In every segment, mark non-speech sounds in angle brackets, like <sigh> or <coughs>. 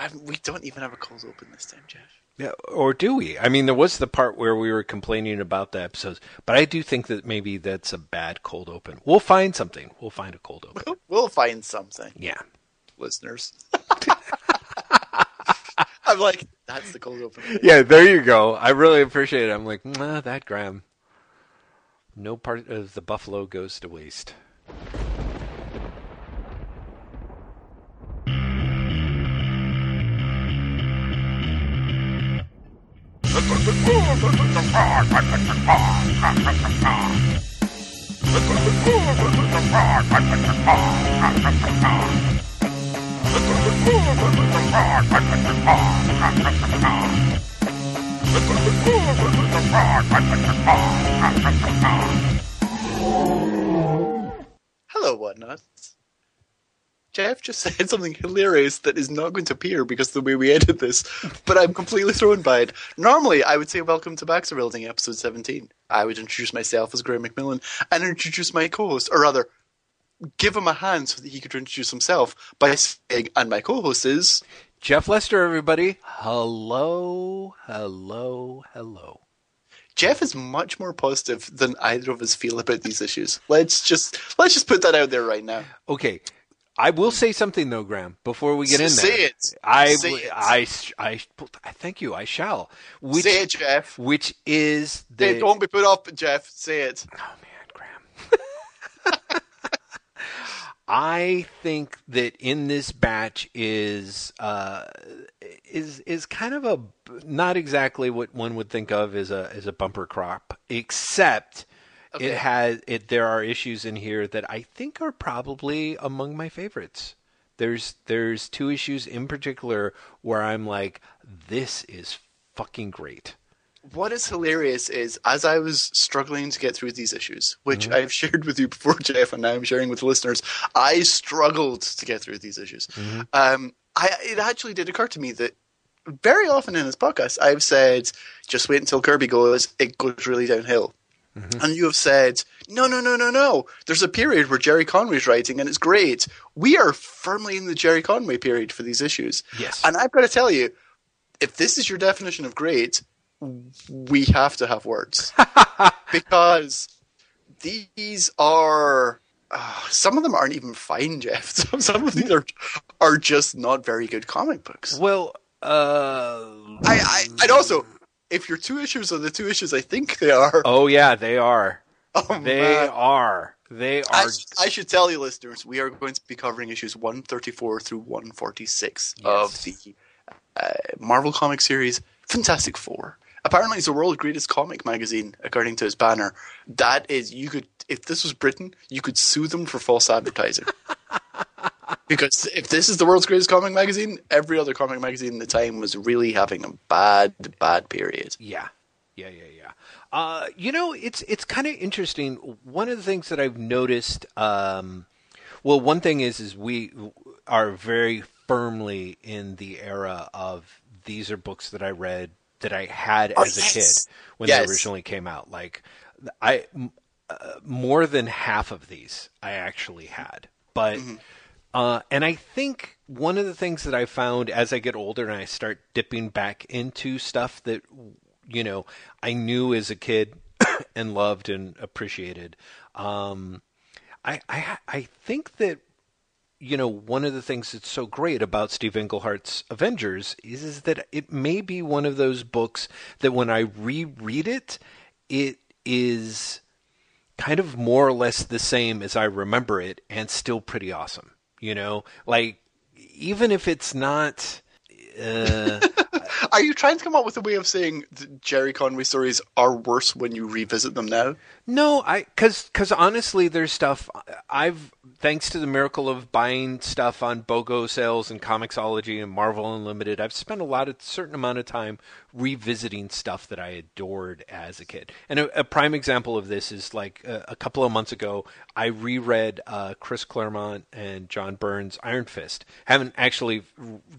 I, we don't even have a cold open this time, Jeff. Yeah, or do we? I mean, there was the part where we were complaining about the episodes, but I do think that maybe that's a bad cold open. We'll find something. We'll find a cold open. <laughs> We'll find something, Yeah. listeners. <laughs> I'm like, that's the cold open. Yeah, there you go. I really appreciate it. I'm like, nah, that Graham. No part of the buffalo goes to waste. Hello, whatnots. Jeff just <laughs> said something hilarious that is not going to appear because of the way we edit this, but I'm completely thrown by it. Normally, I would say welcome to Baxter Building, episode 17. I would introduce myself as Graham McMillan and introduce my co-host, or rather, give him a hand so that he could introduce himself by saying, and my co-host is... Jeff Lester, everybody. Hello, hello, hello. Jeff is much more positive than either of us feel about these issues. Let's just let's just put that out there right now. Okay, I will say something though, Graham, before we get in there. Say it. I, Say it. I, I, I, thank you. I shall. Which, Say it, Jeff. which is the. it. Don't be put off, Jeff. Say it. Oh man, Graham. <laughs> I think that in this batch is uh, is is kind of a not exactly what one would think of as a as a bumper crop, except Okay. it has it. There are issues in here that I think are probably among my favorites. There's there's two issues in particular where I'm like, this is fucking great. What is hilarious is as I was struggling to get through these issues, which I've <laughs> shared with you before, Jeff, and now I'm sharing with listeners, I struggled to get through these issues. Um, I, it actually did occur to me that very often in this podcast, I've said, just wait until Kirby goes, it goes really downhill. And you have said, no, no, no, no, no. There's a period where Gerry Conway's writing and it's great. We are firmly in the Gerry Conway period for these issues. Yes. And I've got to tell you, if this is your definition of great, we have to have words. <laughs> because these are. Uh, some of them aren't even fine, Jeff. <laughs> Some, some of these are are just not very good comic books. Well, uh, I, I and also, if your two issues are the two issues I think they are, oh yeah, they are. <laughs> oh, They man. are. They I, are. sh- I should tell you, listeners, we are going to be covering issues 134 through 146 of the uh, Marvel comic series Fantastic Four. Apparently, it's the world's greatest comic magazine, according to its banner. That is, you could, if this was Britain, you could sue them for false advertising. <laughs> because if this is the world's greatest comic magazine, every other comic magazine at the time was really having a bad, bad period. Yeah, yeah, yeah, yeah. Uh, you know, it's it's kind of interesting. One of the things that I've noticed, um, well, one thing is is we are very firmly in the era of these are books that I read that I had Oh, as a kid when Yes. they originally came out. Like, I uh, more than half of these I actually had, but. Uh, and I think one of the things that I found as I get older and I start dipping back into stuff that, you know, I knew as a kid <coughs> and loved and appreciated, um, I, I, I think that, you know, one of the things that's so great about Steve Englehart's Avengers is, is that it may be one of those books that when I reread it, it is kind of more or less the same as I remember it and still pretty awesome. You know, like even if it's not. Uh, Are you trying to come up with a way of saying Gerry Conway stories are worse when you revisit them now? no, I because because honestly, there's stuff I've thanks to the miracle of buying stuff on BOGO sales and Comixology and Marvel Unlimited. I've spent a lot of certain amount of time revisiting stuff that I adored as a kid. And a, a prime example of this is like a, a couple of months ago, I reread uh, Chris Claremont and John Byrne's Iron Fist. Haven't actually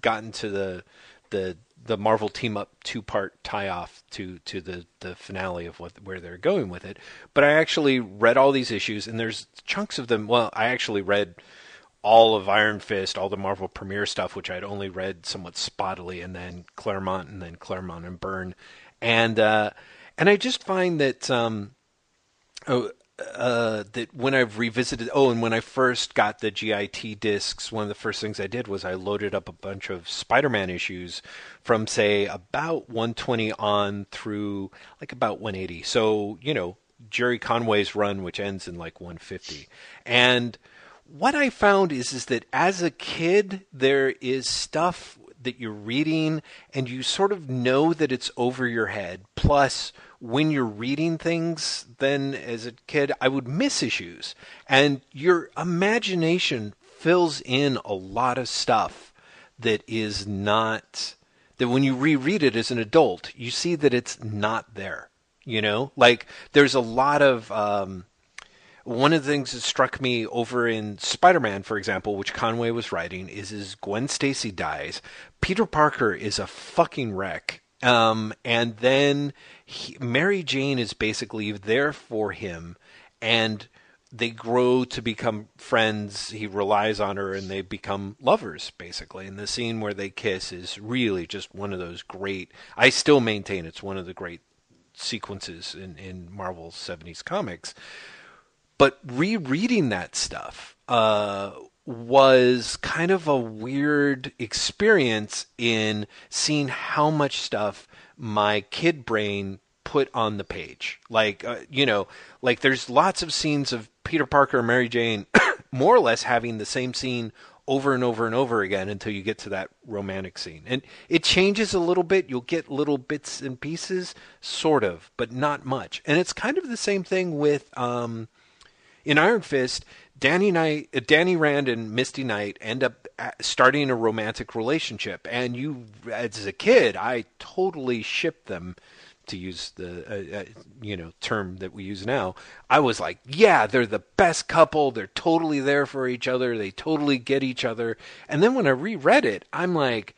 gotten to the the the Marvel team up two part tie off to to the the finale of what where they're going with it. But I actually read all these issues, and there's chunks of them. Well, I actually read all of Iron Fist, all the Marvel Premiere stuff, which I'd only read somewhat spottily, and then Claremont, and then Claremont and Byrne, and uh, and I just find that um, oh, uh, that when I've revisited, oh, and when I first got the GIT discs, one of the first things I did was I loaded up a bunch of Spider-Man issues from say about 120 on through like about 180. So you know Gerry Conway's run, which ends in like 150, and what I found is is that as a kid there is stuff that you're reading and you sort of know that it's over your head. Plus, when you're reading things, then as a kid, I would miss issues. And your imagination fills in a lot of stuff that is not, that when you reread it as an adult, you see that it's not there. You know, like there's a lot of, um, one of the things that struck me over in Spider-Man, for example, which Conway was writing, is is Gwen Stacy dies. Peter Parker is a fucking wreck. Um, and then he, Mary Jane is basically there for him, and they grow to become friends. He relies on her, and they become lovers, basically. And the scene where they kiss is really just one of those great. I still maintain it's one of the great sequences in in Marvel's '70s comics. But rereading that stuff uh, was kind of a weird experience in seeing how much stuff my kid brain put on the page. Like, uh, you know, like there's lots of scenes of Peter Parker and Mary Jane <coughs> more or less having the same scene over and over and over again until you get to that romantic scene. And it changes a little bit. You'll get little bits and pieces, sort of, but not much. And it's kind of the same thing with um, in Iron Fist, Danny Knight, uh, Danny Rand and Misty Knight end up uh, starting a romantic relationship, and you, as a kid, I totally shipped them. To use the uh, uh, you know term that we use now, I was like, yeah, they're the best couple. They're totally there for each other. They totally get each other. And then when I reread it, I'm like,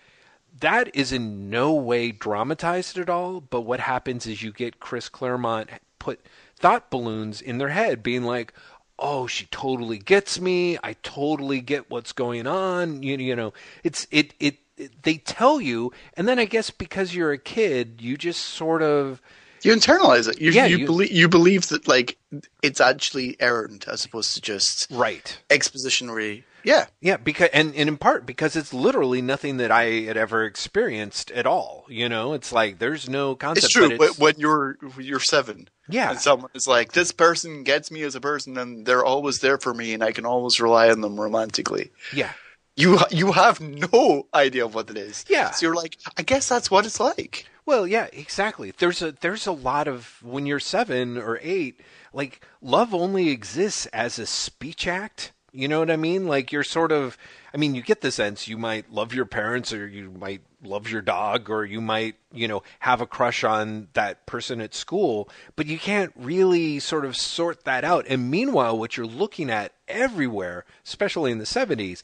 that is in no way dramatized at all. But what happens is you get Chris Claremont put thought balloons in their head, being like, oh, she totally gets me. I totally get what's going on. You, you know, it's it, it it they tell you, and then I guess because you're a kid, you just sort of you internalize it. You, yeah, you, you believe you believe that like it's actually errant as opposed to just right expositionary. Yeah, yeah, because and, and in part because it's literally nothing that I had ever experienced at all. You know, it's like there's no concept. It's true. It's, when you're you're seven, yeah. And someone is like, this person gets me as a person and they're always there for me and I can always rely on them romantically. Yeah. You you have no idea of what it is. Yeah. So you're like, I guess that's what it's like. Well, yeah, exactly. There's a there's a lot of when you're 7 or 8, like love only exists as a speech act. You know what I mean? Like you're sort of I mean, you get the sense you might love your parents or you might love your dog or you might, you know, have a crush on that person at school, but you can't really sort of sort that out. And meanwhile, what you're looking at everywhere, especially in the 70s,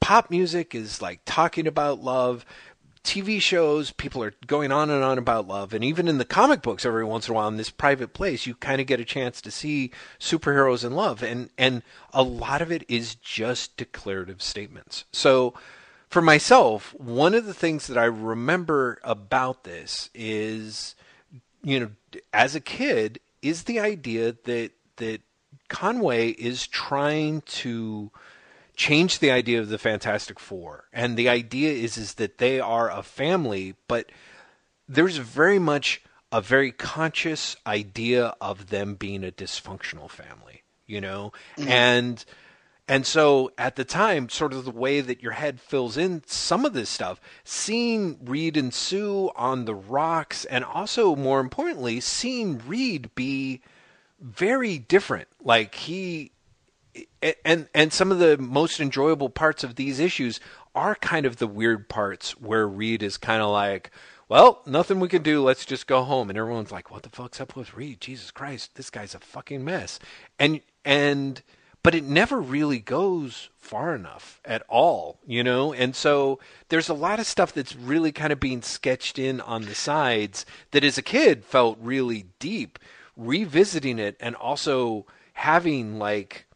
pop music is like talking about love. TV shows, people are going on and on about love, and even in the comic books, every once in a while, in this private place, you kind of get a chance to see superheroes in love, and and a lot of it is just declarative statements. So, for myself, one of the things that I remember about this is, you know, as a kid, is the idea that that Conway is trying to changed the idea of the Fantastic Four, and the idea is is that they are a family, but there's very much a very conscious idea of them being a dysfunctional family, you know, mm-hmm. and and so at the time, sort of the way that your head fills in some of this stuff, seeing Reed and Sue on the rocks, and also more importantly, seeing Reed be very different. Like he and and some of the most enjoyable parts of these issues are kind of the weird parts where Reed is kind of like, well, nothing we can do. Let's just go home. And everyone's like, what the fuck's up with Reed? Jesus Christ, this guy's a fucking mess. And and but it never really goes far enough at all, you know? And so there's a lot of stuff that's really kind of being sketched in on the sides that as a kid felt really deep. Revisiting it and also having like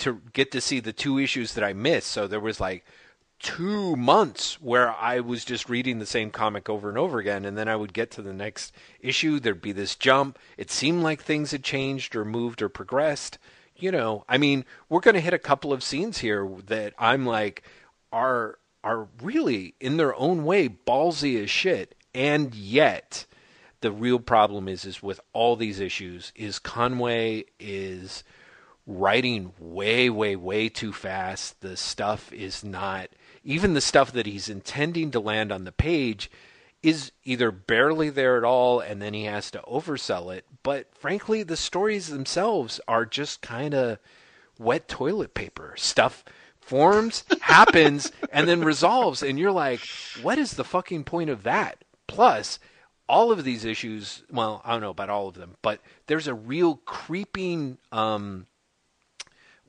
to get to see the two issues that I missed. So there was like two months where I was just reading the same comic over and over again, and then I would get to the next issue. There'd be this jump. It seemed like things had changed or moved or progressed. You know, I mean, we're going to hit a couple of scenes here that I'm like are are really in their own way ballsy as shit, and yet the real problem is is with all these issues is Conway is writing way way way too fast. The stuff is not even the stuff that he's intending to land on the page is either barely there at all and then he has to oversell it. But frankly, the stories themselves are just kind of wet toilet paper. Stuff forms, <laughs> happens, and then resolves. And you're like, what is the fucking point of that? Plus, all of these issues, well, I don't know about all of them, but there's a real creeping um,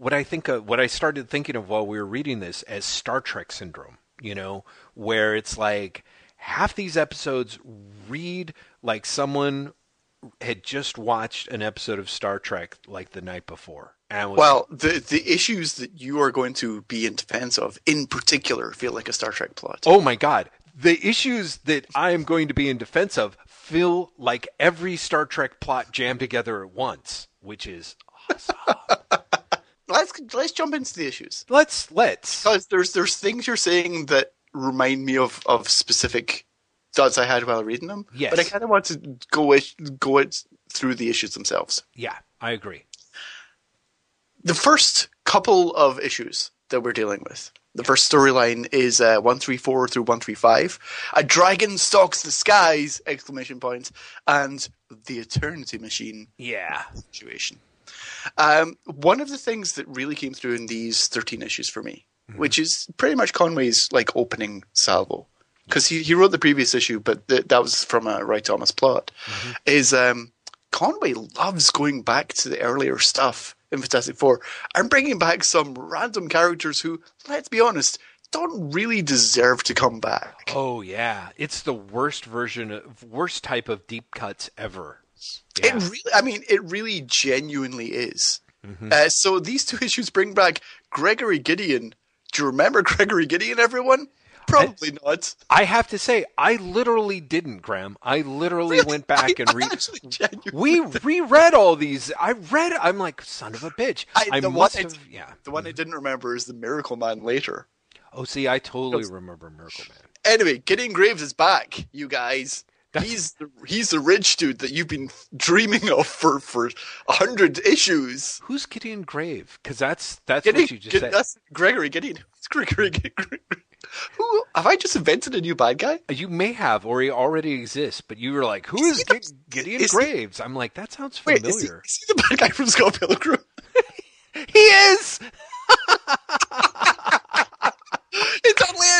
what I think of, what I started thinking of while we were reading this as Star Trek syndrome, you know, where it's like half these episodes read like someone had just watched an episode of Star Trek like the night before. And was, well, the the issues that you are going to be in defense of, in particular, feel like a Star Trek plot. Oh my god, the issues that I am going to be in defense of feel like every Star Trek plot jammed together at once, which is awesome. <laughs> let's let's jump into the issues. Let's let's because there's there's things you're saying that remind me of of specific thoughts I had while reading them. Yes, but I kind of want to go go it through the issues themselves. Yeah, I agree. The first couple of issues that we're dealing with. The first storyline is uh, 134 through 135. A dragon stalks the skies! Exclamation point. And the Eternity Machine. Yeah. Situation. Um, one of the things that really came through in these 13 issues for me, mm-hmm. which is pretty much Conway's like opening salvo, because he, he wrote the previous issue, but th- that was from a Roy Thomas plot, mm-hmm. is um, Conway loves going back to the earlier stuff in Fantastic Four and bringing back some random characters who, let's be honest, don't really deserve to come back. Oh yeah, it's the worst version of worst type of deep cuts ever. Yeah. It really, I mean, it really genuinely is. Mm-hmm. Uh, so these two <laughs> issues bring back Gregory Gideon. Do you remember <laughs> Gregory Gideon, everyone? Probably I, not. I have to say, I literally didn't, Graham. I literally really? went back I, and <laughs> read. We reread all these. I read. I'm like, son of a bitch. I, I must have. yeah. The one I didn't remember is the Miracle Man later. Oh, see, I totally remember Miracle Man. Anyway, Gideon Graves is back, you guys. That's... He's the, he's the rich dude that you've been dreaming of for for a hundred issues. Who's Gideon Grave? Because that's that's Gideon, what you just said. That's Gregory Gideon. It's Gregory. Gideon. Who have I just invented a new bad guy? Uh, you may have, or he already exists. But you were like, "Who is, is the, Gideon is Graves?" He, I'm like, "That sounds familiar." Wait, is, he, is he the bad guy from Scott Pilgrim? <laughs> he is. <laughs>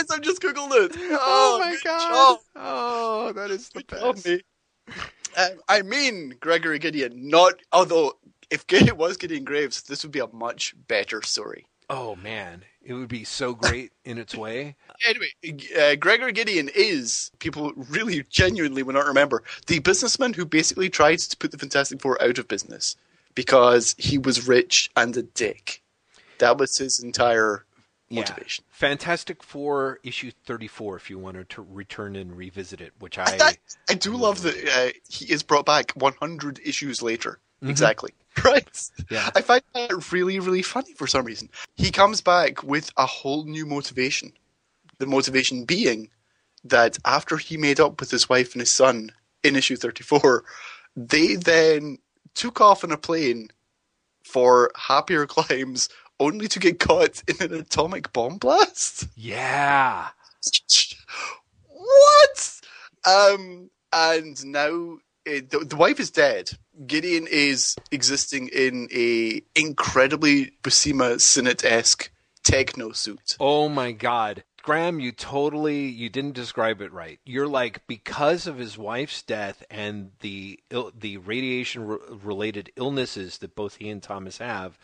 it. I've just googled it. <laughs> Oh, oh my god! Job. Oh, that is the best. Me. Um, I mean, Gregory Gideon. Not although if Gideon <laughs> was Gideon Graves, this would be a much better story. Oh man, it would be so great in its way. <laughs> Anyway, uh, Gregory Gideon is people really genuinely will not remember the businessman who basically tried to put the Fantastic Four out of business because he was rich and a dick. That was his entire motivation. Yeah. Fantastic Four issue 34 if you wanted to return and revisit it, which I I, I do love that uh, he is brought back 100 issues later. Mm-hmm. Exactly. <laughs> Right. Yeah. I find that really really funny for some reason. He comes back with a whole new motivation. The motivation being that after he made up with his wife and his son in issue 34, they then took off in a plane for happier <laughs> climes only to get caught in an atomic bomb blast. Yeah. what? Um, and now uh, the, the wife is dead. Gideon is existing in a incredibly Buscema Sinnott esque techno suit. Oh my god. Graham, you totally you didn't describe it right. You're like because of his wife's death and the the radiation related illnesses that both he and Thomas have,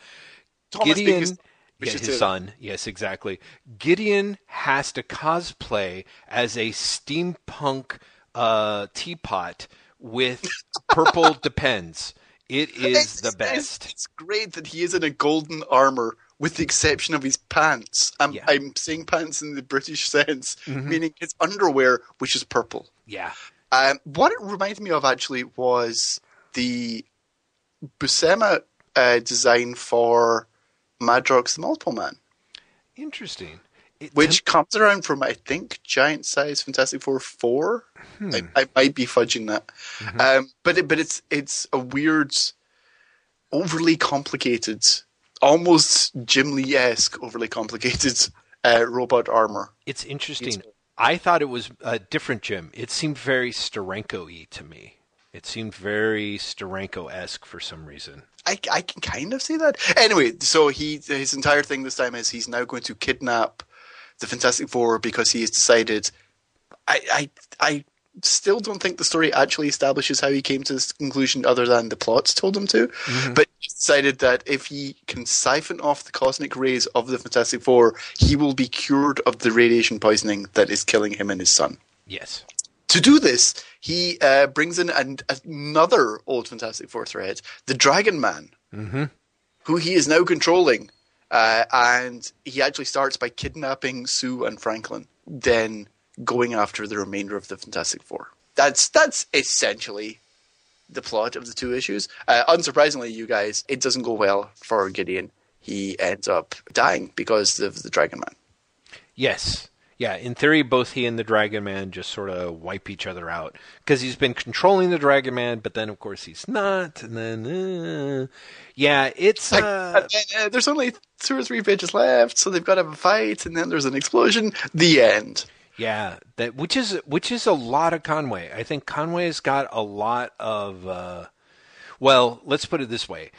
Thomas Gideon, his, yeah, his son. Yes, exactly. Gideon has to cosplay as a steampunk uh, teapot with <laughs> purple depends. It is it's, the best. It's, it's, great that he is in a golden armor with the exception of his pants. I'm, Yeah. I'm saying pants in the British sense, meaning his underwear, which is purple. Yeah. Um, what it reminded me of actually was the Buscema uh, design for Madrox the Multiple Man, Interesting. It- which comes around from I think Giant Size Fantastic Four four. I, I might be fudging that, um, but it, but it's it's a weird, overly complicated, almost Jim Lee esque, overly complicated uh, robot armor. It's interesting. I thought it was a different Jim. It seemed very Steranko-y to me. It seemed very Steranko-esque for some reason. I, I can kind of see that. Anyway, so he his entire thing this time is he's now going to kidnap the Fantastic Four because he has decided. I I I still don't think the story actually establishes how he came to this conclusion, other than the plots told him to. Mm-hmm. But he decided that if he can siphon off the cosmic rays of the Fantastic Four, he will be cured of the radiation poisoning that is killing him and his son. Yes. To do this, he uh, brings in an, another old Fantastic Four thread, the Dragon Man, who he is now controlling. Uh, and he actually starts by kidnapping Sue and Franklin, then going after the remainder of the Fantastic Four. That's that's essentially the plot of the two issues. Uh, unsurprisingly, you guys, it doesn't go well for Gideon. He ends up dying because of the Dragon Man. Yes. Yeah, in theory, both he and the Dragon Man just sort of wipe each other out because he's been controlling the Dragon Man, but then of course he's not, and then uh, yeah, it's Like, uh, uh, there's only two or three pages left, so they've got to have a fight, and then there's an explosion. The end. Yeah, that which is which is a lot of Conway. I think Conway's got a lot of uh well, let's put it this way.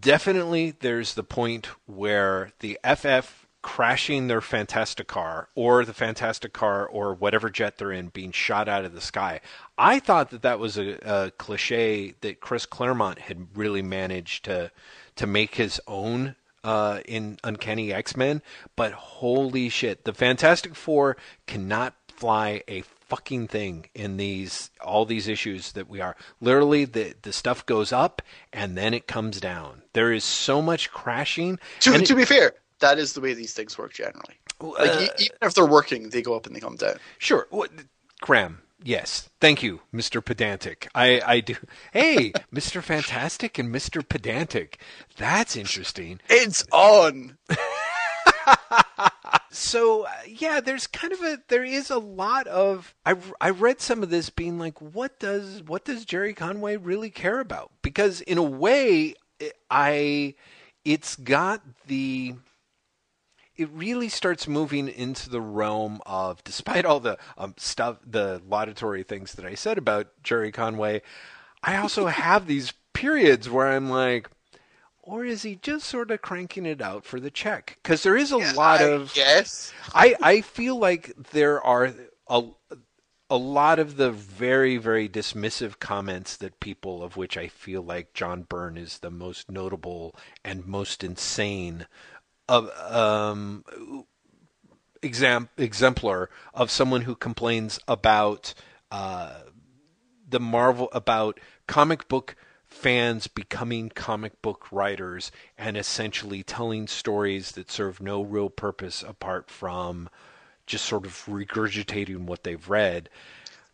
Definitely there's the point where the FF crashing their Fantastic car or the Fantastic car or whatever jet they're in being shot out of the sky. I thought that that was a, a cliche that Chris Claremont had really managed to to make his own uh, in Uncanny X Men, but holy shit, the Fantastic Four cannot fly a fucking thing in these all these issues that we are. Literally, the the stuff goes up and then it comes down. There is so much crashing. To, and it- to be fair, that is the way these things work generally. Like uh, even if they're working, they go up and they come down. Sure. What, Graham, yes. Thank you, Mr. Pedantic. I, I do. Hey, <laughs> Mr. Fantastic and Mr. Pedantic. That's interesting. It's on. <laughs> So, uh, yeah, there's kind of a there is a lot of I I read some of this being like what does what does Gerry Conway really care about? Because in a way I it's got the it really starts moving into the realm of, despite all the um, stuff, the laudatory things that I said about Gerry Conway, I also <laughs> have these periods where I'm like, or is he just sort of cranking it out for the check? Because there is a lot of, yes. I I feel like there are a a lot of the very very dismissive comments that people of which I feel like John Byrne is the most notable and most insane um exam exemplar of someone who complains about uh the Marvel about comic book fans becoming comic book writers and essentially telling stories that serve no real purpose apart from just sort of regurgitating what they've read.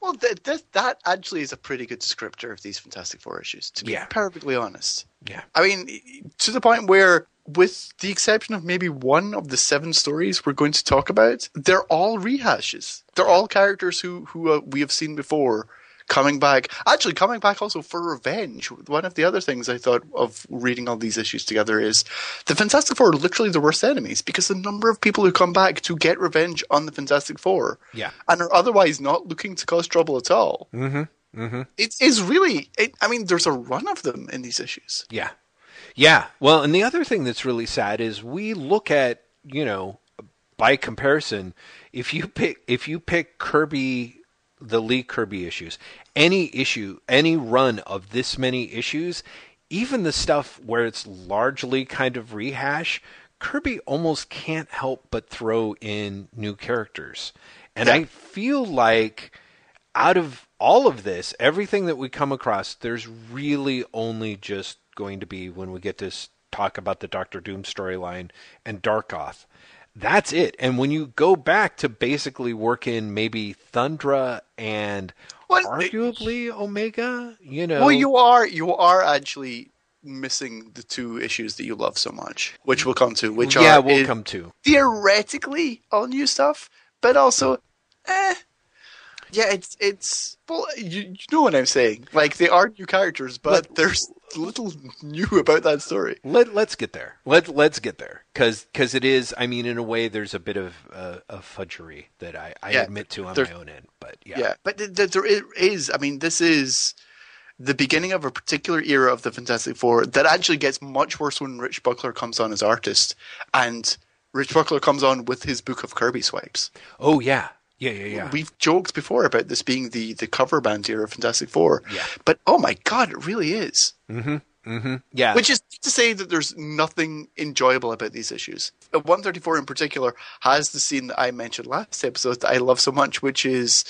Well, that that that actually is a pretty good descriptor of these Fantastic Four issues. To be Yeah. perfectly honest, Yeah. I mean, to the point where, with the exception of maybe one of the seven stories we're going to talk about, they're all rehashes. They're all characters who who uh, we have seen before coming back. Actually, coming back also for revenge. One of the other things I thought of reading all these issues together is the Fantastic Four are literally the worst enemies because the number of people who come back to get revenge on the Fantastic Four Yeah. and are otherwise not looking to cause trouble at all. Mm-hmm. Mm-hmm. It is really. It, I mean, there's a run of them in these issues. Yeah. Yeah. Well, and the other thing that's really sad is we look at, you know, by comparison, if you pick if you pick Kirby the Lee Kirby issues, any issue, any run of this many issues, even the stuff where it's largely kind of rehash, Kirby almost can't help but throw in new characters. And I feel like out of all of this, everything that we come across, there's really only just going to be when we get to talk about the Doctor Doom storyline and Darkoth. That's it. And when you go back to basically work in maybe Thundra and Well, arguably Omega, you know. Well, you are you are actually missing the two issues that you love so much, which we'll come to. Which yeah, are we'll come to. theoretically all new stuff, but also, eh. Yeah, it's it's well, you, you know what I'm saying. Like they are new characters, but Let- there's little new about that story. Let Let's get there. Let Let's get there because because it is. I mean, in a way, there's a bit of uh, of fudgery that I, I Yeah, admit to on there- my own end. But yeah, Yeah, but th- th- there is. I mean, this is the beginning of a particular era of the Fantastic Four that actually gets much worse when Rich Buckler comes on as artist, and Rich Buckler comes on with his book of Kirby swipes. oh yeah, yeah, yeah, yeah. We've joked before about this being the the cover band era of Fantastic Four. Yeah. but oh my god, it really is. yeah, Which is to say that there's nothing enjoyable about these issues. Uh, 134 in particular has the scene that I mentioned last episode that I love so much, which is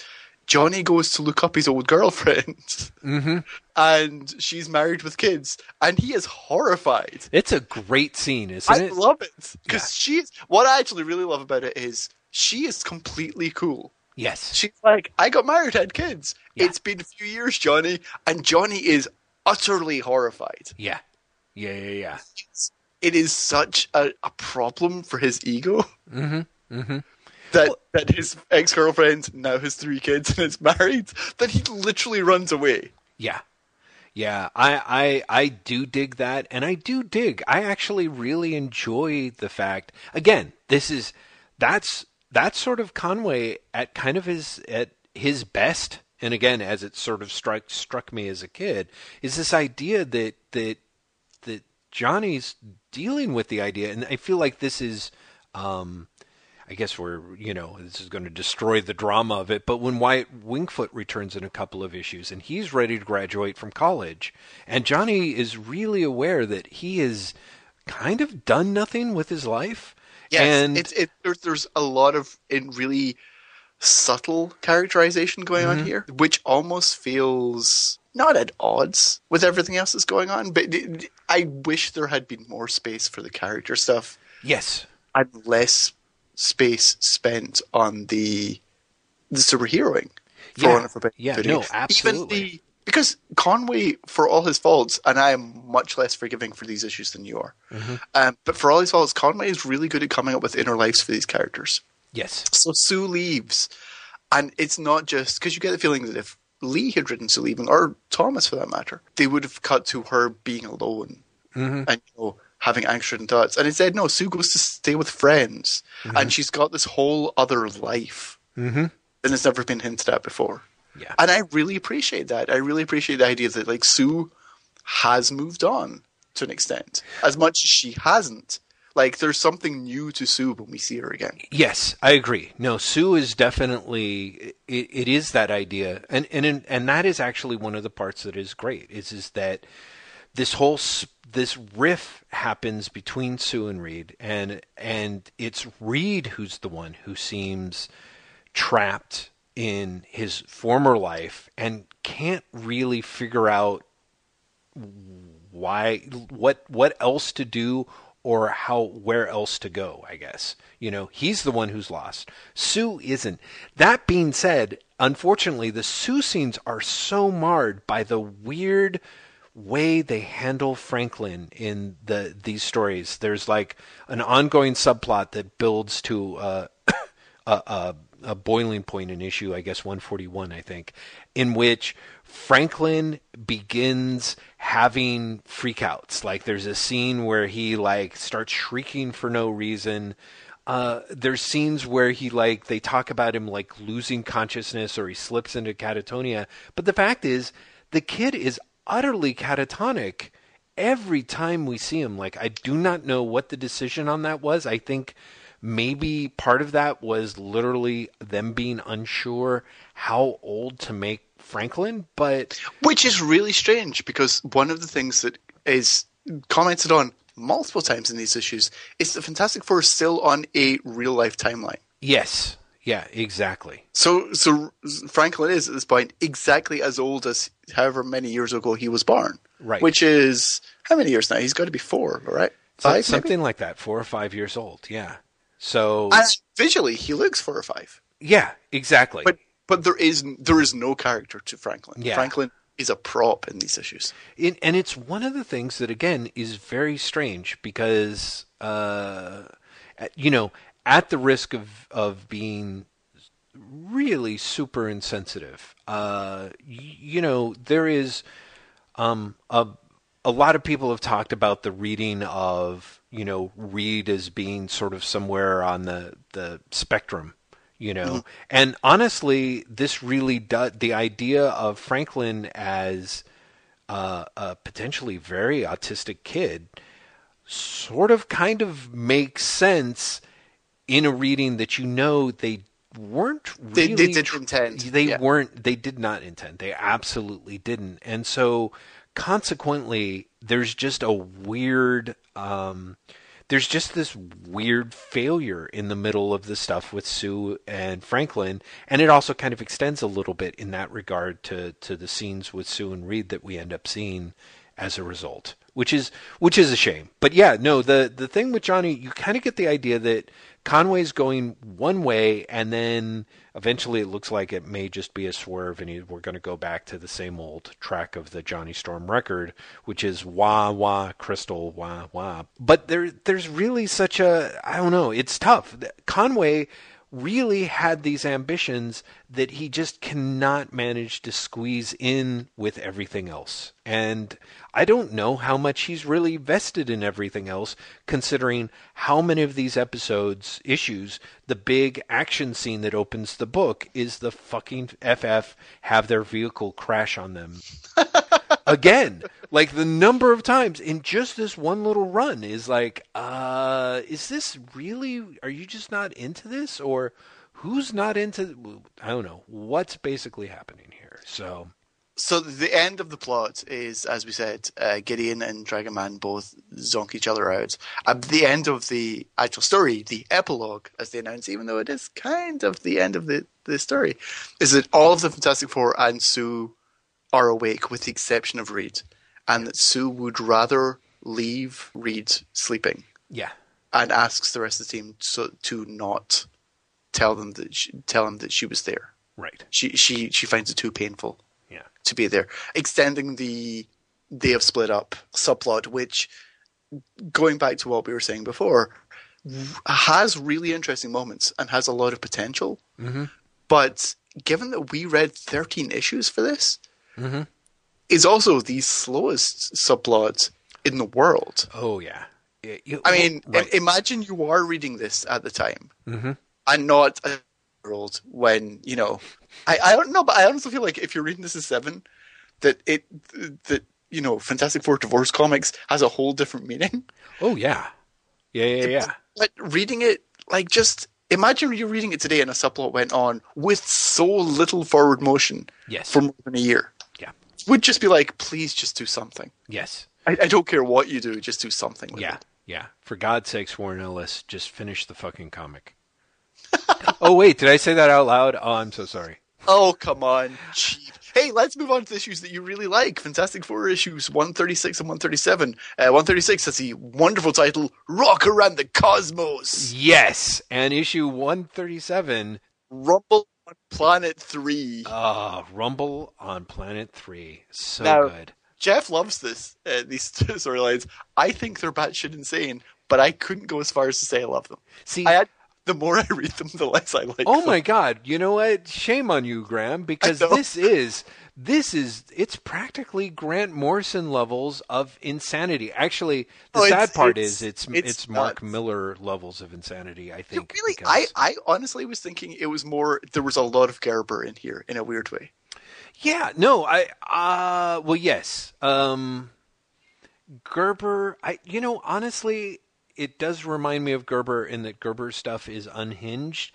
Johnny goes to look up his old girlfriend. Mm-hmm. And she's married with kids, and he is horrified. it's a great scene, isn't I it? love it because Yeah. she's. What I actually really love about it is she is completely cool. yes, She's like, I got married, had kids. Yeah. It's been a few years, Johnny, and Johnny is utterly horrified. yeah, yeah, yeah, yeah. It's- It is such a, a problem for his ego Mm-hmm. Mm-hmm. that that his ex girlfriend now has three kids and is married that he literally runs away. Yeah. Yeah, I, I I do dig that, and I do dig. I actually really enjoy the fact. Again, this is that's that's sort of Conway at kind of his at his best. And again, as it sort of struck struck me as a kid, is this idea that that that Johnny's dealing with the idea, and I feel like this is. Um, I guess we're, you know, this is going to destroy the drama of it. But when Wyatt Wingfoot returns in a couple of issues and he's ready to graduate from college, and Johnny is really aware that he has kind of done nothing with his life. Yes, and it's it, there's there's a lot of in really subtle characterization going on mm-hmm. here, which almost feels not at odds with everything else that's going on. But I wish there had been more space for the character stuff yes, and less space spent on the the superheroing. For Yeah. want of a better Yeah, no, absolutely. Even the, because Conway, for all his faults, and I am much less forgiving for these issues than you are, Mm-hmm. um, but for all his faults, Conway is really good at coming up with inner lives for these characters. yes, So Sue leaves, and it's not just because you get the feeling that if Lee had written Sue leaving, or Thomas for that matter, they would have cut to her being alone Mm-hmm. and you know having anxious thoughts. And instead, no, Sue goes to stay with friends, and she's got this whole other life mm-hmm. that has never been hinted at before. Yeah, And I really appreciate that. I really appreciate the idea that like Sue has moved on to an extent, as much as she hasn't. Like there's something new to Sue when we see her again. Yes, I agree. No, Sue is definitely it, it is that idea, and and and that is actually one of the parts that is great. Is is that this whole this riff happens between Sue and Reed, and and it's Reed who's the one who seems trapped in his former life and can't really figure out why what what else to do or how where else to go i guess. You know he's the one who's lost. Sue isn't. That being said unfortunately the sue scenes are so marred by the weird way they handle franklin in the these stories. There's like an ongoing subplot that builds to uh, <coughs> a, a, a boiling point in issue, I guess 141, I think, in which Franklin begins having freakouts. Like there's a scene where he like starts shrieking for no reason. Uh, there's scenes where he like they talk about him like losing consciousness or he slips into catatonia. But the fact is, the kid is utterly catatonic every time we see him. Like I do not know what the decision on that was. I think maybe part of that was literally them being unsure how old to make Franklin, but Which is really strange because one of the things that is commented on multiple times in these issues is the Fantastic Four is still on a real life timeline. yes. Yeah, exactly. So, so Franklin is at this point exactly as old as however many years ago he was born. Right. Which is how many years now? He's got to be four, right? Five, so, something maybe? like that. Four or five years old. Yeah. So and visually, he looks four or five. Yeah, exactly. But but there is there is no character to Franklin. Yeah. Franklin is a prop in these issues. In, and it's one of the things that again is very strange because uh, you know at the risk of of being really super insensitive, uh, you know there is um, a a lot of people have talked about the reading of you know Reed as being sort of somewhere on the the spectrum you know mm-hmm. and honestly this really does the idea of franklin as uh, a potentially very autistic kid sort of kind of makes sense in a reading that you know they weren't really they, they did intend they yeah. weren't they did not intend they absolutely didn't and so consequently there's just a weird um, there's just this weird failure in the middle of the stuff with Sue and Franklin, and it also kind of extends a little bit in that regard to to the scenes with Sue and Reed that we end up seeing as a result, which is which is a shame. But yeah, no, the the thing with Johnny, you kind of get the idea that Conway's going one way, and then eventually it looks like it may just be a swerve, and we're going to go back to the same old track of the Johnny Storm record, which is wah wah crystal wah wah. But there, there's really such a I don't know. It's tough. Conway really had these ambitions that he just cannot manage to squeeze in with everything else. And I don't know how much he's really vested in everything else, considering how many of these episodes, issues, the big action scene that opens the book is the fucking FF have their vehicle crash on them. <laughs> Again, like the number of times in just this one little run is like, uh, is this really, are you just not into this? Or who's not into, I don't know, what's basically happening here. So so the end of the plot is, as we said, uh, Gideon and Dragon Man both zonk each other out. At the end of the actual story, the epilogue, as they announce, even though it is kind of the end of the, the story, is that all of the Fantastic Four and Sue are awake, with the exception of Reed, and that Sue would rather leave Reed sleeping. Yeah, and asks the rest of the team to, to not tell them that she, tell him that she was there. Right. She she she finds it too painful yeah. to be there. Extending the they have split up subplot, which going back to what we were saying before, has really interesting moments and has a lot of potential. Mm-hmm. But given that we read 13 issues for this, mm-hmm. is also the slowest subplot in the world. Oh yeah. You, I mean, right. imagine you are reading this at the time mm-hmm. and not a old when you know I, I don't know, but I honestly feel like if you're reading this as seven, that it that you know Fantastic Four divorce comics has a whole different meaning. Oh yeah, yeah, yeah, yeah. But reading it like just imagine you're reading it today and a subplot went on with so little forward motion. Yes. For more than a year. Would just be like, please just do something. Yes. I, I don't care what you do, just do something. yeah. It. Yeah. For God's sakes, Warren Ellis, just finish the fucking comic. <laughs> oh wait, did I say that out loud? Oh, I'm so sorry. Oh, come on. Cheap. Hey, let's move on to the issues that you really like. Fantastic Four issues 136 and 137. Uh, 136 has the wonderful title, Rock Around the Cosmos. Yes. And issue 137, Rumble on Planet 3. Ah, uh, Rumble on Planet 3. So now, good. Jeff loves this, uh, these <laughs> storylines. I think they're batshit insane, but I couldn't go as far as to say I love them. See, I had the more I read them, the less I like. Them. Oh them. my god! You know what? Shame on you, Graham, because this is this is it's practically Grant Morrison levels of insanity. Actually, the oh, sad part it's, is it's it's, it's Mark Millar levels of insanity. I think. really, because... I I honestly was thinking it was more. There was a lot of Gerber in here in a weird way. Yeah. No. I. Uh. Well. Yes. Um. Gerber. I. You know. Honestly it does remind me of Gerber in that Gerber stuff is unhinged.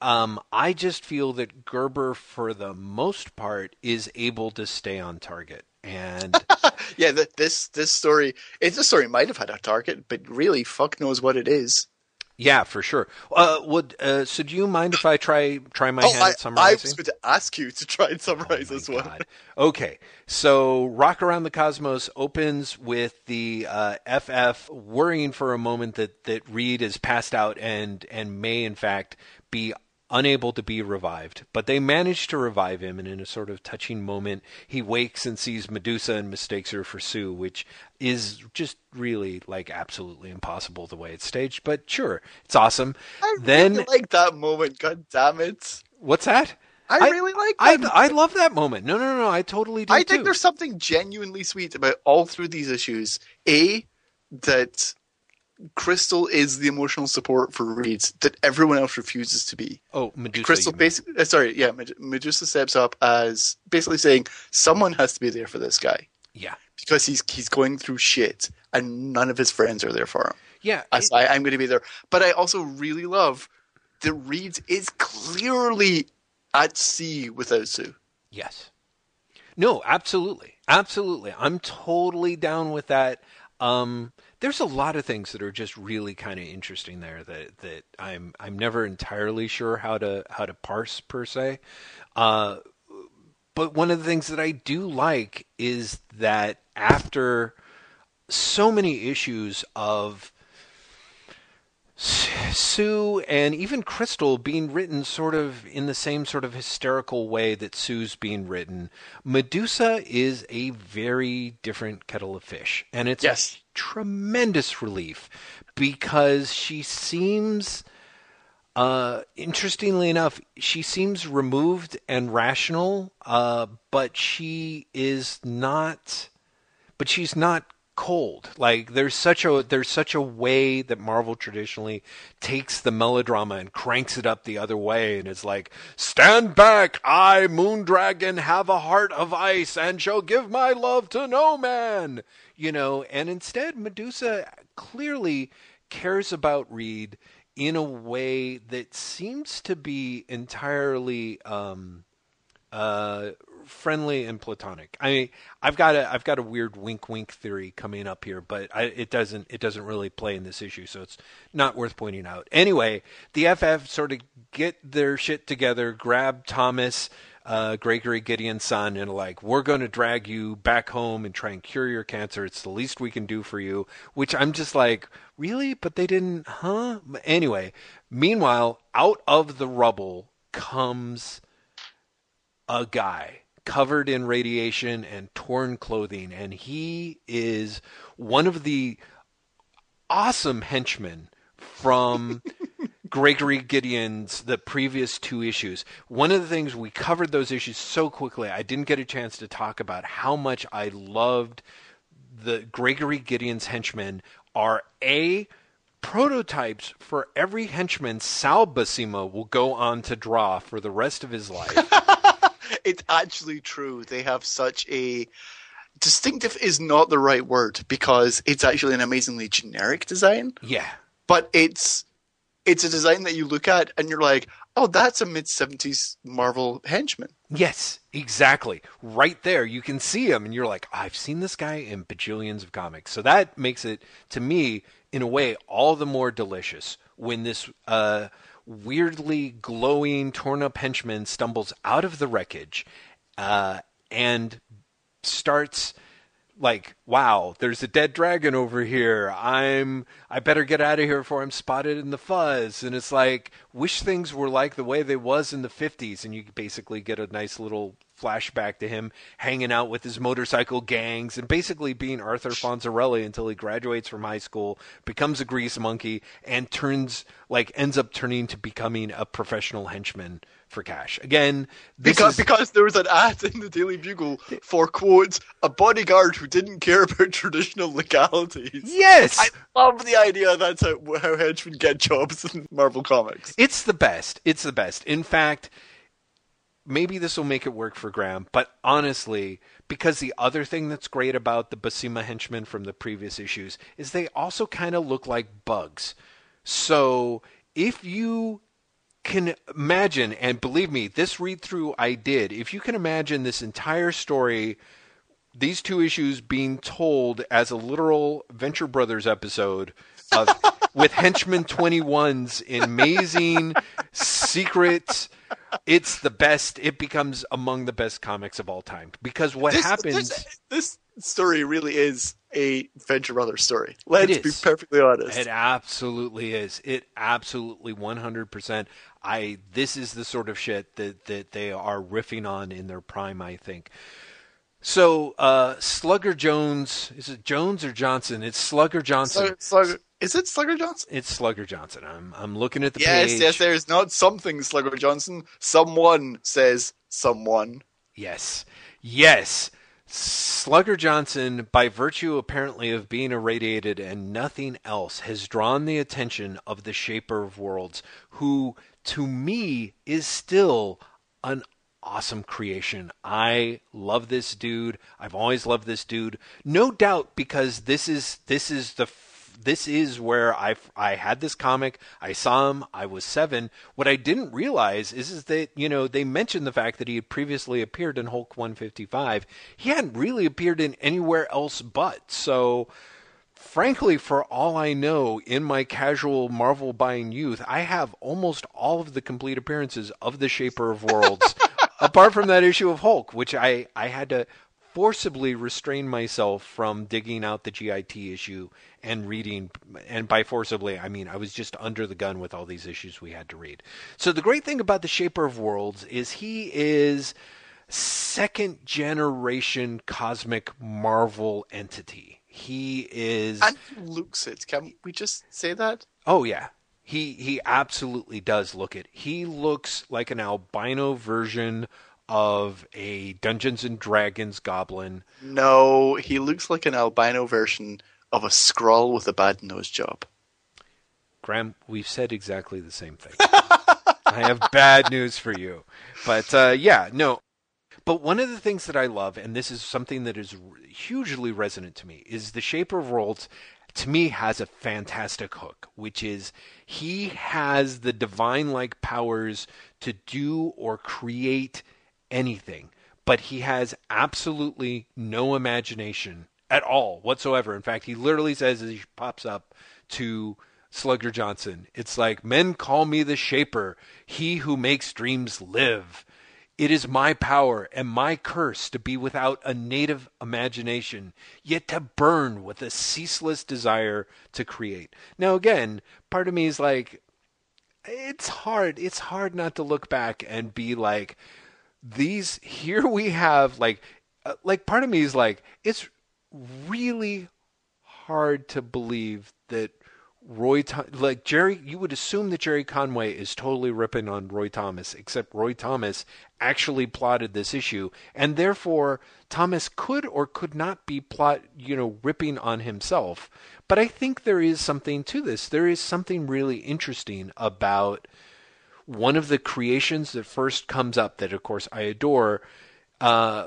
Um, I just feel that Gerber, for the most part, is able to stay on target. And <laughs> yeah, this this story, it, this story might have had a target, but really, fuck knows what it is. Yeah, for sure. Uh, would uh, so? Do you mind if I try try my Oh, hand I, at I summarizing? was going to ask you to try and summarize Oh this one. Okay, so Rock Around the Cosmos opens with the uh, FF worrying for a moment that that Reed is passed out and and may in fact be unable to be revived, but they manage to revive him, and in a sort of touching moment, he wakes and sees Medusa and mistakes her for Sue, which is just really like absolutely impossible the way it's staged. But sure, it's awesome. I then really like that moment. God damn it! what's that? I, really like I that. I love that moment. No, no, no. I totally do I too. think there's something genuinely sweet about all through these issues. A that Crystal is the emotional support for Reed that everyone else refuses to be. Oh, Medusa. Crystal basically, uh, sorry, yeah, Med- Medusa steps up as basically saying someone has to be there for this guy Yeah. because he's he's going through shit and none of his friends are there for him. Yeah. As I, I'm going to be there, but I also really love that Reed is clearly at sea without Sue. Yes. No, absolutely. Absolutely. I'm totally down with that. Um, there's a lot of things that are just really kind of interesting there that, that I'm I'm never entirely sure how to how to parse per se. Uh, but one of the things that I do like is that after so many issues of Sue and even Crystal being written sort of in the same sort of hysterical way that Sue's being written, Medusa is a very different kettle of fish. And it's Yes. a tremendous relief because she seems uh, interestingly enough, she seems removed and rational, uh, but she is not. But she's not cold. Like there's such a there's such a way that Marvel traditionally takes the melodrama and cranks it up the other way, and it's like, stand back, I Moondragon have a heart of ice and shall give my love to no man. You know, and instead Medusa clearly cares about Reed in a way that seems to be entirely um, uh, friendly and platonic. I mean, I've got a I've got a weird wink wink theory coming up here, but I, it doesn't it doesn't really play in this issue, so it's not worth pointing out. Anyway, the FF sort of get their shit together, grab Thomas. Uh, Gregory Gideon's son, and like, we're going to drag you back home and try and cure your cancer. It's the least we can do for you. Which I'm just like, really? But they didn't, huh? Anyway, meanwhile, out of the rubble comes a guy covered in radiation and torn clothing, and he is one of the awesome henchmen from <laughs> Gregory Gideon's the previous two issues. One of the things we covered those issues so quickly, I didn't get a chance to talk about how much I loved the Gregory Gideon's henchmen are a prototypes for every henchman Sal Buscema will go on to draw for the rest of his life. <laughs> It's actually true. They have such a distinctive is not the right word because it's actually an amazingly generic design, yeah. but it's it's a design that you look at and you're like, "Oh, that's a mid 70s Marvel henchman." Yes, exactly. Right there, you can see him, and you're like, I've seen this guy in bajillions of comics. So that makes it, to me, in a way, all the more delicious when this uh, weirdly glowing, torn up henchman stumbles out of the wreckage uh, and starts like wow there's a dead dragon over here. I'm i better get out of here before i'm spotted in the fuzz. And it's like wish things were like the way they was in the 50s and you basically get a nice little flashback to him hanging out with his motorcycle gangs and basically being arthur fonzarelli until he graduates from high school becomes a grease monkey and turns like ends up turning to becoming a professional henchman for cash again this Because is- because there was an ad in the Daily Bugle for quote a bodyguard who didn't care about traditional legalities. yes I love the idea that's how, how henchmen get jobs in Marvel Comics. It's the best. It's the best. In fact, maybe this will make it work for Graham, but honestly, because the other thing that's great about the Buscema henchmen from the previous issues is they also kind of look like bugs. So if you can imagine, and believe me, this read through I did, if you can imagine this entire story these two issues being told as a literal Venture Brothers episode of <laughs> with henchman 21s in amazing secret it's the best it becomes among the best comics of all time because what This, happens this, this story really is a Venture Brothers story. Let's be perfectly honest. It absolutely is. It absolutely 100%. I this is the sort of shit that that they are riffing on in their prime, I think. So, uh Slugger Jones, is it Jones or Johnson? It's Slugger Johnson. Slugger, Slugger, is it Slugger Johnson? It's Slugger Johnson. I'm I'm looking at the Yes, page. yes, there's not something Slugger Johnson. Someone says someone. Yes. Yes. Slugger Johnson, by virtue apparently of being irradiated and nothing else, has drawn the attention of the Shaper of Worlds, who, to me, is still an awesome creation. I love this dude. I've always loved this dude. No doubt because this is this is the this is where I I had this comic. I saw him. I was seven. What I didn't realize is is that you know they mentioned the fact that he had previously appeared in Hulk 155. He hadn't really appeared in anywhere else but. So, frankly, for all I know, in my casual Marvel buying youth, I have almost all of the complete appearances of the Shaper of Worlds, <laughs> apart from that issue of Hulk, which I I had to forcibly restrain myself from digging out the GIT issue and reading and by forcibly I mean I was just under the gun with all these issues we had to read. So the great thing about the Shaper of Worlds is he is second generation cosmic Marvel entity. He is And looks it. Can we just say that? Oh yeah. He he absolutely does look it. He looks like an albino version of a Dungeons and Dragons goblin. No, he looks like an albino version of a scroll with a bad nose job. Graham, we've said exactly the same thing. <laughs> I have bad news for you. But uh, yeah, no. But one of the things that I love, and this is something that is hugely resonant to me, is the Shaper of Worlds. To me, has a fantastic hook, which is he has the divine-like powers to do or create anything, but he has absolutely no imagination at all whatsoever. In fact, he literally says as he pops up to Slugger Johnson, it's like, Men call me the Shaper, he who makes dreams live. It is my power and my curse to be without a native imagination, yet to burn with a ceaseless desire to create. Now, again, part of me is like, it's hard. It's hard not to look back and be like, these, <laughs> here we have, like, uh, like part of me is like, it's really hard to believe that Roy, like Gerry, you would assume that Gerry Conway is totally ripping on Roy Thomas, except Roy Thomas actually plotted this issue, and therefore Thomas could or could not be plot, you know, ripping on himself. But I think there is something to this. There is something really interesting about one of the creations that first comes up that, of course, I adore. Uh,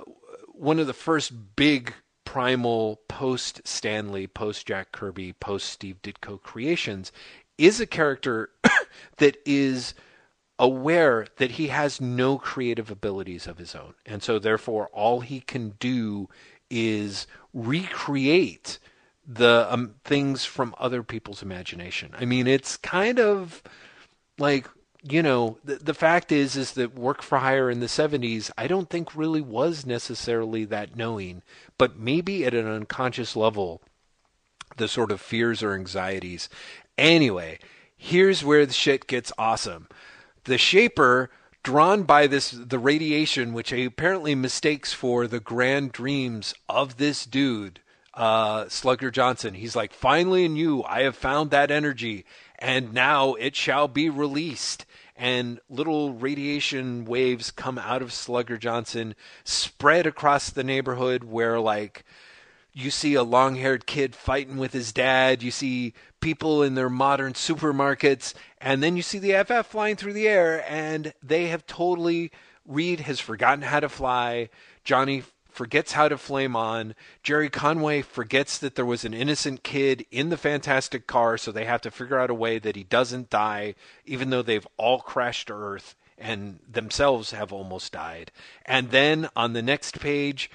one of the first big primal post Stanley, post Jack Kirby, post Steve Ditko creations is a character <coughs> that is aware that he has no creative abilities of his own. And so therefore all he can do is recreate the um, things from other people's imagination. I mean, it's kind of like you know the, the fact is is that work for hire in the 70s i don't think really was necessarily that knowing but maybe at an unconscious level the sort of fears or anxieties anyway here's where the shit gets awesome the shaper drawn by this the radiation which he apparently mistakes for the grand dreams of this dude uh, Slugger Johnson. He's like, finally in you, I have found that energy, and now it shall be released. And little radiation waves come out of Slugger Johnson, spread across the neighborhood where, like, you see a long haired kid fighting with his dad. You see people in their modern supermarkets. And then you see the FF flying through the air, and they have totally. Reed has forgotten how to fly. Johnny forgets how to flame on. Gerry Conway forgets that there was an innocent kid in the fantastic car, so they have to figure out a way that he doesn't die, even though they've all crashed to Earth and themselves have almost died. And then on the next page,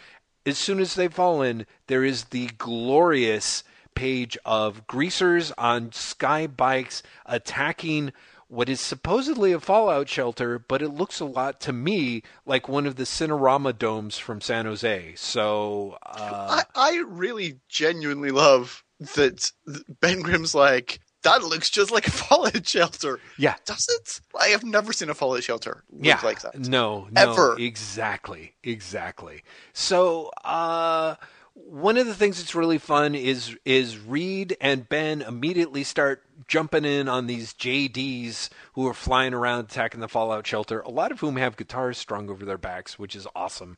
as soon as they've fallen, there is the glorious page of greasers on sky bikes attacking what is supposedly a fallout shelter, but it looks a lot to me like one of the Cinerama domes from San Jose. So uh, I, I really genuinely love that Ben Grimm's like, that looks just like a <laughs> fallout shelter. Yeah. Does it? I have never seen a fallout shelter look yeah, like that. No, no, Ever. exactly, exactly. So, uh, one of the things that's really fun is is Reed and Ben immediately start jumping in on these JDs who are flying around attacking the fallout shelter. A lot of whom have guitars strung over their backs, which is awesome.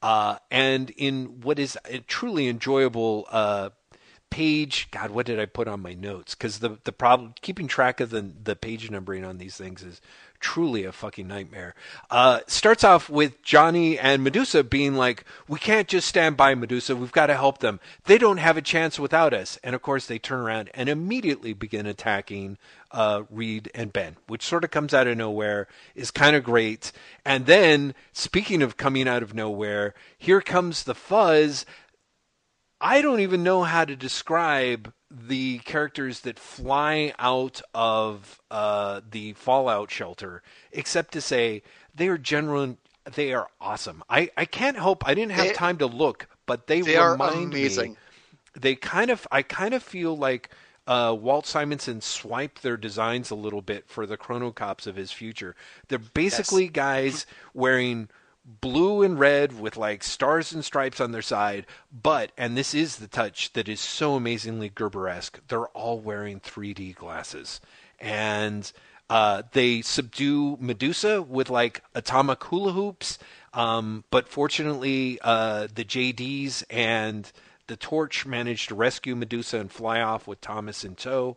Uh, and in what is a truly enjoyable uh, page god what did i put on my notes because the the problem keeping track of the the page numbering on these things is truly a fucking nightmare. Uh starts off with johnny and medusa being like we can't just stand by medusa. We've got to help them. They don't have a chance without us. And of course they turn around and immediately begin attacking uh reed and ben which sort of comes out of nowhere is kind of great. And then speaking of coming out of nowhere here comes the fuzz. I don't even know how to describe the characters that fly out of uh, the Fallout shelter, except to say they are general. They are awesome. I, I can't help. I didn't have They- time to look, but they, They are remind amazing. me. They kind of. I kind of feel like uh, Walt Simonson swiped their designs a little bit for the Chronocops of his future. They're basically guys wearing blue and red with like stars and stripes on their side, but and this is the touch that is so amazingly Gerber-esque. They're all wearing 3D glasses, and uh, they subdue Medusa with like atomic hula hoops. Um, but fortunately, uh, the JDs and the Torch managed to rescue Medusa and fly off with Thomas in tow.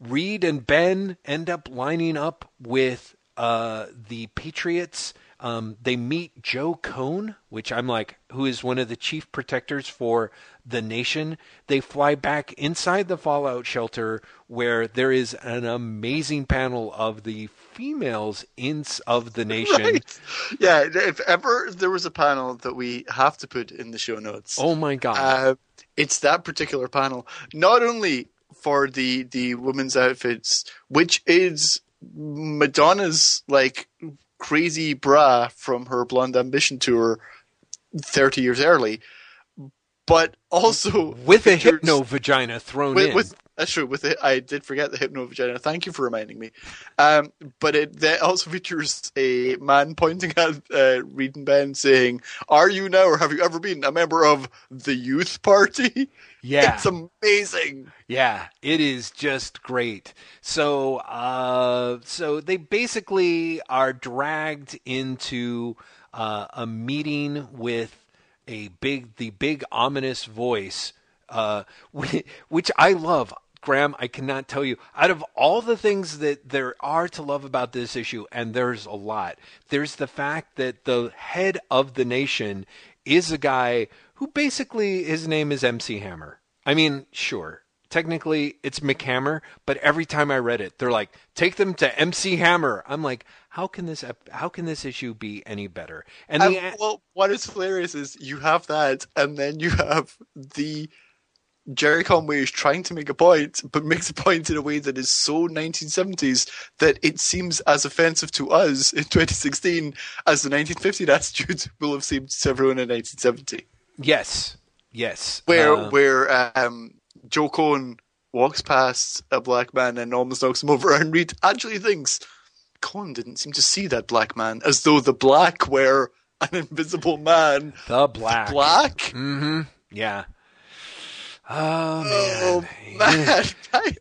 Reed and Ben end up lining up with uh, the Patriots. Um, they meet Joe Cone, which I'm like, who is one of the chief protectors for the nation. They fly back inside the Fallout shelter where there is an amazing panel of the females in of the nation. <laughs> Right. Yeah, if ever there was a panel that we have to put in the show notes, Oh my god! uh, it's that particular panel. Not only for the the women's outfits, which is Madonna's like crazy bra from her Blonde Ambition tour thirty years early, but also with a hypno vagina thrown with, in. with that's true. With it, I did forget the hypno vagina. Thank you for reminding me. Um, but it that also <laughs> features a man pointing at uh, Reed and Ben saying, "Are you now, or have you ever been a member of the youth party?" <laughs> yeah, It's amazing. Yeah, it is just great. So, uh, so they basically are dragged into uh, a meeting with a big, the big ominous voice, uh, <laughs> which I love. Graham, I cannot tell you. Out of all the things that there are to love about this issue, and there's a lot, there's the fact that the head of the nation is a guy who basically his name is MC Hammer. I mean, sure, technically it's McHammer, but every time I read it, they're like, "Take them to MC Hammer." I'm like, how can this how can this issue be any better? And the well, what is hilarious is you have that, and then you have the Gerry Conway is trying to make a point, but makes a point in a way that is so 1970s that it seems as offensive to us in 2016 as the 1950 attitude <laughs> will have seemed to everyone in 1970. yes, yes, Where uh, where um, Joe Cohn walks past a black man and almost knocks him over, and Reed actually thinks Cohn didn't seem to see that black man, as though the black were an invisible man. the black, Black? Mm-hmm. Yeah. Oh Oh man. <laughs> man.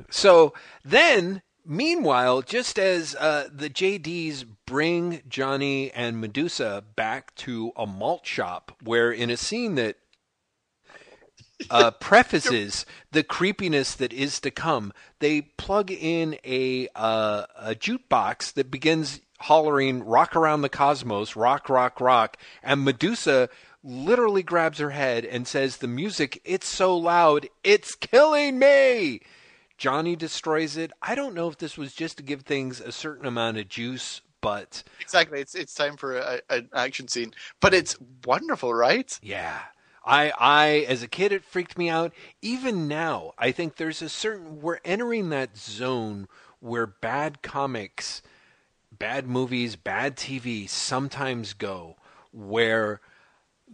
<laughs> So then, meanwhile, just as uh, the JDs bring Johnny and Medusa back to a malt shop, where in a scene that uh, <laughs> prefaces the creepiness that is to come, they plug in a uh, a jukebox that begins hollering "Rock around the cosmos, rock, rock, rock," and Medusa literally grabs her head and says, "The music, it's so loud, it's killing me." Johnny destroys it. I don't know if this was just to give things a certain amount of juice, but Exactly. It's it's time for a, an action scene, but it's wonderful, right? yeah. I, I, as a kid, it freaked me out. Even now, I think there's a certain, we're entering that zone where bad comics, bad movies, bad TV sometimes go, where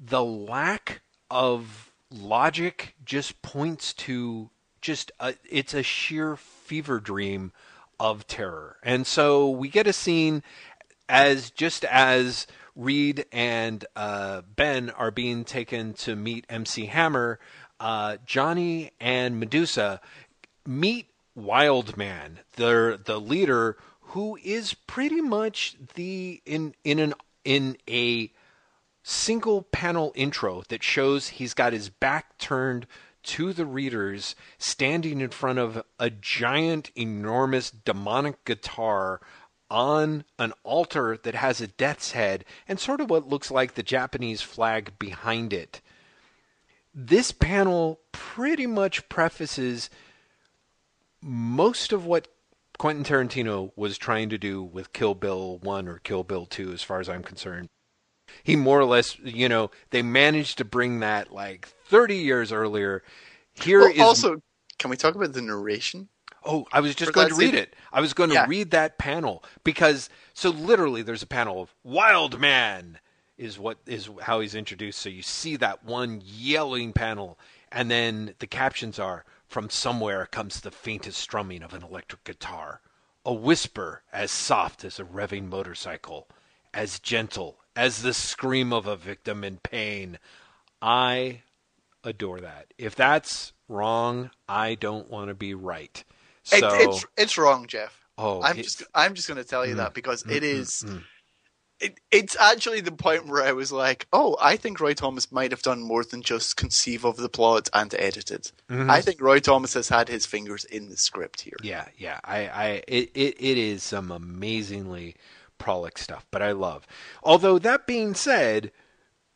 the lack of logic just points to just a, it's a sheer fever dream of terror. And so we get a scene as just as Reed and uh, Ben are being taken to meet MC Hammer, uh, Johnny and Medusa meet Wildman, the the leader who is pretty much the in in an in a single panel intro that shows he's got his back turned to the readers standing in front of a giant enormous demonic guitar on an altar that has a death's head and sort of what looks like the Japanese flag behind it. This panel pretty much prefaces most of what Quentin Tarantino was trying to do with Kill Bill 1 or Kill Bill 2, as far as I'm concerned. He more or less, you know, they managed to bring that like 30 years earlier. Here well, is also, can we talk about the narration? Oh, I was just going to read it. I was going to Yeah. read that panel because so literally there's a panel of Wild Man is what is how he's introduced. So you see that one yelling panel and then the captions are from somewhere comes the faintest strumming of an electric guitar, a whisper as soft as a revving motorcycle, as gentle as the scream of a victim in pain. I adore that. If that's wrong, I don't want to be right. It, So it's it's wrong, Jeff. Oh, I'm just I'm just going to tell you Mm, that because it is mm. it, it's actually the point where I was like, oh, I think Roy Thomas might have done more than just conceive of the plot and edit it. Mhm. I think Roy Thomas has had his fingers in the script here. Yeah, yeah. I, I it, it, it is some amazingly prolific stuff, but I love. Although that being said,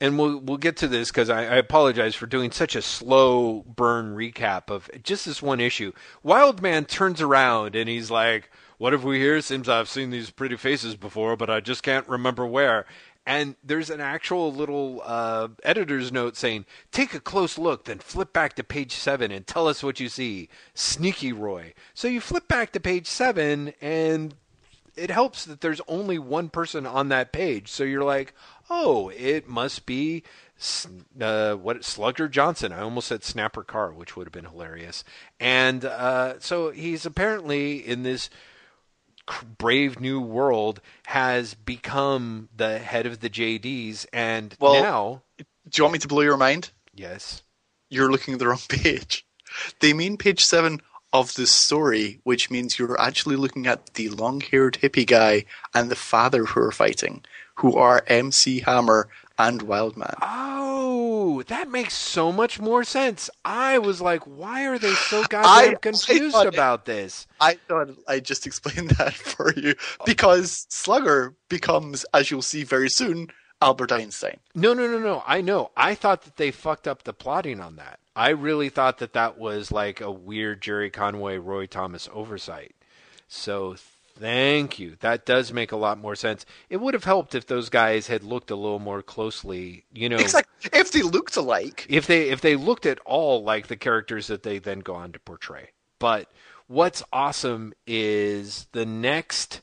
and we'll we'll get to this because I, I apologize for doing such a slow burn recap of just this one issue. Wildman turns around and he's like, "What have we here? Seems I've seen these pretty faces before, but I just can't remember where." And there's an actual little uh, editor's note saying, "Take a close look, then flip back to page seven and tell us what you see." Sneaky Roy. So you flip back to page seven, and it helps that there's only one person on that page. So you're like, oh, it must be uh, what Slugger Johnson. I almost said Snapper Carr, which would have been hilarious. And uh, so he's apparently in this brave new world has become the head of the JDs, and Well- now, Do you want me to blow your mind? yes, You're looking at the wrong <laughs> page. They mean page seven of the story, which means you're actually looking at the long-haired hippie guy and the father who are fighting, who are MC Hammer and Wildman. Oh, that makes so much more sense. I was like, why are they so goddamn I confused it- about this? I thought I just explained <laughs> that for you because Slugger becomes, as you'll see very soon, Albert Einstein. No, no, no, no. I know. I thought that they fucked up the plotting on that. I really thought that that was like a weird Gerry Conway, Roy Thomas oversight. So thank you. That does make a lot more sense. It would have helped if those guys had looked a little more closely, you know. Exactly. If they looked alike, if they if they looked at all like the characters that they then go on to portray. But what's awesome is the next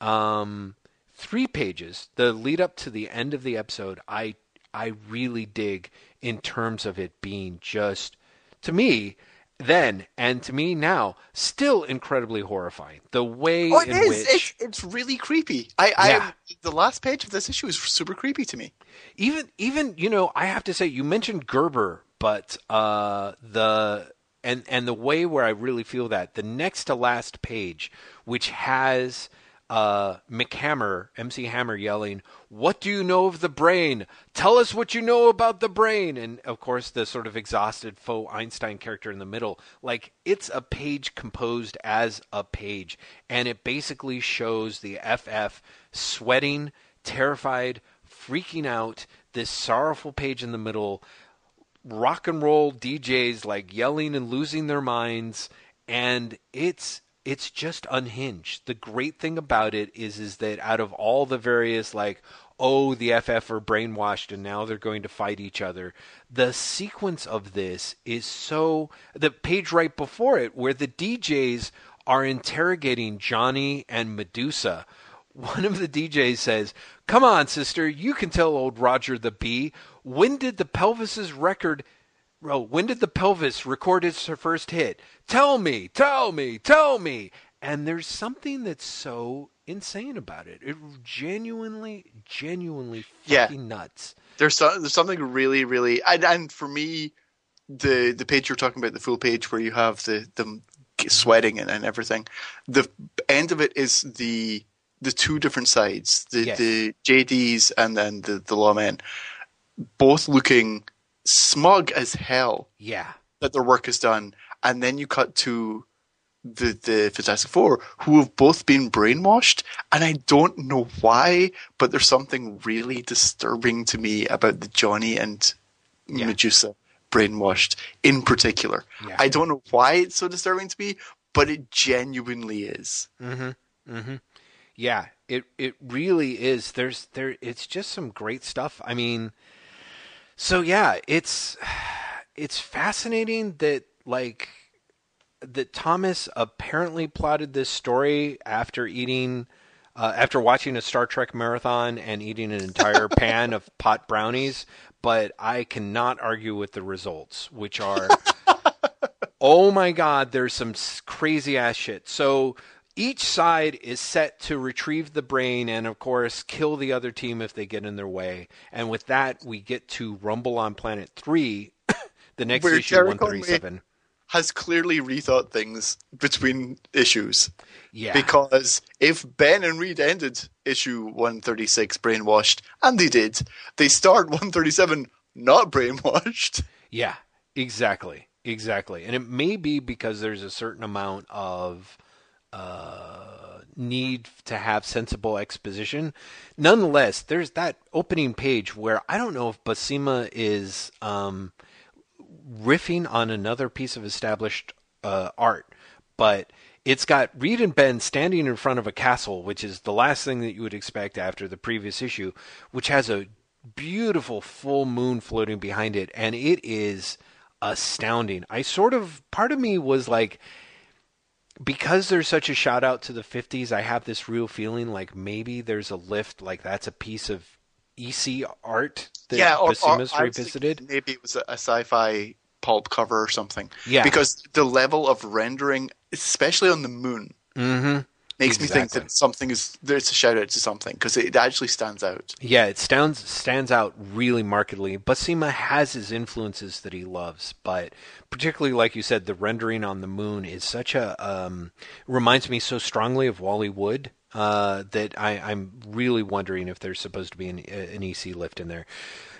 um, three pages, the lead up to the end of the episode. I I really dig in terms of it being just to me then and to me now still incredibly horrifying. The way oh, it in is. which It's, it's really creepy. I, Yeah. I, the last page of this issue is super creepy to me. even even you know i have to say you mentioned gerber but uh the and and the way where i really feel that the next to last page which has uh mchammer mc hammer yelling what do you know of the brain? Tell us what you know about the brain. And of course the sort of exhausted faux einstein character in the middle. Like it's a page composed as a page and it basically shows the ff sweating terrified freaking out, this sorrowful page in the middle, rock and roll DJs like yelling and losing their minds, and it's it's just unhinged. The great thing about it is is that out of all the various like oh, the FF are brainwashed and now they're going to fight each other. The sequence of this is so. The page right before it, where the DJs are interrogating Johnny and Medusa. <laughs> One of the DJs says, Come on, sister, you can tell old Roger the Bee. When did the Pelvis's record. Oh, when did the pelvis record its first hit? Tell me, tell me, tell me. And there's something that's so insane about it. It genuinely, genuinely fucking Yeah. nuts. There's so, there's something really really and, and for me, the the page you're talking about, the full page where you have the the sweating and, and everything. The end of it is the the two different sides, the Yes. the JDs and then the the lawmen, both looking smug as hell Yeah. that their work is done, and then you cut to the the Fantastic Four, who have both been brainwashed, and I don't know why, but there's something really disturbing to me about the Johnny and Yeah. Medusa brainwashed in particular. Yeah. I don't know why it's so disturbing to me, but it genuinely is. Mm-hmm. Mm-hmm. Yeah, it it really is. There's there it's just some great stuff. I mean, so yeah, it's <sighs> it's fascinating that like that Thomas apparently plotted this story after eating uh, after watching a Star Trek marathon and eating an entire <laughs> pan of pot brownies, but I cannot argue with the results, which are <laughs> oh my god, there's some crazy ass shit. So each side is set to retrieve the brain and, of course, kill the other team if they get in their way. And with that, we get to Rumble on Planet 3, <coughs> the next Where issue, Conway- 137. Has clearly rethought things between issues. Yeah. Because if Ben and Reed ended issue 136 brainwashed, and they did, they start 137 not brainwashed. Yeah, exactly, exactly. And it may be because there's a certain amount of uh, need to have sensible exposition. Nonetheless, there's that opening page where I don't know if Buscema is um, riffing on another piece of established uh, art, but it's got Reed and Ben standing in front of a castle, which is the last thing that you would expect after the previous issue, which has a beautiful full moon floating behind it, and it is astounding. I sort of, part of me was like, because there's such a shout out to the 50s, I have this real feeling like maybe there's a lift, like that's a piece of EC art that or, or Buscema's was revisited. Maybe it was a, a sci-fi pulp cover or something. Yeah. Because the level of rendering, especially on the moon, Mm-hmm. Makes me think that something is there's a shout out to something because it actually stands out. Yeah, it stands stands out really markedly. Buscema has his influences that he loves, but particularly like you said, the rendering on the moon is such a um, reminds me so strongly of Wally Wood uh, that I, I'm really wondering if there's supposed to be an, an EC lift in there.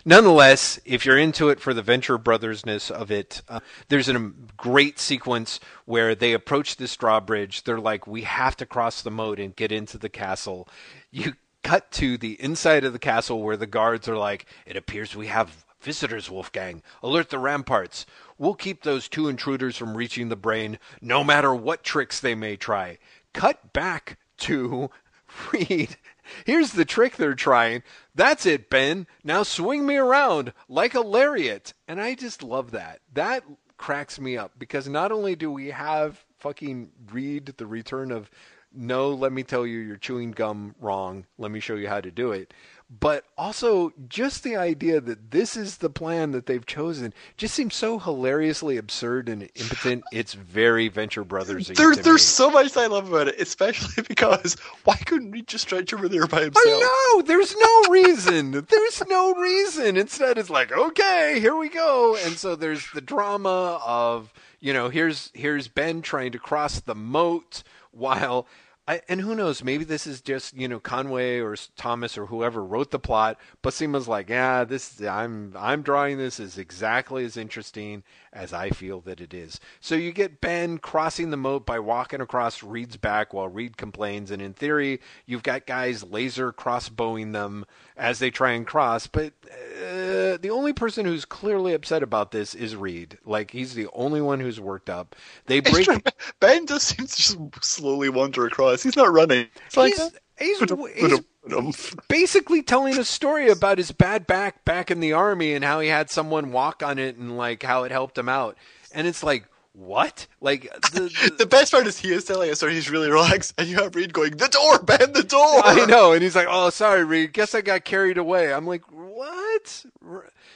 Nonetheless, if you're into it for the Venture Brothersness of it, uh, there's a great sequence where they approach this drawbridge. They're like, "We have to cross the moat and get into the castle." You cut to the inside of the castle where the guards are like, "It appears we have visitors, Wolfgang. Alert the ramparts. We'll keep those two intruders from reaching the brain, no matter what tricks they may try." Cut back to <laughs> Reed. Here's the trick they're trying. That's it, Ben. Now swing me around like a lariat. And I just love that. That cracks me up because not only do we have fucking Reed, the return of no, let me tell you, you're chewing gum wrong. Let me show you how to do it. But also, just the idea that this is the plan that they've chosen just seems so hilariously absurd and impotent. <laughs> It's very Venture Brothers. There, there's so much I love about it, especially <laughs> because why couldn't Reed just stretch over there by himself? I know. There's no reason. there's no reason. Instead, it's like, okay, here we go. And so there's the drama of, you know, here's here's Ben trying to cross the moat while. I, and who knows? Maybe this is just you know Conway or Thomas or whoever wrote the plot. Buscema's like, yeah, this I'm I'm drawing this is exactly as interesting as I feel that it is. So you get Ben crossing the moat by walking across Reed's back while Reed complains, and in theory, you've got guys laser crossbowing them as they try and cross. But uh, the only person who's clearly upset about this is Reed. Like he's the only one who's worked up. They break. <laughs> Ben just seems to just slowly wander across. He's not running. It's like He's- he's, he's basically telling a story about his bad back back in the army and how he had someone walk on it and like how it helped him out. And it's like, what? Like <laughs> the, the, the, best part is he is telling a story. He's really relaxed, and you have Reed going, "The door, Ben, the door." <laughs> I know, and he's like, "Oh, sorry, Reed. Guess I got carried away." I'm like, "What?"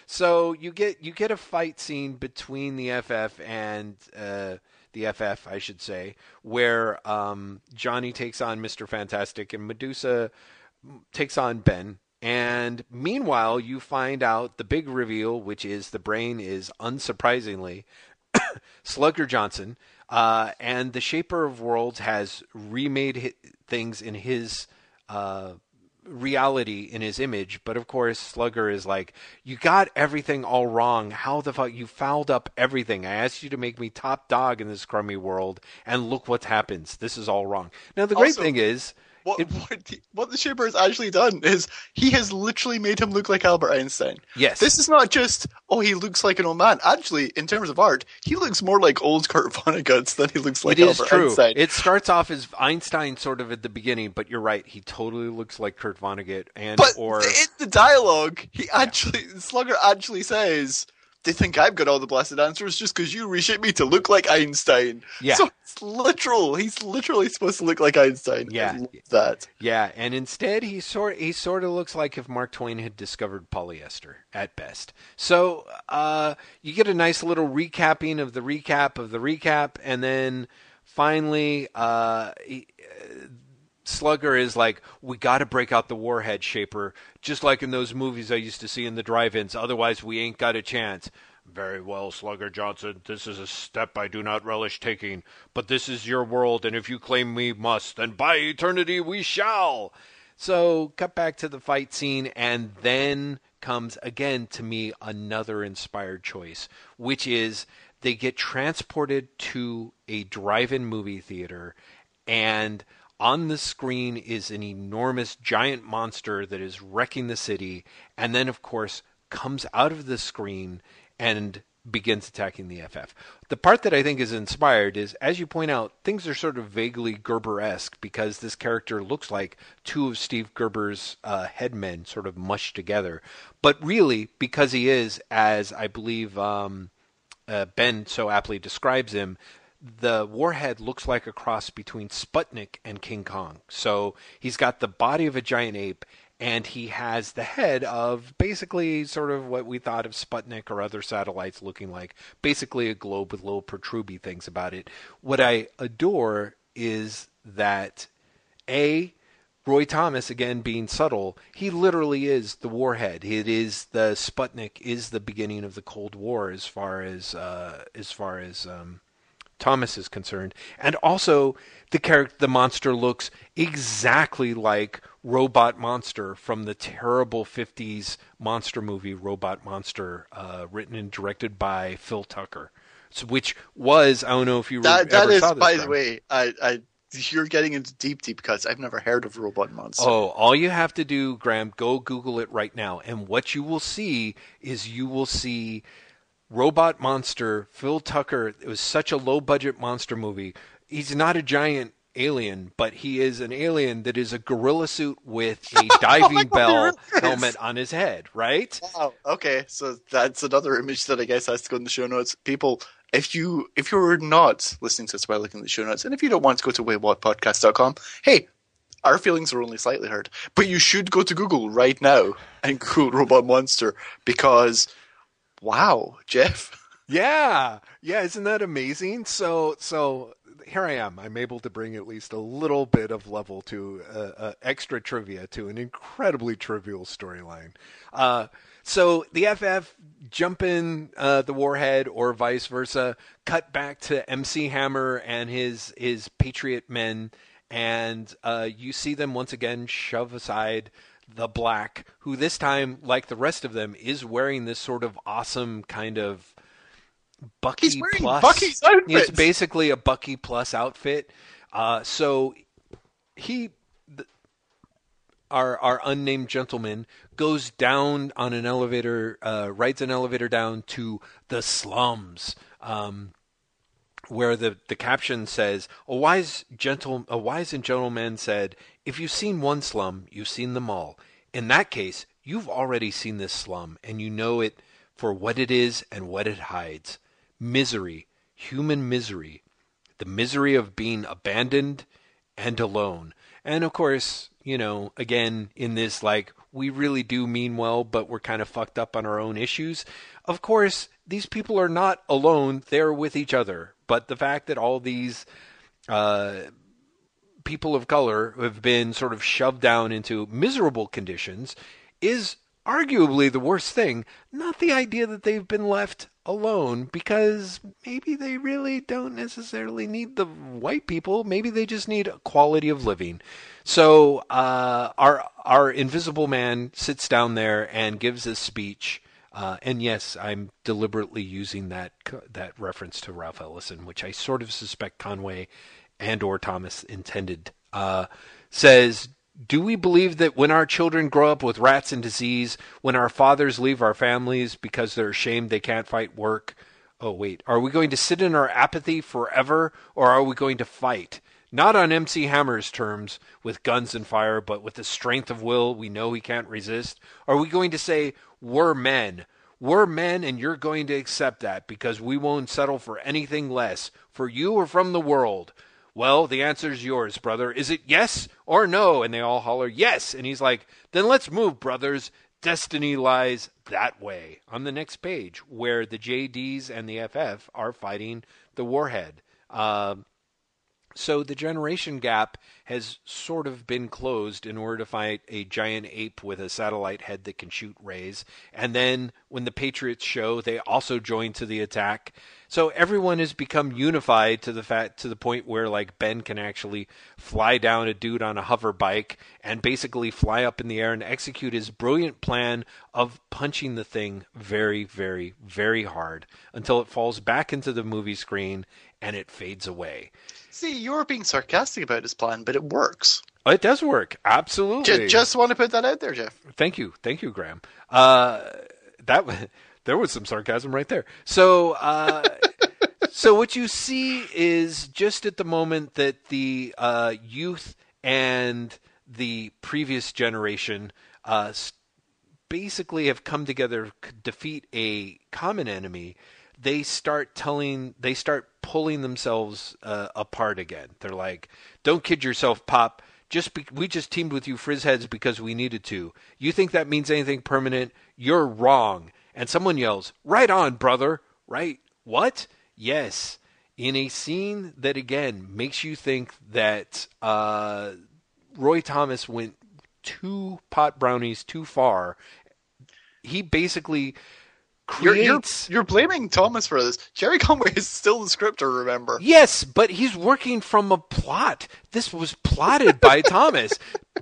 So you get you get a fight scene between the FF and uh, the FF, I should say, where um, Johnny takes on Mister Fantastic and Medusa takes on Ben. And meanwhile, you find out the big reveal, which is the brain is unsurprisingly <coughs> Slugger Johnson, uh, and the Shaper of Worlds has remade things in his uh, reality in his image. But of course, Slugger is like, "You got everything all wrong. How the fuck you fouled up everything? I asked you to make me top dog in this crummy world, and look what happens. This is all wrong." Now the great also, thing is what, what, what the Shaper has actually done is he has literally made him look like Albert Einstein. Yes. This is not just, oh, he looks like an old man. Actually, in terms of art, he looks more like old Kurt Vonnegut than he looks like it Albert true. Einstein. It starts off as Einstein sort of at the beginning, but you're right. He totally looks like Kurt Vonnegut. And, but or... in the dialogue, he actually, yeah. Slugger actually says, they think I've got all the blasted answers just because you reshaped me to look like Einstein. Yeah. So it's literal. He's literally supposed to look like Einstein. Yeah. that. Yeah, and instead he sort he sort of looks like if Mark Twain had discovered polyester at best. So uh, you get a nice little recapping of the recap of the recap, and then finally uh, he, Slugger is like, we got to break out the warhead shaper, just like in those movies I used to see in the drive-ins. Otherwise, we ain't got a chance. Very well, Slugger Johnson. This is a step I do not relish taking, but this is your world, and if you claim we must, then by eternity we shall. So, cut back to the fight scene, and then comes again to me another inspired choice, which is they get transported to a drive-in movie theater, and on the screen is an enormous giant monster that is wrecking the city, and then, of course, comes out of the screen and begins attacking the FF. The part that I think is inspired is, as you point out, things are sort of vaguely Gerber esque because this character looks like two of Steve Gerber's uh, headmen sort of mushed together. But really, because he is, as I believe um, uh, Ben so aptly describes him, the warhead looks like a cross between Sputnik and King Kong. So he's got the body of a giant ape and he has the head of basically sort of what we thought of Sputnik or other satellites looking like basically a globe with little protruby things about it. What I adore is that A Roy Thomas again being subtle, he literally is the warhead. It is the Sputnik is the beginning of the Cold War as far as uh, as far as um, Thomas is concerned, and also the character, the monster looks exactly like Robot Monster from the terrible '50s monster movie Robot Monster, uh, written and directed by Phil Tucker, so, which was I don't know if you that, that is, saw this by the way, I, I you're getting into deep deep cuts. I've never heard of Robot Monster. Oh, all you have to do, Graham, go Google it right now, and what you will see is you will see Robot Monster, Phil Tucker. It was such a low budget monster movie. He's not a giant alien, but he is an alien that is a gorilla suit with <laughs> a diving oh bell really helmet on his head, right? Wow. Okay, so that's another image that I guess has to go in the show notes. People, if you if you're not listening to us by looking at the show notes, and if you don't want to go to waywatpodcast.com, hey, our feelings are only slightly hurt. But you should go to Google right now and Google Robot Monster because Wow, Jeff. Yeah, yeah, isn't that amazing? So, so here I am. I'm able to bring at least a little bit of level to uh, uh, extra trivia to an incredibly trivial storyline. Uh, so the FF jump in uh, the warhead, or vice versa. Cut back to MC Hammer and his his Patriot men, and uh, you see them once again shove aside the black, who this time, like the rest of them, is wearing this sort of awesome kind of Bucky He's wearing plus. Bucky's outfit. It's basically a Bucky plus outfit. Uh, so he, the, our our unnamed gentleman, goes down on an elevator, uh, rides an elevator down to the slums. Um, where the, the caption says, "A wise gentle a wise and gentle man said, if you've seen one slum, you've seen them all. In that case, you've already seen this slum, and you know it for what it is and what it hides: misery, human misery, the misery of being abandoned and alone." And of course, you know, again in this like we really do mean well, but we're kind of fucked up on our own issues. Of course, these people are not alone; they're with each other. But the fact that all these uh, people of color have been sort of shoved down into miserable conditions is arguably the worst thing, not the idea that they've been left alone because maybe they really don't necessarily need the white people. Maybe they just need a quality of living. So uh, our our invisible man sits down there and gives a speech. Uh, and yes, I'm deliberately using that that reference to Ralph Ellison, which I sort of suspect Conway and or Thomas intended. Uh, says, do we believe that when our children grow up with rats and disease, when our fathers leave our families because they're ashamed they can't fight work? Oh, wait. Are we going to sit in our apathy forever, or are we going to fight? Not on MC Hammer's terms, with guns and fire, but with the strength of will we know he can't resist? Are we going to say, we're men? We're men, and you're going to accept that because we won't settle for anything less, for you or from the world. Well, the answer's yours, brother. Is it yes or no? And they all holler, yes. And he's like, then let's move, brothers. Destiny lies that way. On the next page, where the JDs and the FF are fighting the Warhead. Uh, so the generation gap has sort of been closed in order to fight a giant ape with a satellite head that can shoot rays. And then when the Patriots show, they also join to the attack. So everyone has become unified to the fact to the point where like Ben can actually fly down a dude on a hover bike and basically fly up in the air and execute his brilliant plan of punching the thing very, very, very hard until it falls back into the movie screen and it fades away. See, you're being sarcastic about his plan, but it works. It does work, absolutely. Just, just want to put that out there, Jeff. Thank you, thank you, Graham. Uh, that <laughs> there was some sarcasm right there. So, uh, <laughs> so what you see is just at the moment that the uh, youth and the previous generation uh, basically have come together to defeat a common enemy they start telling they start pulling themselves uh, apart again. They're like, "Don't kid yourself, Pop. Just be- we just teamed with you frizzheads because we needed to. You think that means anything permanent? You're wrong." And someone yells, "Right on, brother! Right? What? Yes." In a scene that again makes you think that uh, Roy Thomas went two pot brownies too far. He basically you're, you're, you're, blaming Thomas for this. Gerry Conway is still the scripter, remember? Yes, but he's working from a plot. This was plotted by <laughs> Thomas.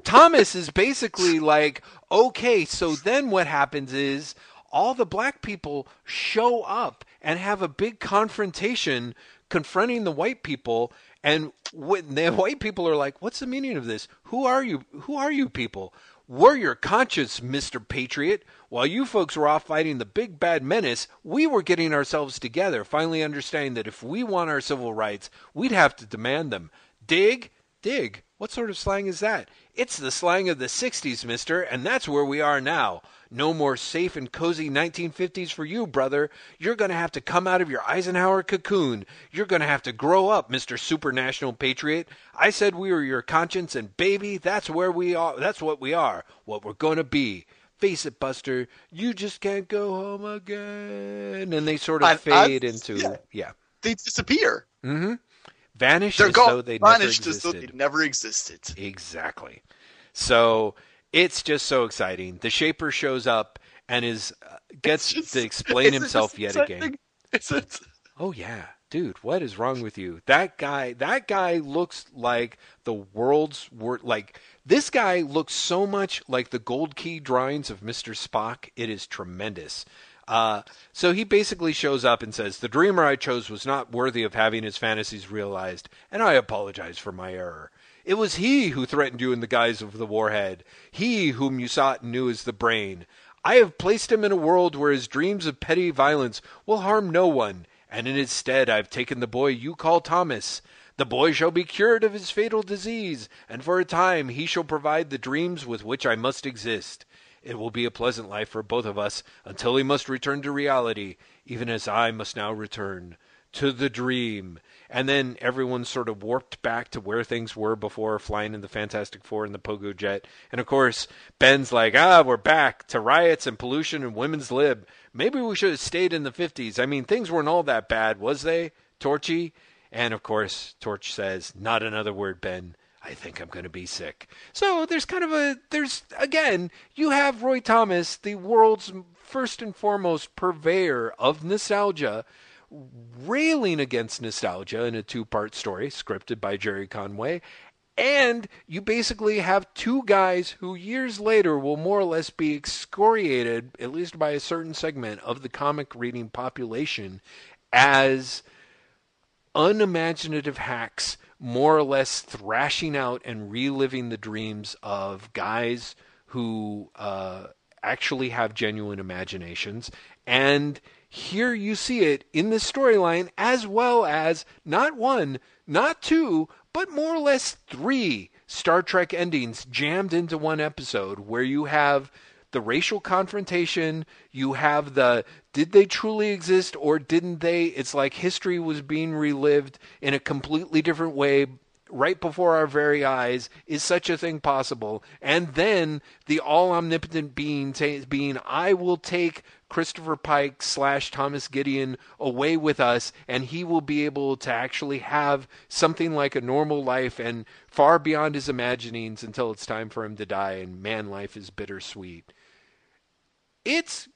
Thomas is basically like, okay, so then what happens is all the black people show up and have a big confrontation confronting the white people and when the <laughs> white people are like what's the meaning of this who are you who are you people we're your conscience, Mr. Patriot. While you folks were off fighting the big bad menace, we were getting ourselves together, finally understanding that if we want our civil rights, we'd have to demand them. Dig? Dig. What sort of slang is that? It's the slang of the 60s, mister, and that's where we are now. No more safe and cozy 1950s for you, brother. You're going to have to come out of your Eisenhower cocoon. You're going to have to grow up, Mr. Supernational Patriot. I said we were your conscience, and baby, that's where we are. That's what we are. What we're going to be. Face it, Buster. You just can't go home again. And they sort of I, fade I, into yeah. yeah. They disappear. Mm-hmm. Vanish They're as gone. though they Vanished never existed. as though they never existed. Exactly. So it's just so exciting. The Shaper shows up and is uh, gets just, to explain <laughs> himself yet again. Oh yeah, dude, what is wrong with you? That guy, that guy looks like the world's worst. Like this guy looks so much like the Gold Key drawings of Mister Spock. It is tremendous. Uh, so he basically shows up and says, The dreamer I chose was not worthy of having his fantasies realized, and I apologize for my error. It was he who threatened you in the guise of the warhead, he whom you sought and knew as the brain. I have placed him in a world where his dreams of petty violence will harm no one, and in his stead I've taken the boy you call Thomas. The boy shall be cured of his fatal disease, and for a time he shall provide the dreams with which I must exist. It will be a pleasant life for both of us until he must return to reality, even as I must now return to the dream. And then everyone sort of warped back to where things were before flying in the Fantastic Four and the Pogo Jet. And of course, Ben's like, ah, we're back to riots and pollution and women's lib. Maybe we should have stayed in the 50s. I mean, things weren't all that bad, was they, Torchy? And of course, Torch says, not another word, Ben. I think I'm going to be sick. So there's kind of a, there's, again, you have Roy Thomas, the world's first and foremost purveyor of nostalgia, railing against nostalgia in a two part story scripted by Gerry Conway. And you basically have two guys who years later will more or less be excoriated, at least by a certain segment of the comic reading population, as unimaginative hacks, more or less thrashing out and reliving the dreams of guys who uh, actually have genuine imaginations. And here you see it in the storyline, as well as not one, not two, but more or less three Star Trek endings jammed into one episode where you have the racial confrontation, you have the did they truly exist or didn't they? It's like history was being relived in a completely different way right before our very eyes. Is such a thing possible? And then the all omnipotent being t- being, I will take Christopher Pike slash Thomas Gideon away with us, and he will be able to actually have something like a normal life and far beyond his imaginings until it's time for him to die, and man, life is bittersweet. It's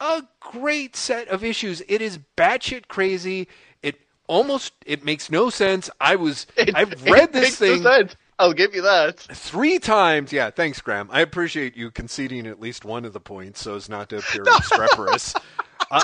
a great set of issues. It is batshit crazy. It almost it makes no sense. I was <laughs> It- I've read it this makes thing No sense. I'll give you that. three times. Yeah, thanks, Graham. I appreciate you conceding at least one of the points so as not to appear <laughs> obstreperous. Uh,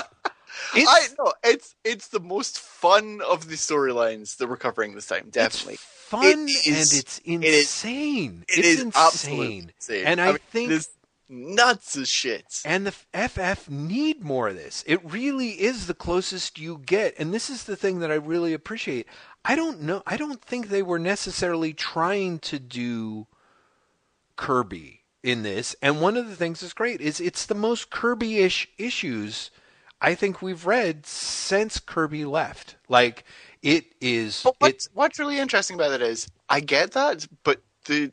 it's, I know it's it's the most fun of the storylines that we're covering this time. Definitely, It's fun It is- and it's it is- insane. it it's is insane. insane. And I, mean, think it is nuts as shit. And the FF need more of this. It really is the closest you get. And this is the thing that I really appreciate. I don't know. I don't think they were necessarily trying to do Kirby in this. And one of the things that's great is it's the most Kirby-ish issues I think we've read since Kirby left. Like it is. But what's what's really interesting about it is I get that, but the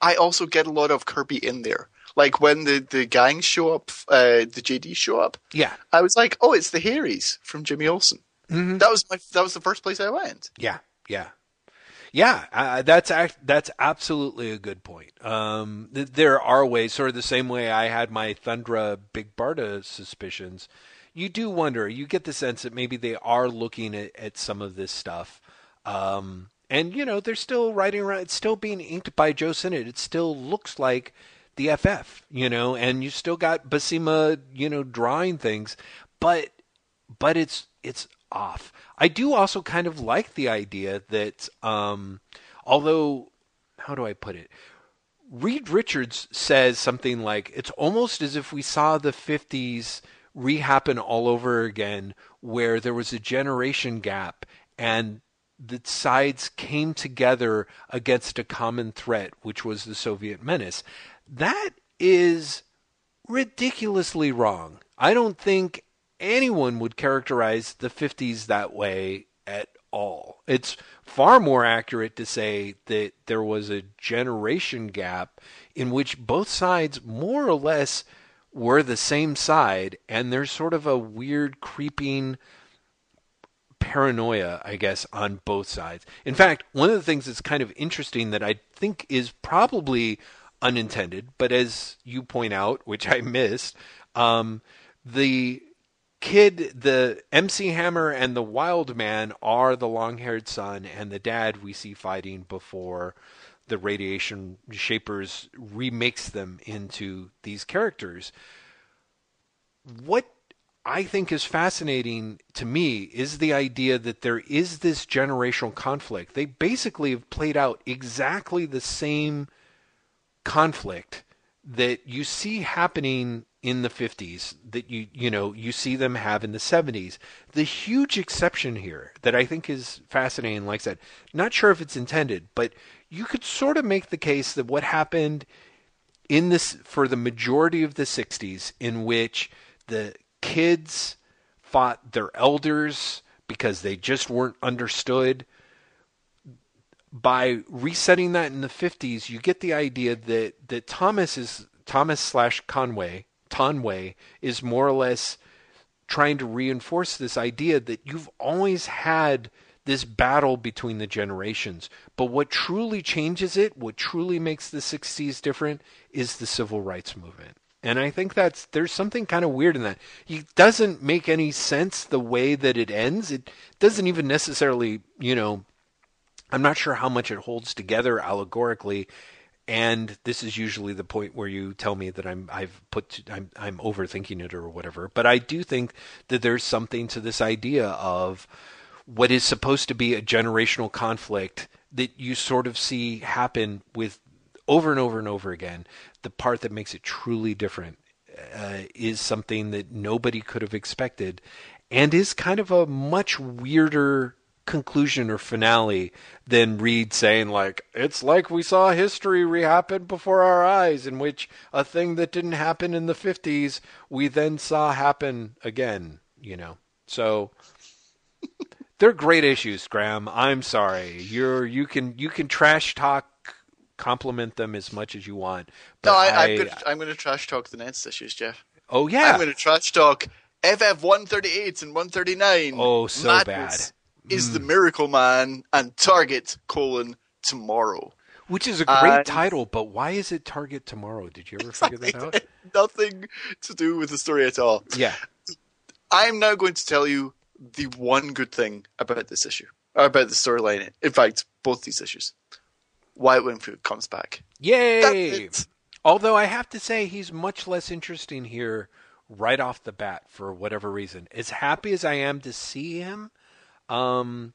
I also get a lot of Kirby in there. Like when the the gangs show up, uh, the JD show up, yeah. I was like, oh, it's the Hairies from Jimmy Olsen. Mhm. That was my that was the first place I went. Yeah, yeah, yeah. Uh, that's act, that's absolutely a good point. Um, th- there are ways, sort of the same way I had my Thundra Big Barda suspicions. You do wonder. You get the sense that maybe they are looking at, at some of this stuff. Um, and you know they're still writing around. It's still being inked by Joe Sinnott. It still looks like the FF, you know, and you still got Buscema, you know, drawing things, but but it's it's off. I do also kind of like the idea that um, although how do I put it? Reed Richards says something like it's almost as if we saw the 50s rehappen all over again where there was a generation gap and the sides came together against a common threat which was the Soviet menace. That is ridiculously wrong. I don't think anyone would characterize the 50s that way at all. It's far more accurate to say that there was a generation gap in which both sides more or less were the same side and there's sort of a weird creeping paranoia, I guess, on both sides. In fact, one of the things that's kind of interesting that I think is probably unintended, but as you point out, which I missed, um, the kid, the MC Hammer and the Wild Man are the long haired son, and the dad we see fighting before the Radiation Shapers remakes them into these characters. What I think is fascinating to me is the idea that there is this generational conflict. They basically have played out exactly the same conflict that you see happening in the 50s that you you know you see them have in the 70s. The huge exception here that I think is fascinating, like I said, not sure if it's intended, but you could sort of make the case that what happened in this for the majority of the 60s in which the kids fought their elders because they just weren't understood by resetting that in the 50s you get the idea that that Thomas is Thomas slash Conway Conway is more or less trying to reinforce this idea that you've always had this battle between the generations. But what truly changes it, what truly makes the 60s different, is the civil rights movement. And I think that's there's something kind of weird in that. It doesn't make any sense the way that it ends. It doesn't even necessarily, you know, I'm not sure how much it holds together allegorically. And this is usually the point where you tell me that I'm I've put I'm I'm overthinking it or whatever. But I do think that there's something to this idea of what is supposed to be a generational conflict that you sort of see happen with over and over and over again. The part that makes it truly different uh, is something that nobody could have expected and is kind of a much weirder conclusion or finale than Reed saying like it's like we saw history rehappen before our eyes in which a thing that didn't happen in the 50s we then saw happen again, you know. So they're great issues, Graham. I'm sorry. You're you can you can trash talk compliment them as much as you want. no, I, am gonna, I'm going to trash talk the next issues, Jeff. Oh yeah, I'm going to trash talk FF 138 and 139. Oh, so Madness bad. Is mm. the Miracle Man and Target colon tomorrow? Which is a great title, but why is it Target tomorrow? Did you ever figure that out? <laughs> Nothing to do with the story at all. Yeah. I'm now going to tell you the one good thing about this issue, about the storyline. In fact, both these issues. Wyatt Wingfoot comes back. Yay! Although I have to say he's much less interesting here right off the bat for whatever reason. As happy as I am to see him, um,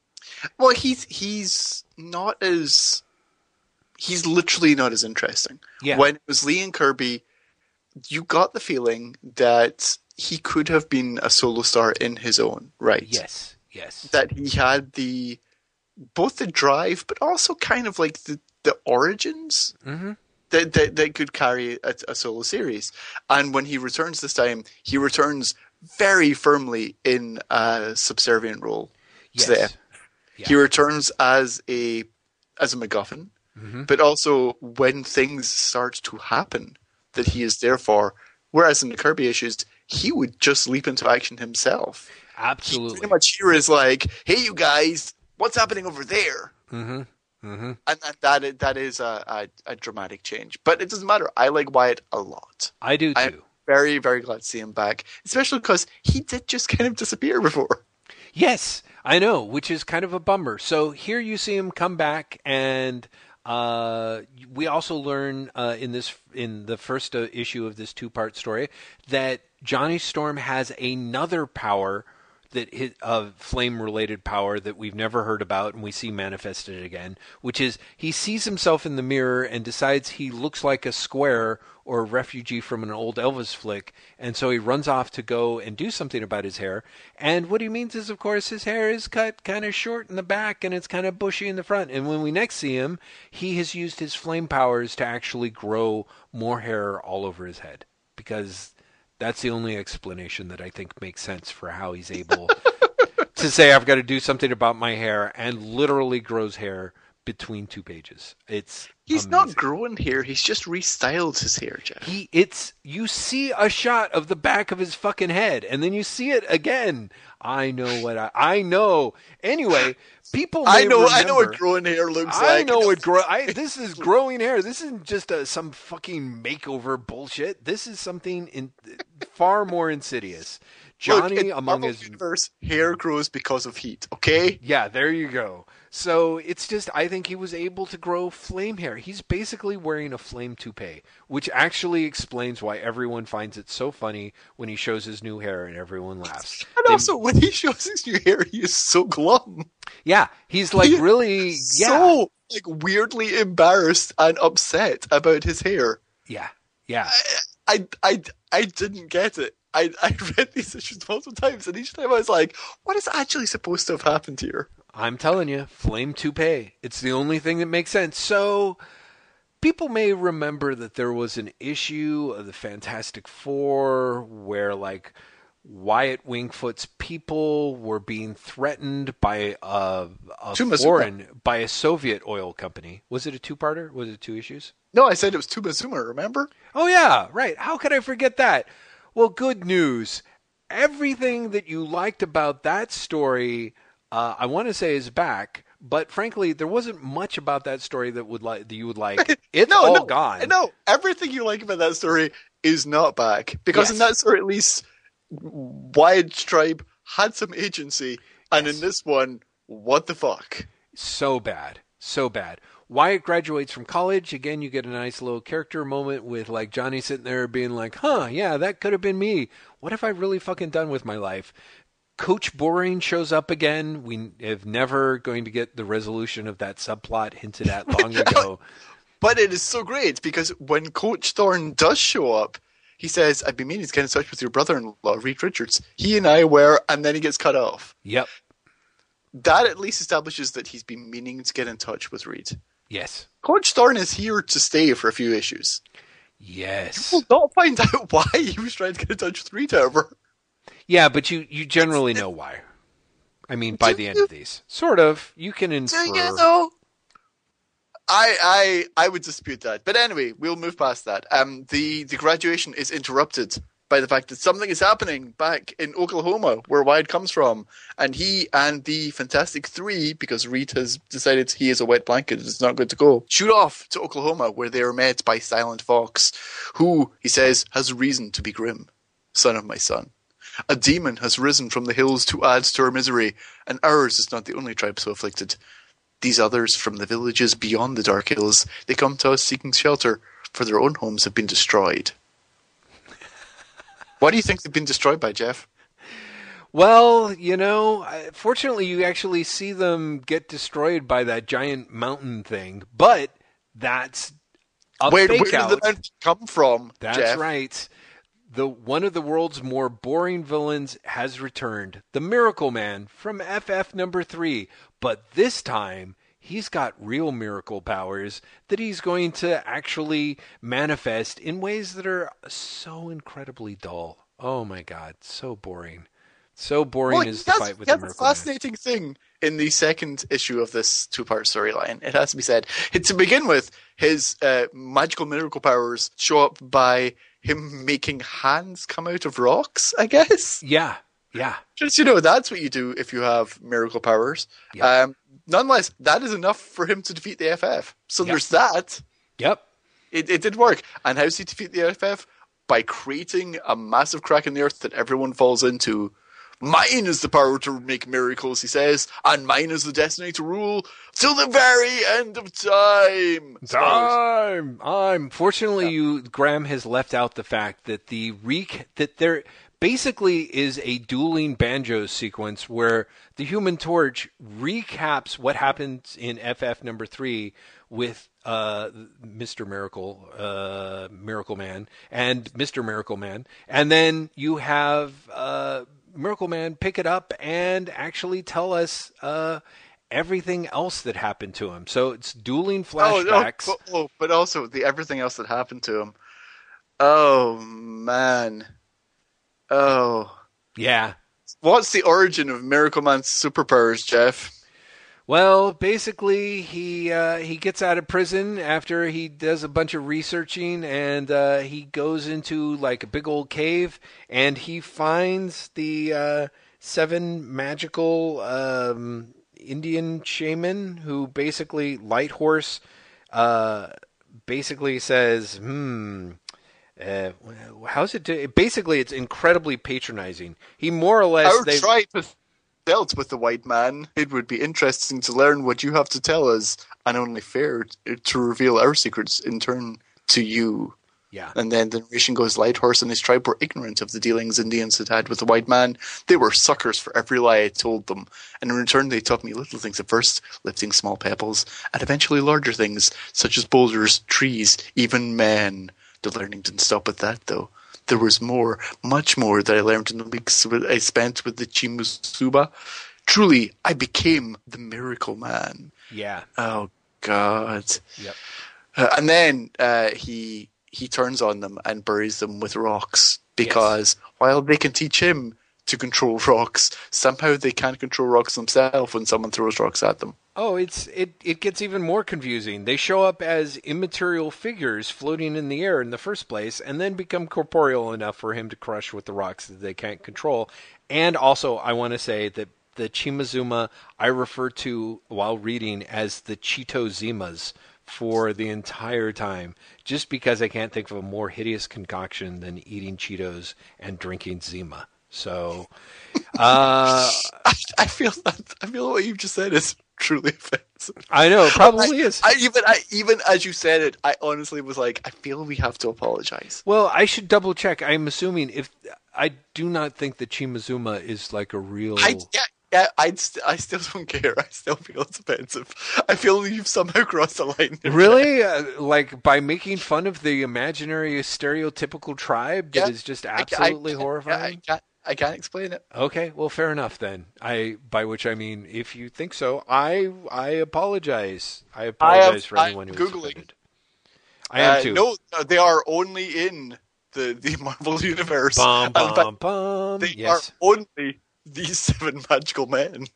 well, he's he's not as he's literally not as interesting. Yeah. When it was Lee and Kirby, you got the feeling that he could have been a solo star in his own right. Yes, yes. That he had the both the drive, but also kind of like the the origins mm-hmm. that, that that could carry a, a, solo series. And when he returns this time, he returns very firmly in a subservient role. Yes. To the yeah. He returns as a as a MacGuffin, mm-hmm. but also when things start to happen that he is there for. Whereas in the Kirby issues, he would just leap into action himself. Absolutely. He pretty much here is like, hey, you guys, what's happening over there? Mm-hmm. Mm-hmm. And, and that is, that is a, a, a, dramatic change. But it doesn't matter. I like Wyatt a lot. I do too. I'm very, very glad to see him back, especially because he did just kind of disappear <laughs> before. Yes, I know, which is kind of a bummer. So here you see him come back, and uh, we also learn uh, in this in the first uh, issue of this two part story that Johnny Storm has another power that his, flame related power that we've never heard about and we see manifested again, which is he sees himself in the mirror and decides he looks like a square or a refugee from an old Elvis flick, and so he runs off to go and do something about his hair. And what he means is, of course, his hair is cut kind of short in the back and it's kind of bushy in the front. And when we next see him, he has used his flame powers to actually grow more hair all over his head because that's the only explanation that I think makes sense for how he's able <laughs> to say I've got to do something about my hair and literally grows hair between two pages. It's He's amazing. not growing hair. He's just restyled his hair, Jeff. He it's you see a shot of the back of his fucking head and then you see it again. I know what I I know. Anyway, people I know remember, I know what growing hair looks I like. I know what <laughs> grow I this is growing hair. This isn't just a, some fucking makeover bullshit. This is something in far more insidious. Johnny Look, among his universe hair grows because of heat, okay? Yeah, there you go. So it's just, I think he was able to grow flame hair. He's basically wearing a flame toupee, which actually explains why everyone finds it so funny when he shows his new hair and everyone laughs. <laughs> And they, also, when he shows his new hair, he is so glum. Yeah, he's like really, yeah. So, like, weirdly embarrassed and upset about his hair. Yeah, yeah. I, I, I, I didn't get it. I, I read these issues multiple times, and each time I was like, what is actually supposed to have happened here? I'm telling you, flame toupee. It's the only thing that makes sense. So, people may remember that there was an issue of the Fantastic Four where, like, Wyatt Wingfoot's people were being threatened by a, a foreign, by a Soviet oil company. Was it a two-parter? Was it two issues? No, I said it was Tuma remember? Oh, yeah, right. How could I forget that? Well, good news. Everything that you liked about that story, uh, I want to say, is back. But frankly, there wasn't much about that story that would like that you would like. <laughs> It's no, all no, gone. No, everything you like about that story is not back because yes. in that story, at least, Wyatt Tribe had some agency, and yes. in this one, what the fuck? So bad, so bad. Wyatt graduates from college. Again, you get a nice little character moment with like Johnny sitting there being like, huh, yeah, that could have been me. What have I really fucking done with my life? Coach Boring shows up again. We have never going to get the resolution of that subplot hinted at <laughs> long ago. but it is so great because when Coach Thorne does show up, he says, I've been meaning to get in touch with your brother in law, Reed Richards. He and I were, and then he gets cut off. Yep. That at least establishes that he's been meaning to get in touch with Reed. Yes. Coach Thorne is here to stay for a few issues. Yes. We'll not find out <laughs> why he was trying to get in touch with Reed, ever. Yeah, but you, you generally know why. I mean, by the end of these. Sort of. You can infer. Do you know? I, I I would dispute that. But anyway, we'll move past that. Um the, the graduation is interrupted by the fact that something is happening back in Oklahoma, where Wyatt comes from, and he and the Fantastic Three, because Reed has decided he is a wet blanket and is not good to go, shoot off to Oklahoma, where they are met by Silent Fox, who he says has reason to be grim, son of my son. A demon has risen from the hills to add to our misery, and ours is not the only tribe so afflicted. These others from the villages beyond the dark hills, they come to us seeking shelter, for their own homes have been destroyed. Why do you think they've been destroyed by, Jeff? Well, you know, fortunately, you actually see them get destroyed by that giant mountain thing, but that's a where, where did the mountain come from? That's Jeff? right. The one of the world's more boring villains has returned, the Miracle Man from FF number three, but this time he's got real miracle powers that he's going to actually manifest in ways that are so incredibly dull. Oh my god, so boring. So boring well, is the fight with the Miracle a fascinating Man. thing in the second issue of this two-part storyline. It has to be said. To begin with, his uh, magical miracle powers show up by him making hands come out of rocks. I guess. Yeah, yeah. Just you know, that's what you do if you have miracle powers. Um, nonetheless, that is enough for him to defeat the FF. So yep. there's that. Yep. It, it did work. And how does he defeat the FF? By creating a massive crack in the earth that everyone falls into. Mine is the power to make miracles, he says, and mine is the destiny to rule till the very end of time. Time. I'm. Fortunately, yeah. you Graham has left out the fact that the reek that there basically is a dueling banjos sequence where the Human Torch recaps what happens in FF number three with uh, Mr. Miracle, uh, Miracle Man, and Mr. Miracle Man, and then you have uh, Miracle Man pick it up and actually tell us uh, everything else that happened to him. So it's dueling flashbacks. Oh, oh, oh, but also the everything else that happened to him. Oh man. Oh. Yeah. What's the origin of Miracle Man's superpowers, Jeff? Well, basically, he uh, he gets out of prison after he does a bunch of researching, and uh, he goes into like a big old cave, and he finds the uh, seven magical um, Indian shaman who basically Light Horse uh, basically says, "Hmm, uh, how's it? Do- Basically, it's incredibly patronizing. He more or less. Our tribe has dealt with the white man. It would be interesting to learn what you have to tell us, and only fair to reveal our secrets in turn to you. Yeah. And then the narration goes Light Horse and his tribe were ignorant of the dealings Indians had had with the white man. They were suckers for every lie I told them. And in return, they taught me little things at first, lifting small pebbles, and eventually larger things, such as boulders, trees, even men. The learning didn't stop at that, though. There was more, much more that I learned in the weeks I spent with the Chimusuba. Truly, I became the miracle man. Yeah. Oh God. Yep. Uh, and then uh, he he turns on them and buries them with rocks because yes. while they can teach him to control <laughs> rocks, somehow they can't control rocks themselves when someone throws rocks at them. Oh, it's it it gets even more confusing. They show up as immaterial figures floating in the air in the first place and then become corporeal enough for him to crush with the rocks that they can't control. And also, I want to say that the Chimazuma I refer to while reading as the Cheeto Zimas for the entire time, just because I can't think of a more hideous concoction than eating Cheetos and drinking Zima. So, <laughs> uh, I, I, feel that I feel what you've just said is truly <laughs> offensive. I know, probably I, is. I, even I, even as you said it, I honestly was like, I feel we have to apologize. Well, I should double check. I'm assuming if I do not think that Chimazuma is like a real. I, yeah, yeah, I'd st- I still don't care. I still feel it's offensive. I feel you've somehow crossed the line. <laughs> Really? Uh, like by making fun of the imaginary stereotypical tribe that yeah, is just absolutely I, I, horrifying? I I can't explain it. Okay, well, fair enough then. I by which I mean, if you think so, I I apologize. I apologize for anyone who's googling. Offended. I am uh, too. No, they are only in the the <laughs> Marvel universe. Bum, <laughs> bum, bum. They yes. are only these <laughs> seven magical men.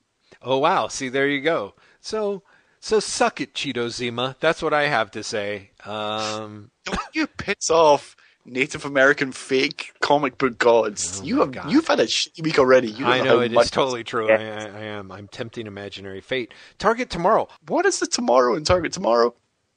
Oh wow! See, there you go. So, so suck it, Cheeto Zima. That's what I have to say. Um, Don't you piss off Native American fake comic book gods? Oh you have God. you've had a week already. You I know it is totally true. I, I, am. I'm tempting imaginary fate. Target tomorrow. What is the tomorrow in Target tomorrow?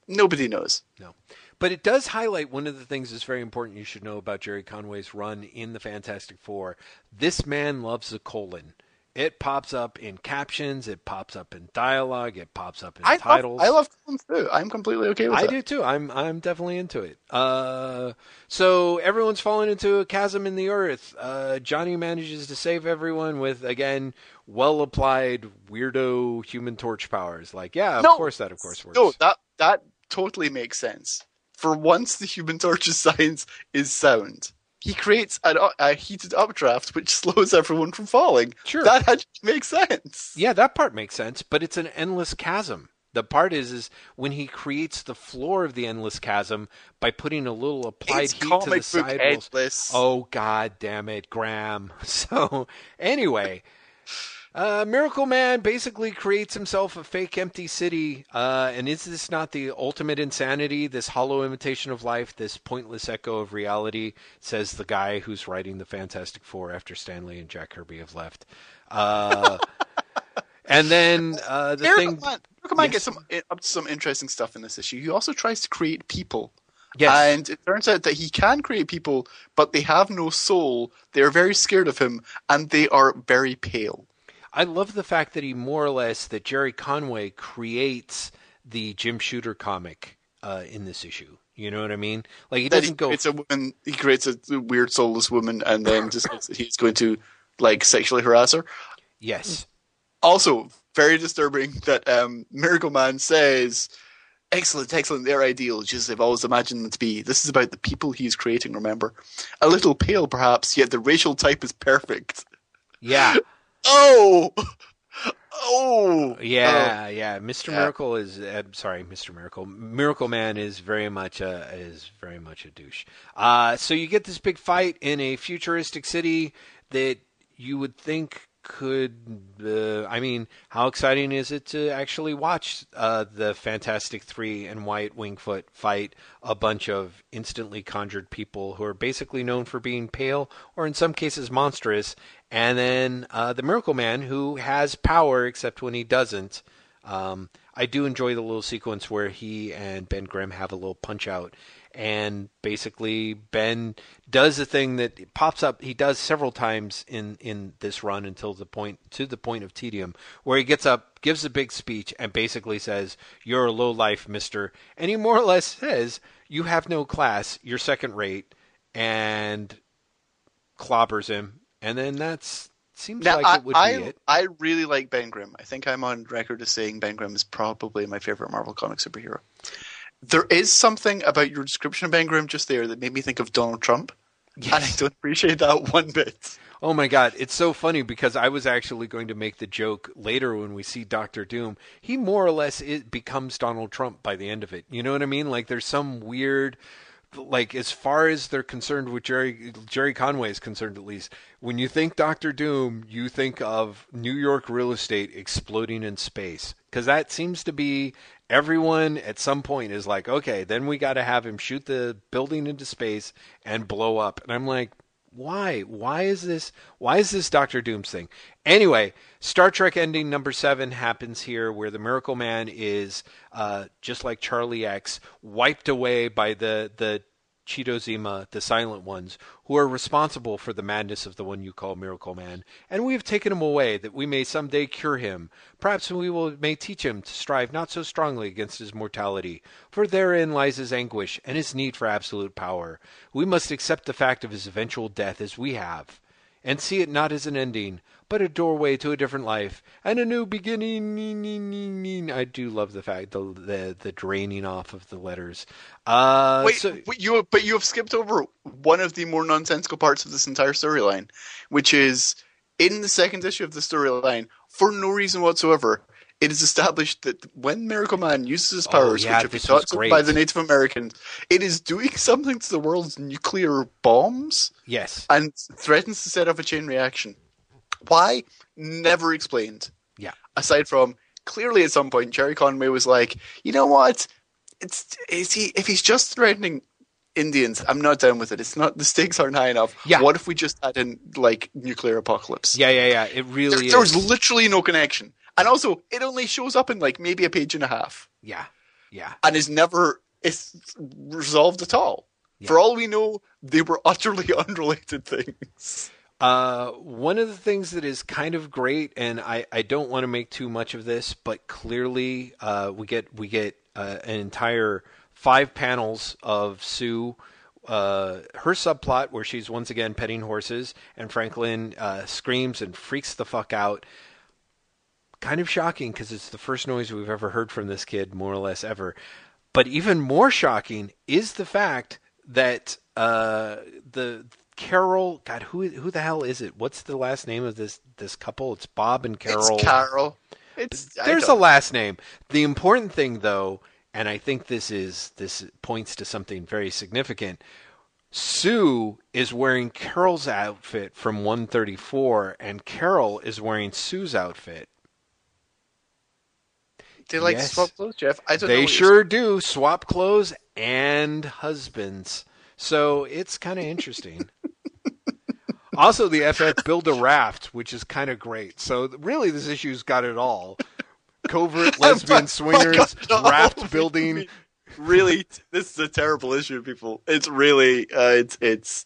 Nobody knows. No. But it does highlight one of the things that's very important you should know about Gerry Conway's run in the Fantastic Four. This man loves a colon. It pops up in captions. It pops up in dialogue. It pops up in I titles. Love, I love colons too. I'm completely okay with it. I that. do too. I'm I'm definitely into it. Uh, so everyone's fallen into a chasm in the earth. Uh, Johnny manages to save everyone with again well applied weirdo Human Torch powers. Like yeah, of no, course that of course works. No, that that totally makes sense for once the Human Torch's <laughs> science is sound. He creates an, uh, a heated updraft which <laughs> slows everyone from falling. Sure, that makes sense. Yeah, that part makes sense, but it's an endless chasm. The part is, is when he creates the floor of the endless chasm by putting a little applied it's heat to the sidewalls. Oh God damn it, Graham! <laughs> So anyway, uh, Miracle Man basically creates himself a fake empty city. Uh, and is this not the ultimate insanity? This hollow imitation of life, this pointless echo of reality, says the guy who's writing the Fantastic Four after Stan Lee and Jack Kirby have left. Uh, <laughs> and then uh, the Miracle thing. Man, Miracle Man yes. gets some, up to some interesting stuff in this issue. He also tries to create people. Yes. And it turns out that he can create people, but they have no soul. They're very scared of him, and they are very pale. I love the fact that he more or less that Gerry Conway creates the Jim Shooter comic uh, in this issue. You know what I mean? Like he doesn't go. It's a woman. He creates a weird soulless woman, and then just he's going to like sexually harass her. Yes. Also, very disturbing that um, Miracle Man says, "Excellent, excellent. They're ideal, just as I've always imagined them to be. This is about the people he's creating. Remember, a little pale, perhaps, yet the racial type is perfect." Yeah. Oh, <laughs> oh, yeah, oh. yeah. Mr. Yeah. Miracle is uh, sorry, Mr. Miracle. Miracle Man is very much a is very much a douche. Uh, so you get this big fight in a futuristic city that you would think could uh, I mean, how exciting is it to actually watch uh, the Fantastic Three and Wyatt Wingfoot fight a bunch of instantly conjured people who are basically known for being pale or in some cases monstrous, and then uh, the Miracle Man who has power except when he doesn't. Um, I do enjoy the little sequence where he and Ben Grimm have a little punch out and basically Ben does the thing that pops up. He does several times in in this run until the point to the point of tedium, where he gets up, gives a big speech, and basically says, "You're a low life, Mister," and he more or less says, "You have no class. You're second rate," and clobbers him, and then that's seems now, like I, it would I, be it. I really like Ben Grimm. I think I'm on record as saying Ben Grimm is probably my favorite Marvel comic superhero. There is something about your description of Ben Grimm just there that made me think of Donald Trump, yes. and I don't appreciate that one bit. Oh my god, it's so funny because I was actually going to make the joke later when we see Doctor Doom. He more or less it becomes Donald Trump by the end of it. You know what I mean? Like there's some weird like as far as they're concerned with Gerry Gerry Conway is concerned at least, when you think Doctor Doom, you think of New York real estate exploding in space because that seems to be everyone at some point is like, okay, then we got to have him shoot the building into space and blow up. And I'm like, why? Why is this? Why is this Doctor Doom's thing? Anyway, Star Trek ending number seven happens here, where the Miracle Man is uh, just like Charlie X, wiped away by the the Chitozima, the Silent Ones, who are responsible for the madness of the one you call Miracle Man, and we have taken him away that we may some day cure him. Perhaps we will may teach him to strive not so strongly against his mortality, for therein lies his anguish and his need for absolute power. We must accept the fact of his eventual death as we have, and see it not as an ending, but a doorway to a different life and a new beginning. I do love the fact the the, the draining off of the letters. Uh, Wait, so, you but you have skipped over one of the more nonsensical parts of this entire storyline, which is in the second issue of the storyline for no reason whatsoever. It is established that when Miracle Man uses his oh, powers, oh, yeah, which have been taught by the Native Americans, it is doing something to the world's nuclear bombs. Yes, and threatens to set off a chain reaction. Why? Never explained. Yeah. Aside from clearly at some point Gerry Conway was like, you know what? It's is he if he's just threatening Indians, I'm not down with it. It's not the stakes aren't high enough. Yeah. What if we just had in like nuclear apocalypse? Yeah, yeah, yeah. It really there, there was literally no connection. And also it only shows up in like maybe a page and a half. Yeah. Yeah. And is never it's resolved at all. Yeah. For all we know, they were utterly <laughs> unrelated things. Uh, one of the things that is kind of great, and I, I don't want to make too much of this, but clearly uh, we get we get uh, an entire five panels of Sue, uh, her subplot where she's once again petting horses, and Franklin uh, screams and freaks the fuck out. Kind of shocking because it's the first noise we've ever heard from this kid, more or less ever. But even more shocking is the fact that uh, the Carol. God, who who the hell is it? What's the last name of this this couple? It's Bob and Carol. It's Carol. It's there's a last name. The important thing, though, and I think this is this points to something very significant. Sue is wearing Carol's outfit from 134, and Carol is wearing Sue's outfit. They like yes. swap clothes, Jeff. I don't they sure do swap clothes and husbands. So it's kind of interesting. also, the FF build a raft, which is kind of great. So really, this issue's got it all: covert <laughs> lesbian swingers, raft building. Really, this is a terrible issue, people. It's really, uh, it's it's.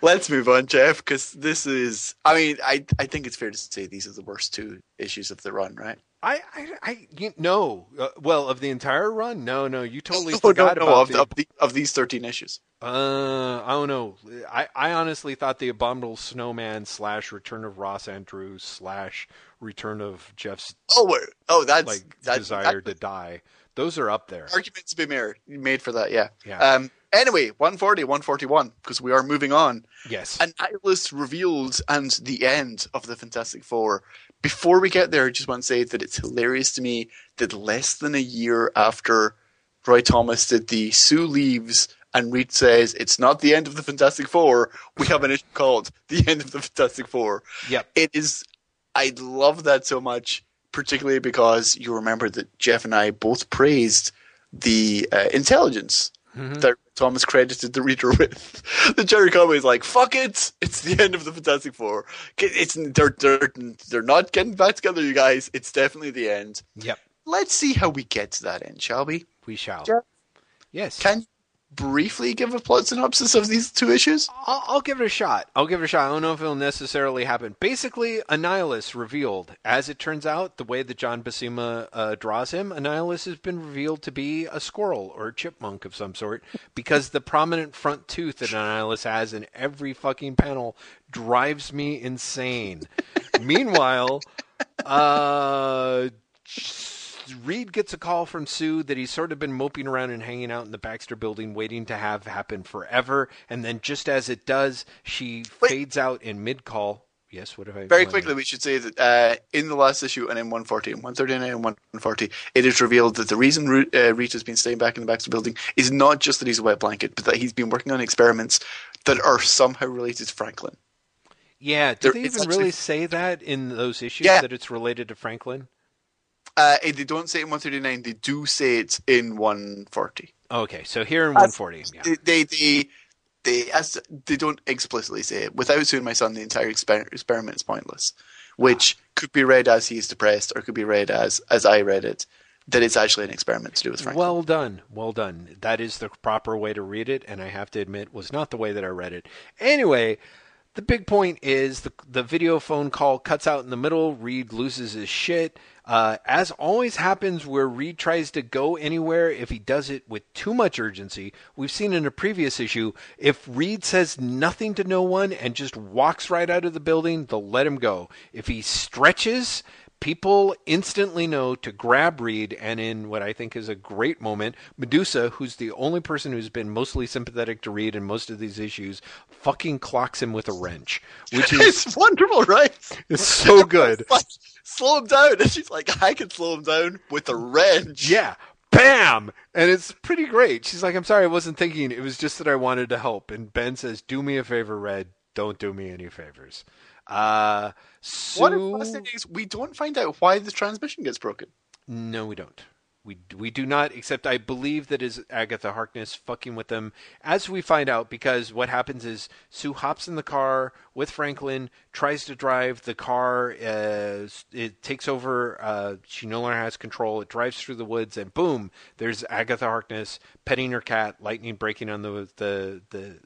Let's move on, Jeff, because this is. I mean, I I think it's fair to say these are the worst two issues of the run, right? I, I, I you, no. Uh, well, of the entire run, no, no. You totally <laughs> forgot no, no, about of, the, of, the, of these thirteen issues. Uh, I don't know. I, I honestly thought the Abominable Snowman slash Return of Ross Andrews slash Return of Jeff's oh oh that's like that's, desire to die. Those are up there. Arguments to be made made for that. Yeah. Yeah. Um. Anyway, 140, 141, because we are moving on. Yes. Annihilus revealed and the end of the Fantastic Four before we get there, I just want to say that it's hilarious to me that less than a year after Roy Thomas did the Sue leaves and Reed says it's not the end of the Fantastic Four, we have an issue called The End of the Fantastic Four. Yep. It is I love that so much, particularly because you remember that Jeff and I both praised the uh, intelligence mm-hmm. that Thomas credited the reader <laughs> with. the Gerry Conway is like, "Fuck it! It's the end of the Fantastic Four. It's they're they're they're not getting back together, you guys. It's definitely the end." Yep. Let's see how we get to that end, shall we? We shall. Jeff, yes. Can briefly give a plot synopsis of these two issues? I'll, I'll, give it a shot. I'll give it a shot. I don't know if it'll necessarily happen. Basically, Annihilus revealed. As it turns out, the way that John Buscema uh, draws him, Annihilus has been revealed to be a squirrel or a chipmunk of some sort because the prominent front tooth that Annihilus has in every fucking panel drives me insane. <laughs> Meanwhile, uh Reed gets a call from Sue that he's sort of been moping around and hanging out in the Baxter building, waiting to have happen forever. And then, just as it does, she Wait. fades out in mid call. Yes, what have I? Very quickly, we should say that uh, in the last issue and in 140 and 139 and 140, it is revealed that the reason uh, Rita's been staying back in the Baxter building is not just that he's a wet blanket, but that he's been working on experiments that are somehow related to Franklin. Yeah, There- did they even actually- really say that in those issues Yeah. that it's related to Franklin? Uh, eh, they don't say it in 139, they do say it in 140. Okay, so here in 140, yeah. They, they, they, as, they don't explicitly say it. Without suing my son, the entire exper- experiment is pointless, which could be read as he's depressed or could be read as, as I read it, that it's actually an experiment to do with Franklin. Well done, well done. That is the proper way to read it, and I have to admit, was not the way that I read it. Anyway, the big point is the the video phone call cuts out in the middle. Reed loses his shit. Uh, as always happens where Reed tries to go anywhere, if he does it with too much urgency, we've seen in a previous issue, if Reed says nothing to no one and just walks right out of the building, they'll let him go. If he stretches, people instantly know to grab Reed, and in what I think is a great moment, Medusa, who's the only person who's been mostly sympathetic to Reed in most of these issues, fucking clocks him with a wrench, which is, <laughs> it's wonderful, right? is so good. <laughs> Like, slow him down. <laughs> And she's like, I can slow him down with a wrench. Yeah. Bam! And it's pretty great. She's like, I'm sorry, I wasn't thinking. It was just that I wanted to help. And Ben says, Do me a favor, Red. Don't do me any favors. Uh, What Sue- is fascinating is we don't find out why the transmission gets broken. No, we don't. We we do not. Except I believe that is Agatha Harkness fucking with them, as we find out. Because what happens is Sue hops in the car with Franklin, tries to drive the car. Uh, it takes over. Uh, she no longer has control. It drives through the woods, and boom! There's Agatha Harkness petting her cat. Lightning breaking on the the the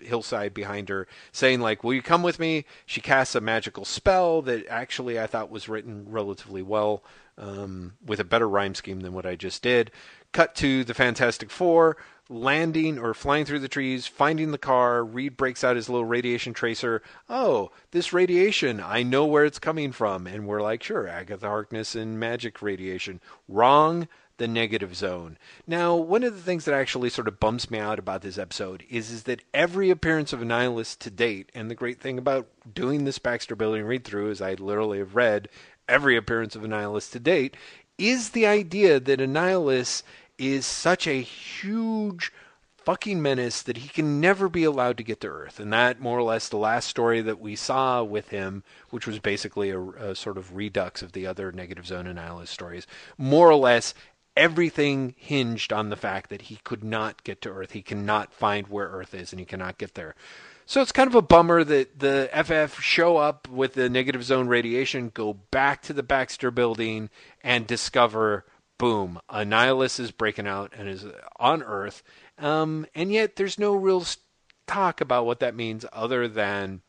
hillside behind her saying like will you come with me? She casts a magical spell that actually i thought was written relatively well um, with a better rhyme scheme than what i just did. Cut to the fantastic four landing or flying through the trees finding the car. Reed breaks out his little radiation tracer. Oh this radiation i know where it's coming from. And we're like sure agatha harkness and magic radiation. Wrong the negative zone. Now, one of the things that actually sort of bumps me out about this episode is is that every appearance of Annihilus to date, and the great thing about doing this Baxter Building read through is I literally have read every appearance of Annihilus to date, is the idea that Annihilus is such a huge fucking menace that he can never be allowed to get to Earth. And that, more or less, the last story that we saw with him, which was basically a, a sort of redux of the other Negative Zone Annihilus stories, more or less everything hinged on the fact that he could not get to Earth. He cannot find where Earth is, and he cannot get there. So it's kind of a bummer that the FF show up with the negative zone radiation, go back to the Baxter building, and discover, boom, Annihilus is breaking out and is on Earth. Um, and yet there's no real talk about what that means other than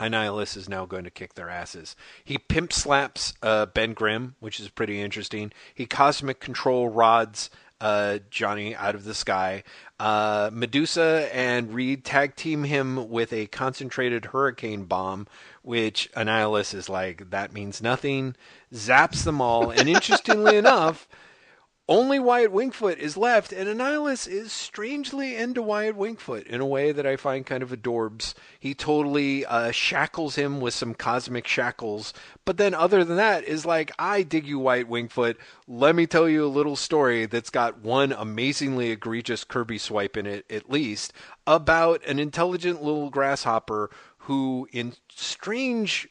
Annihilus is now going to kick their asses. He pimp slaps uh, Ben Grimm, which is pretty interesting. He cosmic control rods uh, Johnny out of the sky. Uh, Medusa and Reed tag team him with a concentrated hurricane bomb, which Annihilus is like, that means nothing. Zaps them all. And interestingly <laughs> enough, only Wyatt Wingfoot is left, and Annihilus is strangely into Wyatt Wingfoot in a way that I find kind of adorbs. He totally uh, shackles him with some cosmic shackles, but then other than that is like, I dig you, Wyatt Wingfoot. Let me tell you a little story that's got one amazingly egregious Kirby swipe in it, at least, about an intelligent little grasshopper who, in strange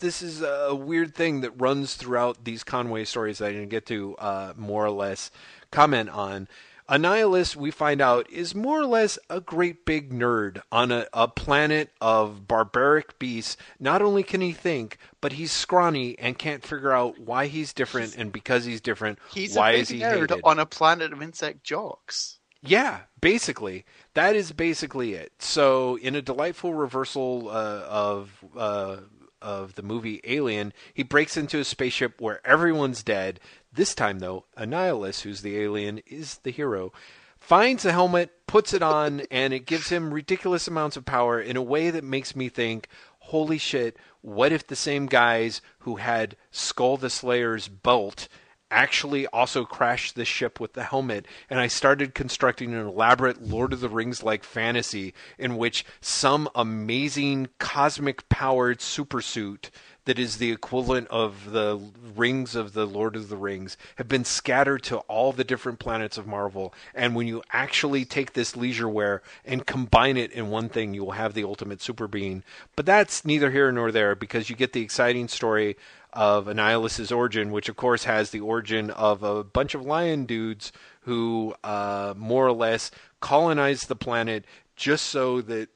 this is a weird thing that runs throughout these Conway stories that I didn't get to uh, more or less comment on. Annihilus, we find out, is more or less a great big nerd on a, a planet of barbaric beasts. Not only can he think, but he's scrawny and can't figure out why he's different, and because he's different, He's why a big is he nerd hated? on a planet of insect jocks. Yeah, basically. That is basically it. So, in a delightful reversal uh, of uh, of the movie Alien, he breaks into a spaceship where everyone's dead. This time, though, Annihilus, who's the alien, is the hero. Finds the helmet, puts it on, and it gives him ridiculous amounts of power in a way that makes me think, holy shit, what if the same guys who had Skull the Slayer's bolt actually also crashed the ship with the helmet, and I started constructing an elaborate Lord of the Rings like fantasy in which some amazing cosmic powered supersuit that is the equivalent of the rings of the Lord of the Rings have been scattered to all the different planets of Marvel. And when you actually take this leisure wear and combine it in one thing, you will have the ultimate super being. But that's neither here nor there because you get the exciting story of Annihilus's origin, which of course has the origin of a bunch of lion dudes who uh, more or less colonized the planet just so that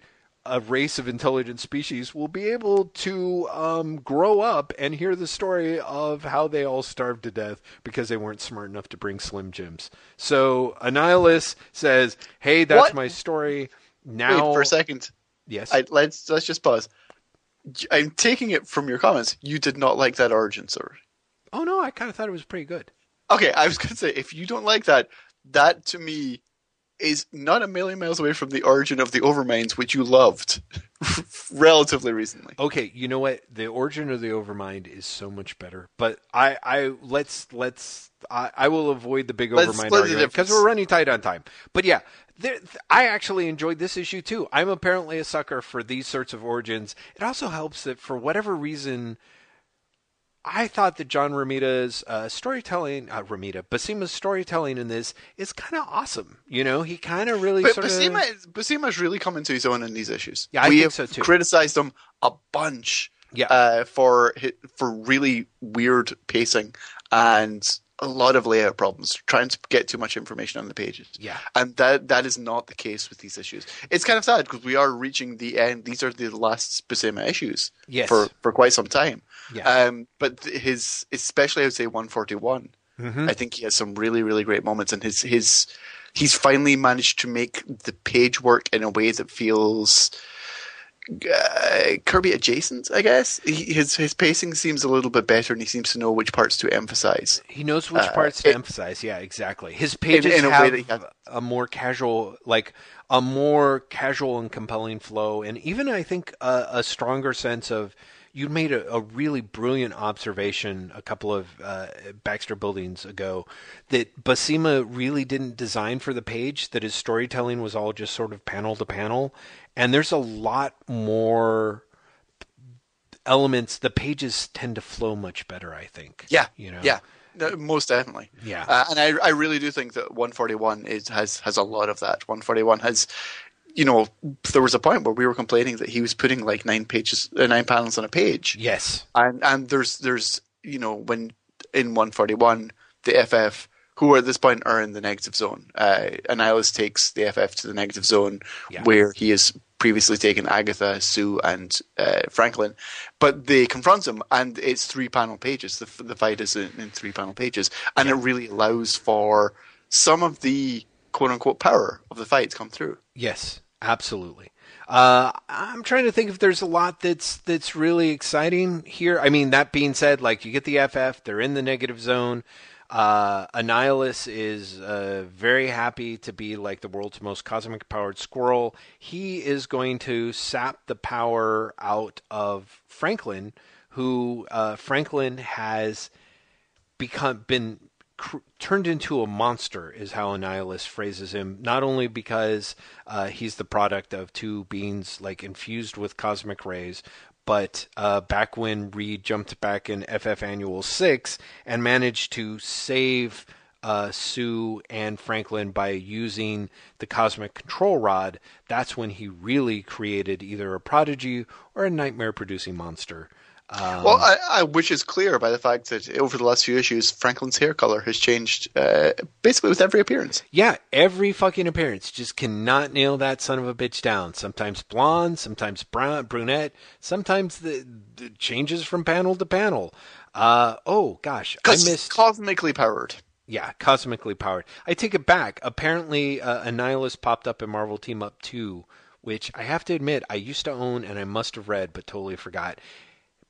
a race of intelligent species will be able to um, grow up and hear the story of how they all starved to death because they weren't smart enough to bring Slim Jims. So Annihilus says, "Hey, that's What? my story." Now, Wait for a second. yes, I, let's let's just pause. I'm taking it from your comments. You did not like that origin story. oh no, I kind of thought it was pretty good. Okay, I was going to say if you don't like that, that to me is not a million miles away from the origin of the Overminds, which you loved <laughs> relatively recently. Okay, you know what? The origin of the Overmind is so much better. But I, I let's let's I, I will avoid the big Let's Overmind argument because we're running tight on time. But yeah, there, I actually enjoyed this issue too. I'm apparently a sucker for these sorts of origins. It also helps that for whatever reason. I thought that John Romita's uh, storytelling, uh, Romita, Buscema's storytelling in this is kind of awesome. You know, he kind of really But sort of. Buscema, Buscema's really come into his own in these issues. Yeah, I we think so, too. criticized him a bunch Yeah. uh, for for really weird pacing and a lot of layout problems, trying to get too much information on the pages. Yeah. and that that is not the case with these issues. It's kind of sad because we are reaching the end. These are the last Buscema issues Yes. for for quite some time. Yeah. Um, but his, especially I would say 141. Mhm. I think he has some really, really great moments, and his his he's finally managed to make the page work in a way that feels uh, Kirby adjacent. I guess he, his his pacing seems a little bit better, and he seems to know which parts to emphasize. He knows which Uh, parts to it- emphasize. Yeah, exactly. His pages in a way have that he has- a more casual, like a more casual and compelling flow, and even I think a, a stronger sense of. You made a, a really brilliant observation a couple of uh, Baxter buildings ago that Buscema really didn't design for the page. That his storytelling was all just sort of panel to panel, and there's a lot more elements. The pages tend to flow much better. I think. Yeah, You know. yeah, most definitely. Yeah. uh, and I I really do think that 141 is has has a lot of that. 141 has. You know, there was a point where we were complaining that he was putting like nine pages, uh, nine panels on a page. Yes. and and there's there's you know when in 141 the FF who at this point are in the negative zone. Uh, Annihilus takes the FF to the negative zone Yeah. where he has previously taken Agatha, Sue, and uh, Franklin, but they confront him, and it's three panel pages. The, the fight is in, in three panel pages, and it really allows for some of the quote unquote power of the fight to come through. Yes, absolutely. Uh, I'm trying to think if there's a lot that's that's really exciting here. I mean, that being said, like you get the FF, they're in the negative zone. Uh, Annihilus is uh, very happy to be like the world's most cosmic powered squirrel. He is going to sap the power out of Franklin, who uh, Franklin has become been cr- turned into a monster is how Annihilus phrases him. Not only because uh, he's the product of two beings like infused with cosmic rays, but uh, back when Reed jumped back in FF Annual Six and managed to save. Uh, Sue and Franklin by using the cosmic control rod, that's when he really created either a prodigy or a nightmare producing monster. Um, Well, I, I, which is clear by the fact that over the last few issues, Franklin's hair color has changed uh, basically with every appearance. Yeah, every fucking appearance just cannot nail that son of a bitch down. Sometimes blonde, sometimes brown, brunette, sometimes the, the changes from panel to panel. Uh, oh gosh, I missed. cosmically powered. yeah, cosmically powered. I take it back. Apparently, uh, Annihilus popped up in Marvel Team Up 2, which I have to admit I used to own and I must have read, but totally forgot.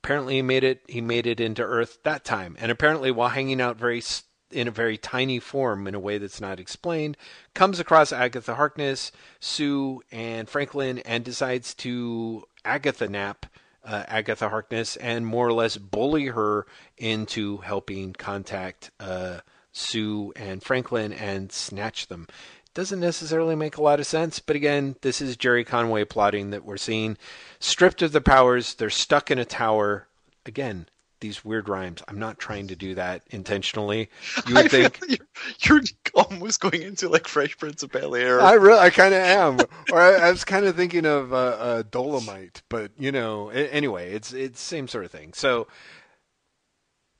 Apparently, he made it. He made it into Earth that time, and apparently, while hanging out very in a very tiny form in a way that's not explained, comes across Agatha Harkness, Sue, and Franklin, and decides to Agatha nap uh, Agatha Harkness and more or less bully her into helping contact uh, Sue and Franklin and snatch them. Doesn't necessarily make a lot of sense, but again, this is Gerry Conway plotting that we're seeing. Stripped of the powers, they're stuck in a tower. Again, these weird rhymes. I'm not trying to do that intentionally. You would <laughs> I think you're, you're almost going into like Fresh Prince of Bel Air. I really, I kind of am. or I, I was kind of thinking of uh, uh, Dolemite, but you know. Anyway, it's it's same sort of thing. So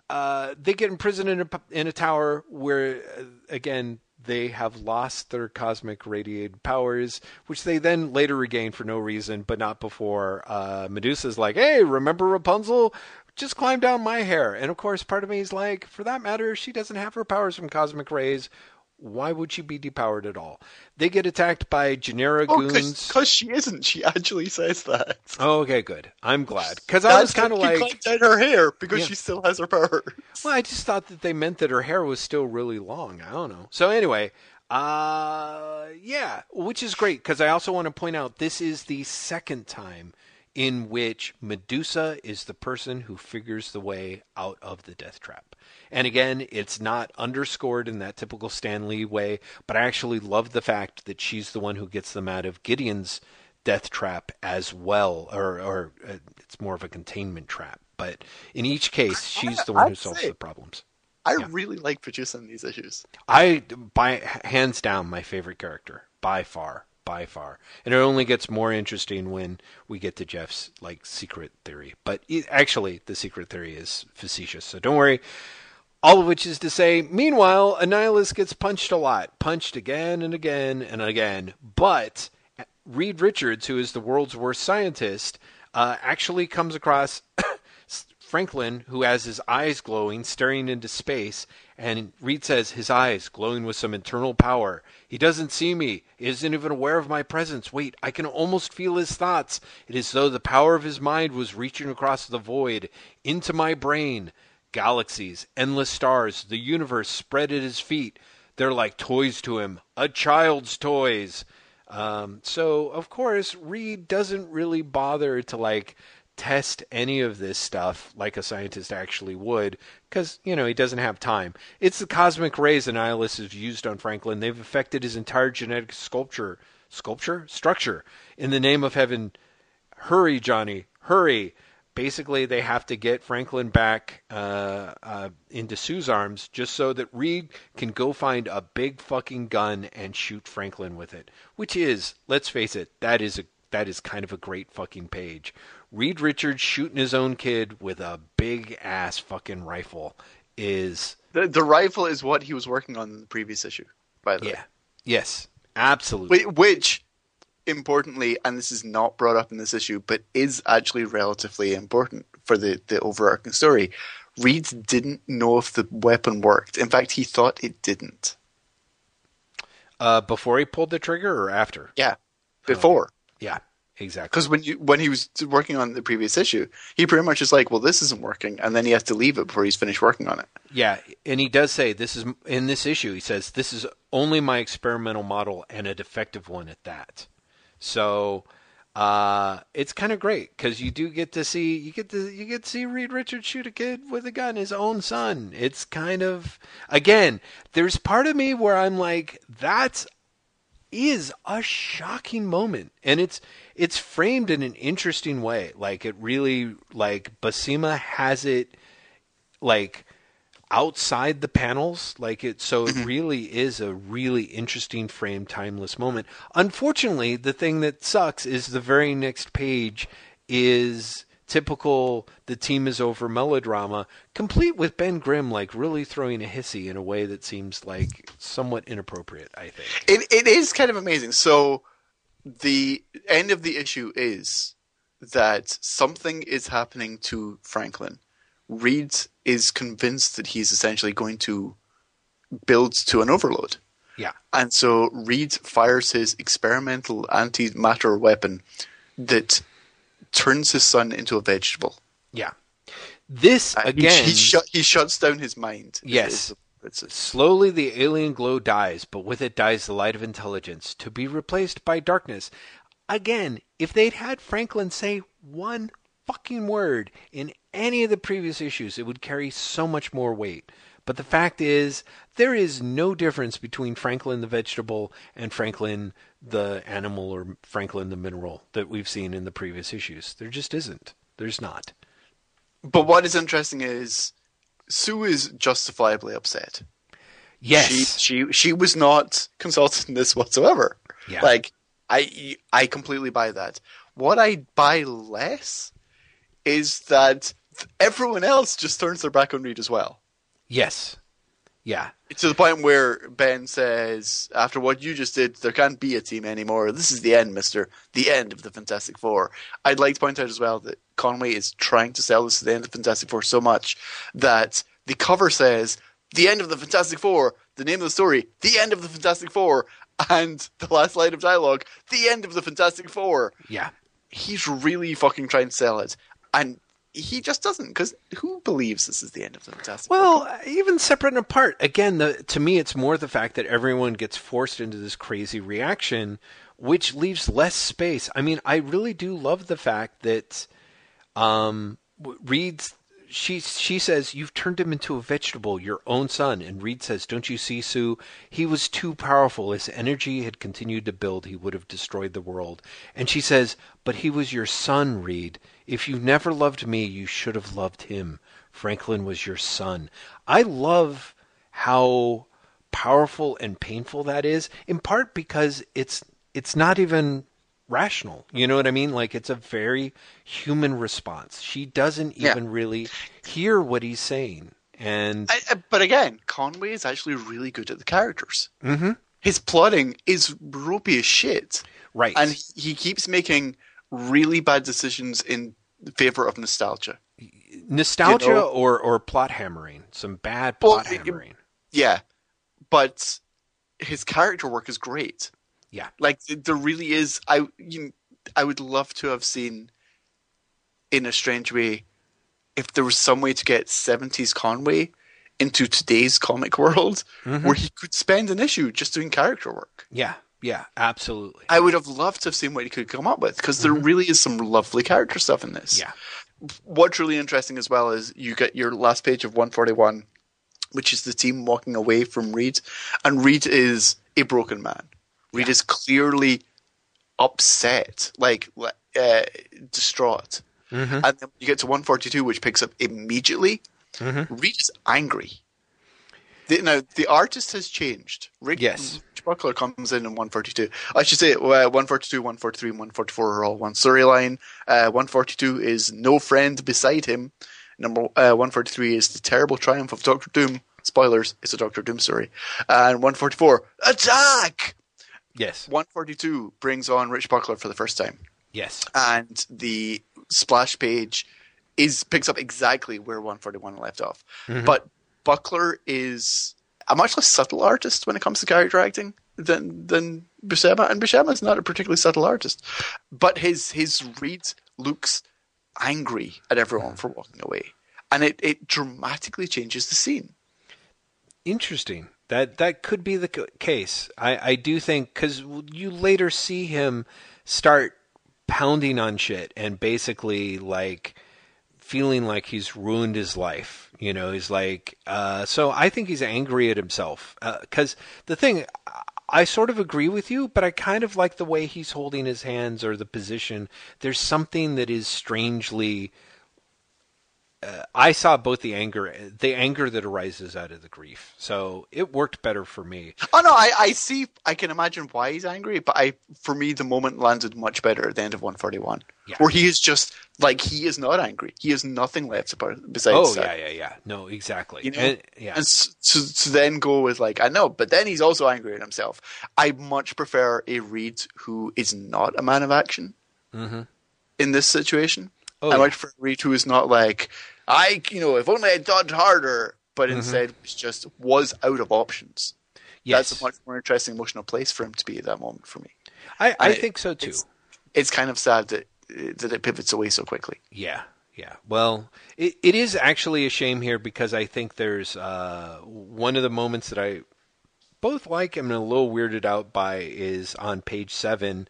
uh, they get imprisoned in a in a tower where uh, again they have lost their cosmic radiated powers, which they then later regain for no reason, but not before uh, Medusa's like, "Hey, remember Rapunzel? Just climb down my hair." And of course, part of me is like, for that matter, she doesn't have her powers from cosmic rays. Why would she be depowered at all? They get attacked by Genera Oh, goons. because she isn't. She actually says that. Oh, okay, good. I'm glad because I was kind of she like, clipped out her hair because Yeah. she still has her powers. Well, I just thought that they meant that her hair was still really long. I don't know. So anyway, uh, yeah, which is great because I also want to point out this is the second time in which Medusa is the person who figures the way out of the death trap. And again, it's not underscored in that typical Stan Lee way, but I actually love the fact that she's the one who gets them out of Gideon's death trap as well, or, or uh, it's more of a containment trap. But in each case, she's the one who solves the problems. I Yeah. really like producing these issues. I, by hands down, my favorite character by far, by far, and it only gets more interesting when we get to Jeff's like secret theory. But it, actually, the secret theory is facetious, so don't worry. All of which is to say, meanwhile, Annihilus gets punched a lot, punched again and again and again. But Reed Richards, who is the world's worst scientist, uh, actually comes across Franklin, who has his eyes glowing, staring into space, and Reed says his eyes glowing with some internal power. He doesn't see me. He isn't even aware of my presence. Wait, I can almost feel his thoughts. It is as though the power of his mind was reaching across the void into my brain. Galaxies, endless stars, the universe spread at his feet. They're like toys to him, a child's toys. Um, so of course, Reed doesn't really bother to like test any of this stuff like a scientist actually would, because you know he doesn't have time. It's the cosmic rays Annihilus has used on Franklin. They've affected his entire genetic sculpture, sculpture, structure. In the name of heaven, hurry, Johnny, hurry! Basically, they have to get Franklin back uh, uh, into Sue's arms just so that Reed can go find a big fucking gun and shoot Franklin with it. Which is, let's face it, that is a that is kind of a great fucking page. Reed Richards shooting his own kid with a big ass fucking rifle is The the rifle is what he was working on in the previous issue, by the way. yeah, yes, absolutely. Which, importantly, and this is not brought up in this issue, but is actually relatively important for the, the overarching story. Reed didn't know if the weapon worked. In fact, he thought it didn't. Uh, before he pulled the trigger or after? Yeah, before. Yeah, exactly. Because when you when he was working on the previous issue, he pretty much is like, "Well, this isn't working," and then he has to leave it before he's finished working on it. Yeah, and he does say this is in this issue. He says this is only my experimental model and a defective one at that. So uh, it's kind of great because you do get to see you get to you get to see Reed Richards shoot a kid with a gun, his own son. It's kind of again, there's part of me where I'm like, that's is a shocking moment. And it's it's framed in an interesting way. Like it really like Buscema has it like outside the panels. Like it so it mm-hmm. really is a really interesting frame timeless moment. Unfortunately the thing that sucks is the very next page is typical the team is over melodrama complete with ben grimm like really throwing a hissy in a way that seems like somewhat inappropriate i think It it is kind of amazing. So the end of the issue is that something is happening to Franklin. Reed is convinced that he's essentially going to build to an overload. yeah And so Reed fires his experimental antimatter weapon that turns his son into a vegetable. yeah this Uh, again he, shut, he shuts down his mind. Yes. it's a- Slowly, the alien glow dies, but with it dies the light of intelligence, to be replaced by darkness. Again, if they'd had Franklin say one fucking word in any of the previous issues, it would carry so much more weight. But the fact is, there is no difference between Franklin the vegetable and Franklin the animal or Franklin the mineral that we've seen in the previous issues. There just isn't. There's not. But what is interesting is Sue is justifiably upset. Yes. She she she was not consulted in this whatsoever. Yeah. Like I I completely buy that. What I buy less is that everyone else just turns their back on Reed as well. Yes. Yeah. To the point where Ben says, after what you just did, there can't be a team anymore. This is the end, mister. The end of the Fantastic Four. I'd like to point out as well that Conway is trying to sell this to the end of Fantastic Four so much that the cover says, the end of the Fantastic Four, the name of the story, the end of the Fantastic Four, and the last line of dialogue, the end of the Fantastic Four. Yeah. He's really fucking trying to sell it. And he just doesn't, because who believes this is the end of the Fantastic? Well, even separate and apart, again, the, to me, it's more the fact that everyone gets forced into this crazy reaction, which leaves less space. I mean, I really do love the fact that um, she she says you've turned him into a vegetable, your own son, and Reed says, "Don't you see, Sue? He was too powerful. His energy had continued to build. He would have destroyed the world." And she says, "But he was your son, Reed. If you never loved me, you should have loved him. Franklin was your son." I love how powerful and painful that is, in part because it's it's not even rational. You know what I mean? Like it's a very human response. She doesn't Yeah. even really hear what he's saying. And I, but again, Conway is actually really good at the characters. Mhm. His plotting is ropey as shit, right. and he keeps making really bad decisions in favor of nostalgia. nostalgia you know- or or plot hammering. Some bad Well, plot it- hammering. Yeah, but his character work is great. Yeah. Like there really is. I you, I would love to have seen, in a strange way, if there was some way to get seventies Conway into today's comic <laughs> world, Mm-hmm. where he could spend an issue just doing character work. Yeah. Yeah, absolutely. I would have loved to have seen what he could come up with because there really is some lovely character stuff in this. Mm-hmm. Yeah. What's really interesting as well is you get your last page of 141, which is the team walking away from Reed, and Reed is a broken man. Reed is clearly upset, like uh, distraught. Mm-hmm. And then you get to 142, which picks up immediately. Reed is angry. The, now the artist has changed. Rick, Yes. Rich Buckler comes in in 142. I should say uh, 142, 143, and 144 are all one storyline. Uh, 142 is no friend beside him. Number uh, 143 is the terrible triumph of Doctor Doom. Spoilers, it's a Doctor Doom story. And 144, attack! Yes. 142 brings on Rich Buckler for the first time Yes. and the splash page is picks up exactly where 141 left off. But Buckler is a much less subtle artist when it comes to character acting than than Buscema, and Buscema is not a particularly subtle artist. But his his Reed looks angry at everyone for walking away, and it it dramatically changes the scene. Interesting. That that could be the case. I I do think because you later see him start pounding on shit and basically like feeling like he's ruined his life. You know, he's like. Uh, so I think he's angry at himself because the thing. I sort of agree with you, but I kind of like the way he's holding his hands or the position. There's something that is strangely I saw both the anger, the anger that arises out of the grief. So it worked better for me. Oh no, I, I see. I can imagine why he's angry, but I, for me, the moment landed much better at the end of 141, Yeah. where he is just like he is not angry. He has nothing left about besides. Oh that. yeah, yeah, yeah. No, exactly. You know, And- yeah, and s- to, to then go with like I know, but then he's also angry at himself. I much prefer a Reed who is not a man of action in this situation. Oh, I yeah. much prefer a Reed who is not like I, you know, if only I thought harder, but Mm-hmm. instead was just was out of options. yes, That's a much more interesting emotional place for him to be at that moment for me. I, I I- think so too. It's, it's kind of sad that that it pivots away so quickly. Yeah, yeah. Well, it, it is actually a shame here because I think there's uh, one of the moments that I both like and a little weirded out by is on page seven.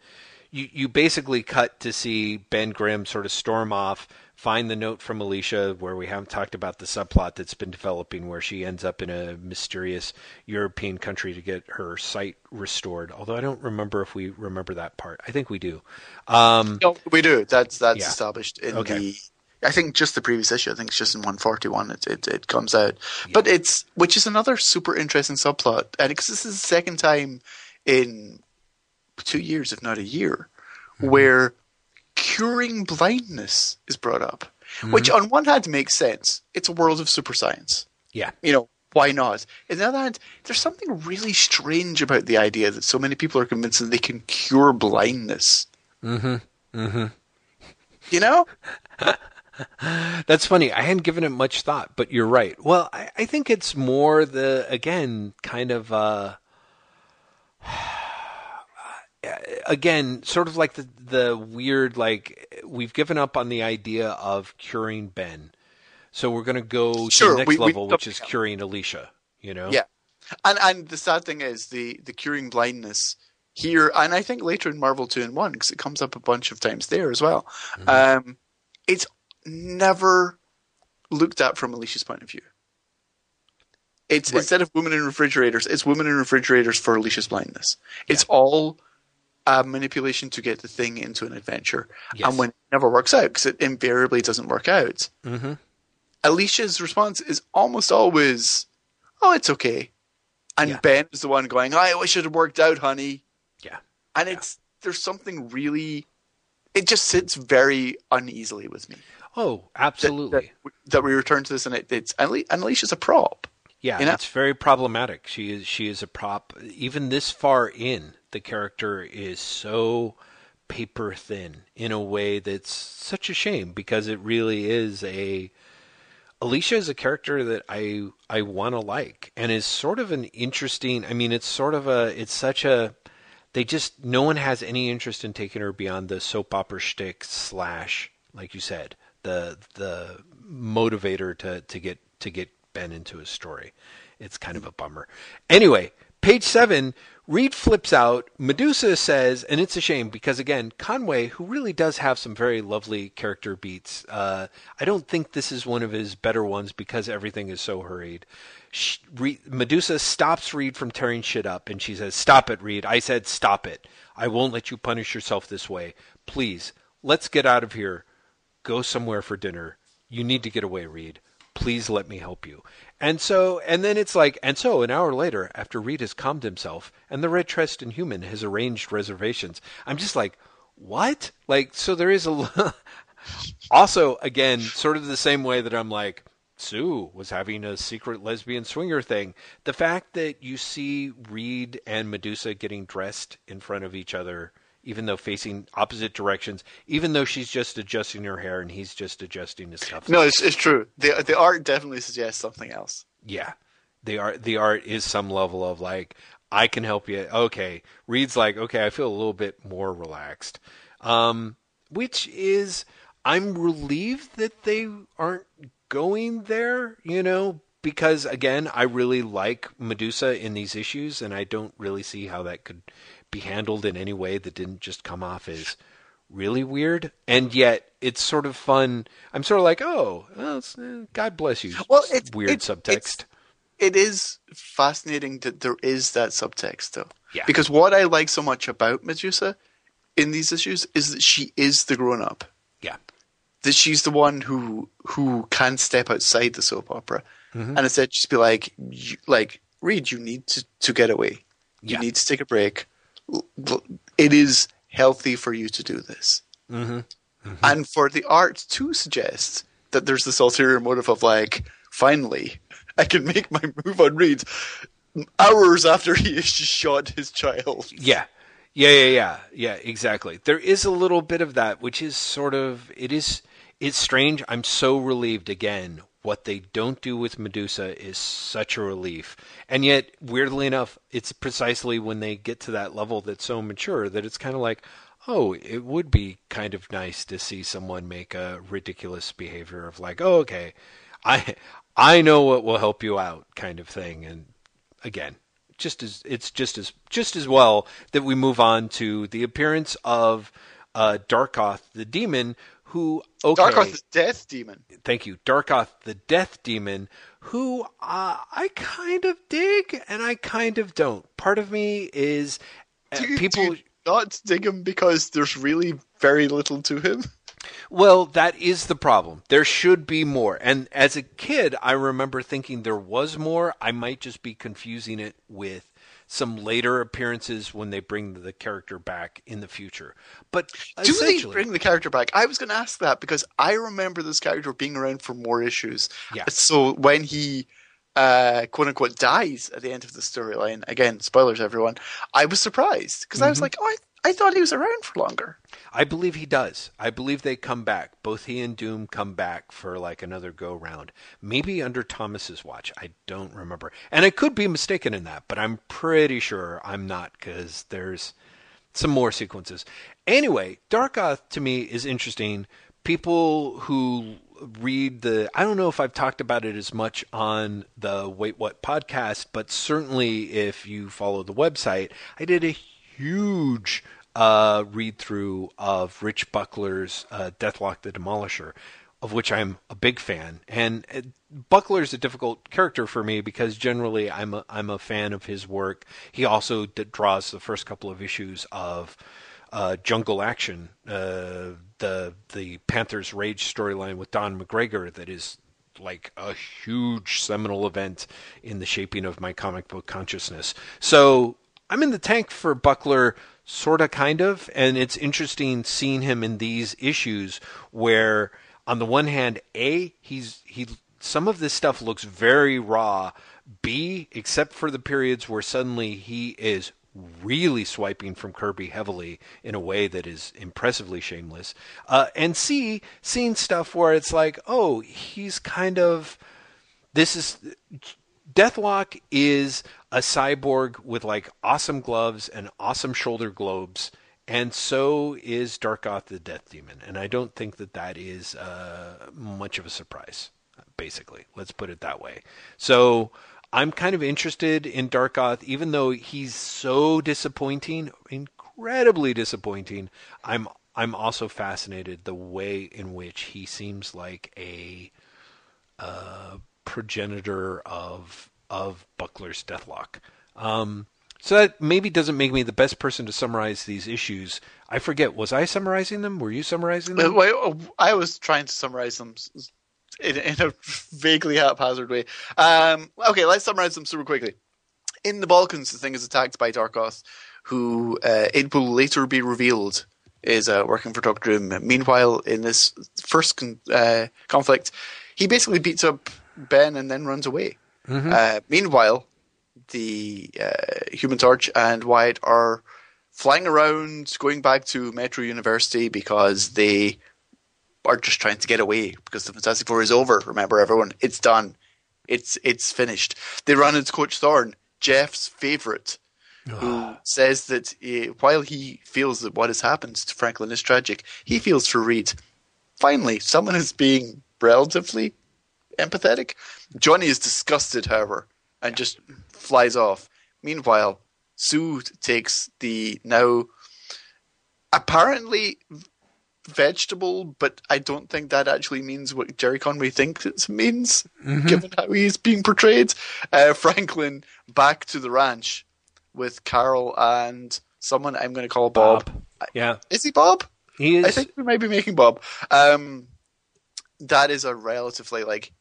You you basically cut to see Ben Grimm sort of storm off, find the note from Alicia where we haven't talked about the subplot that's been developing where she ends up in a mysterious European country to get her sight restored. Although I don't remember if we remember that part. I think we do. Um, No, we do. That's that's Yeah. established in Okay. the. I think just the previous issue. I think it's just in 141. It it, it comes out, but it's which is another super interesting subplot, and because this is the second time in two years, if not a year, Mm-hmm. where curing blindness is brought up, Mm-hmm. which on one hand makes sense. It's a world of super science. yeah. You know, why not? On the other hand, there's something really strange about the idea that so many people are convinced that they can cure blindness. Mm-hmm. Mm-hmm. You know? <laughs> That's funny. I hadn't given it much thought, but you're right. Well, I, I think it's more the again kind of uh, again sort of like the the weird like we've given up on the idea of curing Ben, so we're going to go to the next we- we- level, which is curing Alicia. You know? Yeah, and and the sad thing is the the curing blindness here, and I think later in Marvel Two-in-One because it comes up a bunch of times there as well. Um, it's never looked at from Alicia's point of view. It's Right. instead of women in refrigerators, it's women in refrigerators for Alicia's blindness. It's all a manipulation to get the thing into an adventure, Yes. and when it never works out, because it invariably doesn't work out, Mm-hmm. Alicia's response is almost always, "Oh, it's okay," and Yeah. Ben is the one going, "I wish it had worked out, honey." Yeah. and it's there's something really, it just sits very uneasily with me. Oh, absolutely. That, that we return to this, and it, it's and and Alicia's a prop. Yeah, You know? it's very problematic. She is she is a prop. Even this far in, the character is so paper thin in a way that's such a shame because it really is a Alicia is a character that I I want to like and is sort of an interesting. I mean, it's sort of a it's such a they just no one has any interest in taking her beyond the soap opera shtick slash like you said the the motivator to to get to get Ben into his story. It's kind of a bummer. Anyway, page seven. Reed flips out. Medusa says, and it's a shame because again, Conway, who really does have some very lovely character beats, uh, I don't think this is one of his better ones because everything is so hurried. Sh Reed, Medusa stops Reed from tearing shit up, and she says, "Stop it, Reed. I said stop it. I won't let you punish yourself this way. Please, let's get out of here. Go somewhere for dinner. You need to get away, Reed. Please let me help you." And so, and then it's like, and so an hour later, after Reed has calmed himself and the red trust human has arranged reservations, I'm just like, what? Like, so there is a. <laughs> also, again, sort of the same way that I'm like, Sue was having a secret lesbian swinger thing. The fact that you see Reed and Medusa getting dressed in front of each other, even though facing opposite directions, even though she's just adjusting her hair and he's just adjusting his stuff. No, it's, it's true. The the art definitely suggests something else. Yeah. The art the art is some level of like I can help you. Okay. Reed's like, okay, I feel a little bit more relaxed. Um which is I'm relieved that they aren't going there, you know, because again, I really like Medusa in these issues and I don't really see how that could be handled in any way that didn't just come off as really weird and yet it's sort of fun i'm sort of like oh well, eh, god bless you Well, it's weird it's- subtext It is fascinating that there is that subtext, though. Yeah. Because what I like so much about Medusa in these issues is that she is the grown up. yeah That she's the one who who can step outside the soap opera, Mm-hmm. and instead just be like, you, like Reed, you need to to get away. You Yeah. need to take a break. It is healthy for you to do this. mm-hmm. and for the art to suggest that there's this ulterior motive of like, finally, I can make my move on Reed hours after he has <laughs> just shot his child. yeah yeah yeah yeah yeah exactly there is a little bit of that which is sort of it is it's strange i'm so relieved again what they don't do with medusa is such a relief. And yet weirdly enough it's precisely when they get to that level that's so mature that it's kind of like oh it would be kind of nice to see someone make a ridiculous behavior of like oh okay i i know what will help you out kind of thing. And again just as it's just as just as well that we move on to the appearance of uh, Darkoth the demon, who okay, Darkoth the Death Demon. thank you, Darkoth the Death Demon, who uh, I kind of dig and I kind of don't. Part of me is uh, Do you, people. do not dig him because there's really very little to him? Well, that is the problem. There should be more. And as a kid, I remember thinking there was more. I might just be confusing it with some later appearances when they bring the character back in the future. But Do they bring the character back? I was going to ask that because I remember this character being around for more issues. Yeah. So when he, uh, quote unquote, dies at the end of the storyline, again, spoilers, everyone, I was surprised because I was Mhm. like, oh, I, I thought he was around for longer. I believe he does. I believe they come back. Both he and Doom come back for like another go round. Maybe under Thomas's watch. I don't remember. And I could be mistaken in that, but I'm pretty sure I'm not because there's some more sequences. Anyway, Darkoth to me is interesting. People who read the I don't know if I've talked about it as much on the Wait What podcast, but certainly if you follow the website, I did a huge uh, read through of Rich Buckler's uh, Deathlok the Demolisher, of which I'm a big fan. And uh, Buckler's a difficult character for me because generally I'm a, I'm a fan of his work. He also d- draws the first couple of issues of uh, Jungle Action, uh, the the Panthers Rage storyline with Don McGregor that is like a huge seminal event in the shaping of my comic book consciousness. So I'm in the tank for Buckler, sort of, kind of, and it's interesting seeing him in these issues where, on the one hand, a he's he some of this stuff looks very raw. B, except for the periods where suddenly he is really swiping from Kirby heavily in a way that is impressively shameless. Uh, and C, seeing stuff where it's like, oh, he's kind of this is Deathlok is a cyborg with like awesome gloves and awesome shoulder globes, and so is Darkoth the Death Demon. And I don't think that that is uh, much of a surprise. Basically, let's put it that way. So I'm kind of interested in Darkoth, even though he's so disappointing, incredibly disappointing. I'm I'm also fascinated the way in which he seems like a uh, progenitor of of Buckler's Deathlok. Um, so that maybe doesn't make me the best person to summarize these issues. I forget. Was I summarizing them? Were you summarizing them? I was trying to summarize them in, in a vaguely haphazard way. Um, okay, let's summarize them super quickly. In the Balkans, the thing is attacked by Darkoth, who uh, it will later be revealed is uh, working for Doctor Doom. Meanwhile, in this first con- uh, conflict, he basically beats up Ben and then runs away. Uh, meanwhile, the uh, Human Torch and Wyatt are flying around, going back to Metro University because they are just trying to get away because the Fantastic Four is over. Remember, everyone, it's done. It's it's finished. They run into Coach Thorne, Jeff's favorite, who says that uh, while he feels that what has happened to Franklin is tragic, he feels for Reed. Finally, someone is being relatively empathetic. Johnny is disgusted, however, and just flies off. Meanwhile, Sue takes the now apparently vegetable, but I don't think that actually means what Gerry Conway thinks it means, given how he's being portrayed. Uh, Franklin back to the ranch with Carol and someone I'm going to call Bob. Yeah, Is he Bob? he is. I think we might be making Bob. Um, that is a relatively like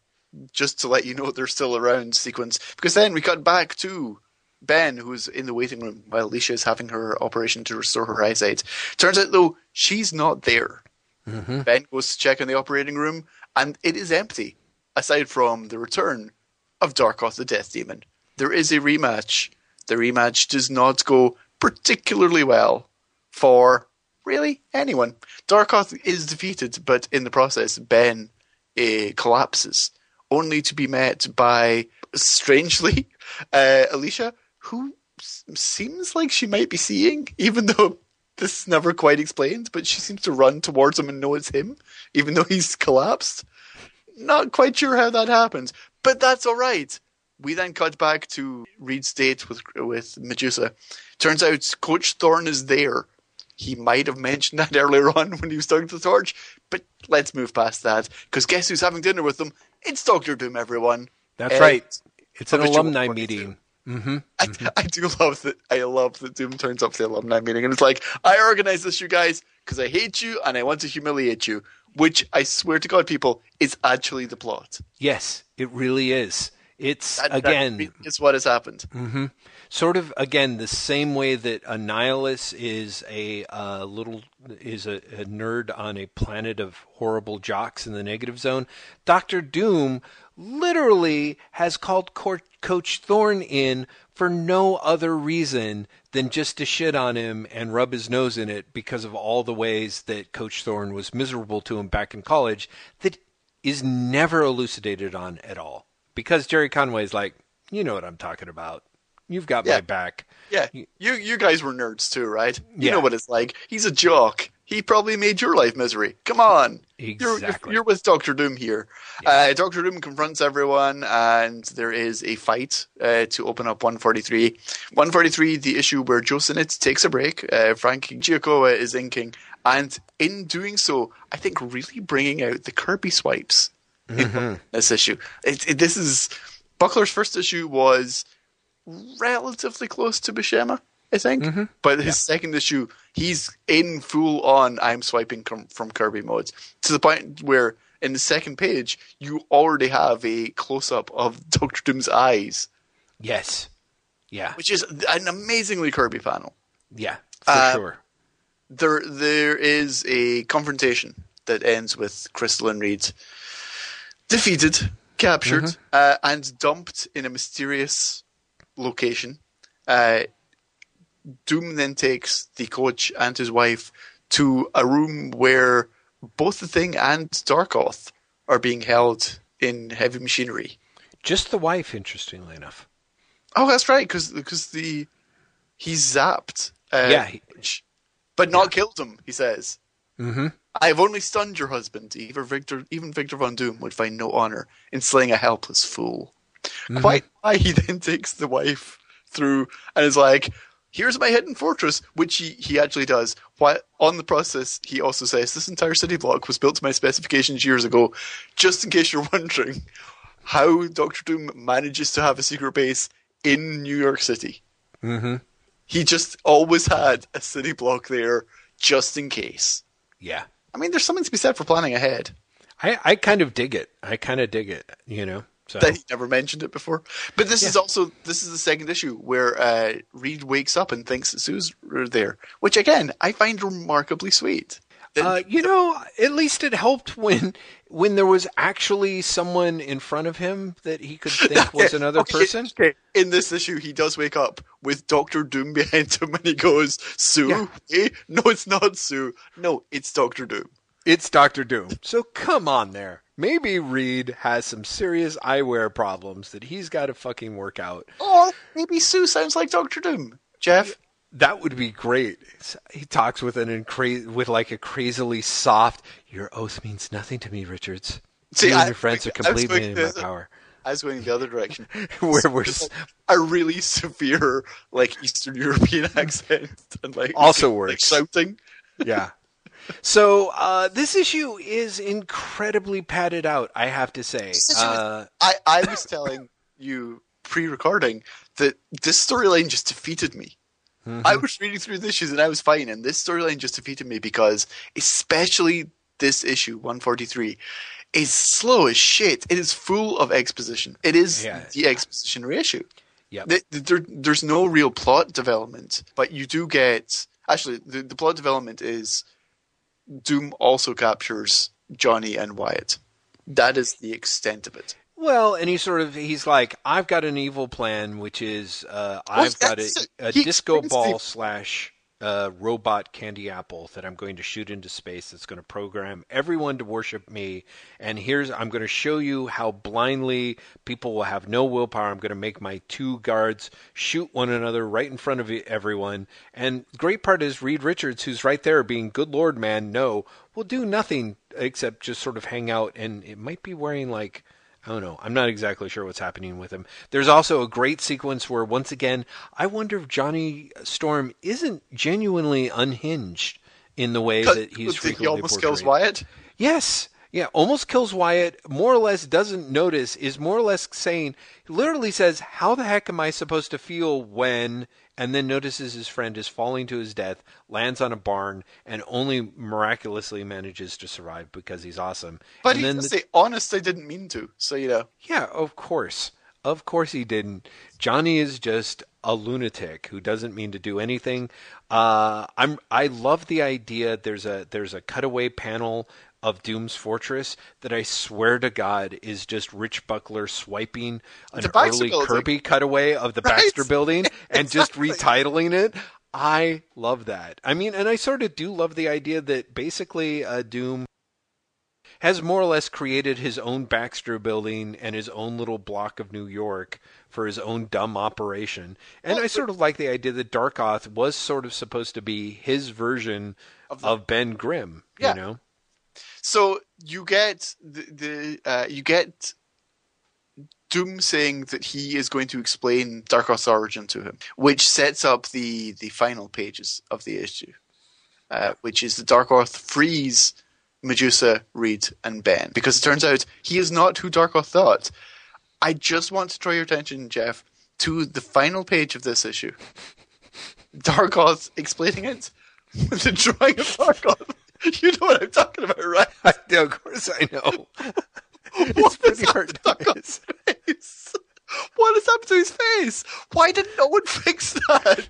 just to let you know they're still around sequence because then we cut back to Ben, who's in the waiting room while Alicia is having her operation to restore her eyesight. Turns out though she's not there. Ben goes to check in the operating room and it is empty, aside from the return of Darkoth the Death Demon. There is a rematch. The rematch does not go particularly well for really anyone. Darkoth is defeated, but in the process, Ben uh, collapses, only to be met by, strangely, <laughs> uh, Alicia, who s- seems like she might be seeing, even though <laughs> this is never quite explained, but she seems to run towards him and know it's him, even though he's collapsed. Not quite sure how that happens, but that's all right. We then cut back to Reed's date with with Medusa. Turns out Coach Thorne is there he might have mentioned that <laughs> earlier on when he was talking to the Torch. But let's move past that because guess who's having dinner with them? It's Doctor Doom, everyone. That's Ed right. It's an alumni meeting. Mm-hmm. I, I do love that. I love that Doom turns up to the alumni meeting and it's like, I organize this, you guys, because I hate you and I want to humiliate you. Which I swear to God, people, is actually the plot. Yes, it really is. It's That, that again really is what has happened. Sort of again the same way that Annihilus is a uh, little is a, a nerd on a planet of horrible jocks in the negative zone. Doctor Doom literally has called Coach Thorne in for no other reason than just to shit on him and rub his nose in it because of all the ways that Coach Thorne was miserable to him back in college. That is never elucidated on at all because Gerry Conway's like, you know what I'm talking about. You've got Yeah. my back. Yeah, you you guys were nerds too, right? You Yeah. know what it's like. He's a jock. He probably made your life misery. Come on, You're- you're, Exactly. you're, with Doctor Doom here. Uh, Doctor Doom confronts everyone, and there is a fight uh, to open up 143. 143, the issue where Joe Sinnott takes a break. Uh, Frank Giacoia is inking, and in doing so, I think really bringing out the Kirby swipes in this issue. It, it, this is Buckler's first issue was relatively close to Buscema, I think. But his second issue, he's in full on I'm swiping com- from Kirby modes to the point where in the second page you already have a close up of <laughs> Doctor Doom's eyes, Yes. Yeah. which is an amazingly Kirby panel. Yeah. For Uh, sure. There, there is a confrontation that ends with Crystal and Reed defeated, captured, uh, and dumped in a mysterious location. Uh, Doom then takes the coach and his wife to a room where both the Thing and Darkoth are being held in heavy machinery. Just the wife, interestingly enough. Oh, that's right, because because the he's zapped. Uh, Yeah, he- but not killed him. He says. Mm-hmm. I have only stunned your husband. Even Victor, even Victor Von Doom would find no honor in slaying a helpless fool. Quite <laughs> why he then takes the wife through and is like, "Here's my hidden fortress," which he, he actually does. Why on the process, he also says, "This entire city block was built to my specifications years ago." Just in case you're <laughs> wondering how Doctor Doom manages to have a secret base in New York City. Mm-hmm. He just always had a city block there, just in case. Yeah. I mean, there's something to be said for planning ahead. I, I kind of dig it. I kind of dig it, you know? So That he never mentioned it before. But this is also this is the second issue where uh, Reed wakes up and thinks that Sue's there, which again I find remarkably sweet. Uh, you know, at least it helped when when there was actually someone in front of him that he could <laughs> think was another okay, person. okay. In this issue, he does wake up with Doctor Doom behind him, and he goes, "Sue? Yeah. Eh? No, it's not Sue. No, it's Doctor Doom." It's Doctor Doom. So come on there. Maybe Reed has some serious eyewear problems that he's got to fucking work out. Or maybe Sue sounds like Doctor Doom. Jeff, That would be great. He talks with an incra- with like a crazily soft. Your oath means nothing to me, Richards. <laughs> See, you and I- your friends are <laughs> I was completely in my power. I was going the other direction. <laughs> Where we're a really severe, like Eastern European accent, and like Also like works. shouting. yeah. So uh, this issue is incredibly padded out. I have to say. This issue is- Uh, I, I was telling you pre-recording that this storyline just defeated me. I was reading through the issues and I was fine, and this storyline just defeated me because, especially this issue 143, is slow as shit. It is full of exposition. It is Yeah. the exposition reissue. Yep. Th- th- There, there's no real plot development, but you do get. Actually, the, the plot development is Doom also captures Johnny and Wyatt. That is the extent of it. Well, and he sort of he's like, I've got an evil plan, which is uh, I've got a, a disco ball slash uh, robot candy apple that I'm going to shoot into space. That's going to program everyone to worship me. And here's I'm going to show you how blindly people will have no willpower. I'm going to make my two guards shoot one another right in front of everyone. And great part is Reed Richards, who's right there, being good lord man, no, will do nothing except just sort of hang out, and it might be wearing like I don't know. I'm not exactly sure what's happening with him. There's also a great sequence where, once again, I wonder if Johnny Storm isn't genuinely unhinged in the way that he's frequently he almost portrayed. kills Wyatt. Yes. Yeah, almost kills Wyatt, more or less doesn't notice, is more or less saying, literally says, How the heck am I supposed to feel when, and then notices his friend is falling to his death, lands on a barn, and only miraculously manages to survive because he's awesome. But and he then the- say, honest, I didn't mean to. So, you know. yeah, of course. Of course he didn't. Johnny is just a lunatic who doesn't mean to do anything. Uh, I'm I love the idea. There's a there's a cutaway panel of Doom's Fortress that I swear to God is just Rich Buckler swiping an early Building. Kirby cutaway of the <laughs> Right? Baxter Building <laughs> and just retitling it. I love that. I mean, and I sort of do love the idea that basically uh, Doom has more or less created his own Baxter building and his own little block of New York for his own dumb operation. And I sort of like the idea that Darkoth was sort of supposed to be his version of, Of Ben Grimm, Yeah. you know? So you get the, the uh, you get Doom saying that he is going to explain Darkoth's origin to him, which sets up the the final pages of the issue, uh, which is the Darkoth frees Medusa, Reed, and Ben because it turns out he is not who Darkoth thought. I just want to draw your attention, Jeff, to the final page of this issue. Darkoth explaining it <laughs> with the drawing of Darkoth. <laughs> You know what I'm talking about, right? <laughs> of course I know. <laughs> What it's pretty hard up to face? What is up to his face? Why did no one fix that?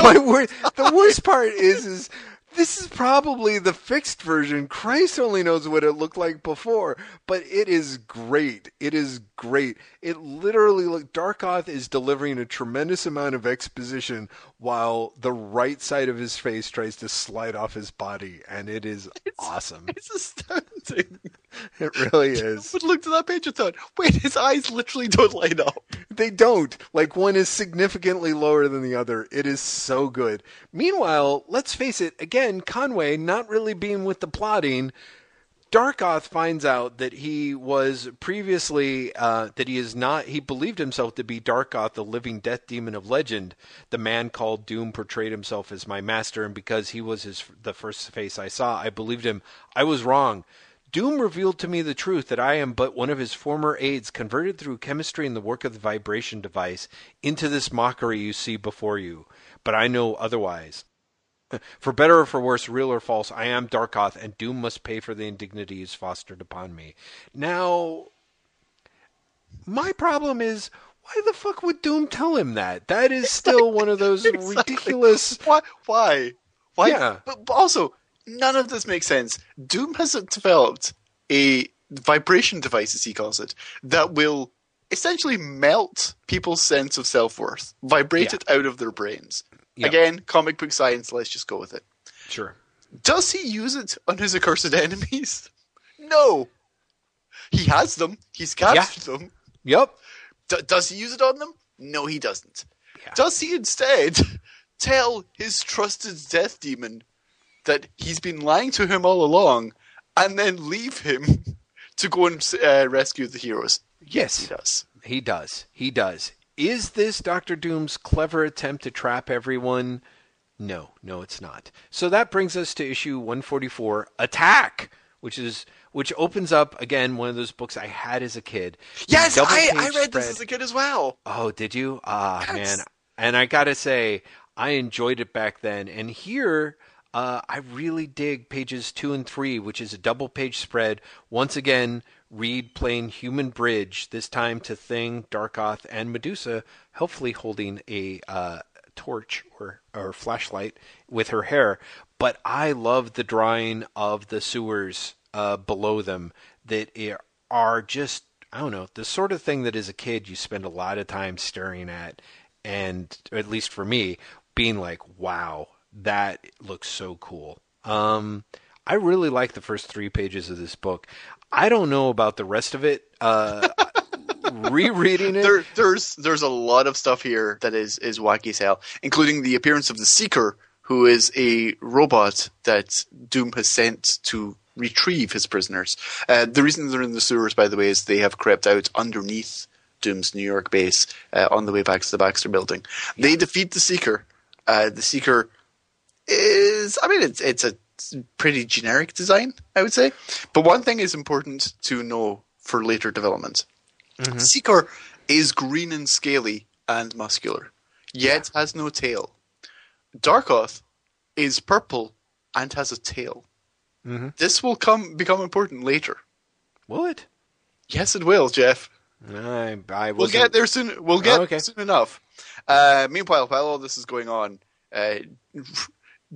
My wor- the worst part is, is this is probably the fixed version. Christ only knows what it looked like before, but it is great. It is great. It literally look Darkoth is delivering a tremendous amount of exposition while the right side of his face tries to slide off his body, and it is <laughs> awesome. It's astounding. <laughs> It really <laughs> is. But looked at that page and thought, wait, his eyes literally don't light up. They don't. Like one is significantly lower than the other. It is so good. Meanwhile, let's face it, again, Conway not really being with the plotting. Darkoth finds out that he was previously uh, that he is not. He believed himself to be Darkoth, the living death demon of legend. The man called Doom portrayed himself as my master, and because he was his the first face I saw, I believed him. I was wrong. Doom revealed to me the truth that I am but one of his former aides, converted through chemistry and the work of the vibration device into this mockery you see before you. But I know otherwise. <laughs> For better or for worse, real or false, I am Darkoth, and Doom must pay for the indignities fostered upon me. Now, my problem is, why the fuck would Doom tell him that? That is <laughs> still one of those Exactly. ridiculous. <laughs> Why? Why? Why? Yeah. But, also, none of this makes sense. Doom has developed a vibration device, as he calls it, that will essentially melt people's sense of self worth, vibrate Yeah. it out of their brains. Yeah. Again, comic book science. Let's just go with it. Sure. Does he use it on his accursed enemies? No. He has them. He's captured them. Yep. D- does he use it on them? No, he doesn't. Yeah. Does he instead <laughs> tell his trusted death demon that he's been lying to him all along and then leave him <laughs> to go and uh, rescue the heroes? Yes. He does. He does. He does. Is this Doctor Doom's clever attempt to trap everyone? No, no, it's not. So that brings us to issue 144, Attack, which is which opens up again one of those books I had as a kid. Yes, I, I read this as a kid as well. Oh, did you? Ah, Yes. man. And I gotta say, I enjoyed it back then. And here, uh, I really dig pages two and three, which is a double page spread. Once again, Reed playing Human Bridge, this time to Thing, Darkoth, and Medusa, hopefully holding a uh, torch or, or flashlight with her hair. But I love the drawing of the sewers uh, below them that are just I don't know, the sort of thing that as a kid you spend a lot of time staring at, and at least for me, being like, wow, that looks so cool. Um, I really like the first three pages of this book. I don't know about the rest of it. Uh, <laughs> rereading it, There, there's there's a lot of stuff here that is is wacky as hell, including the appearance of the Seeker, who is a robot that Doom has sent to retrieve his prisoners. Uh, the reason they're in the sewers, by the way, is they have crept out underneath Doom's New York base uh, on the way back to the Baxter building. They defeat the Seeker. Uh, the Seeker is, I mean, it's it's a pretty generic design, I would say. But one thing is important to know for later development. Seeker is green and scaly and muscular, yet has no tail. Darkoth is purple and has a tail. Mhm. This will come become important later. Will it? Yes, it will, Jeff. I, I We'll get there soon. We'll get Oh, okay. soon enough. Uh, meanwhile, while all this is going on, uh,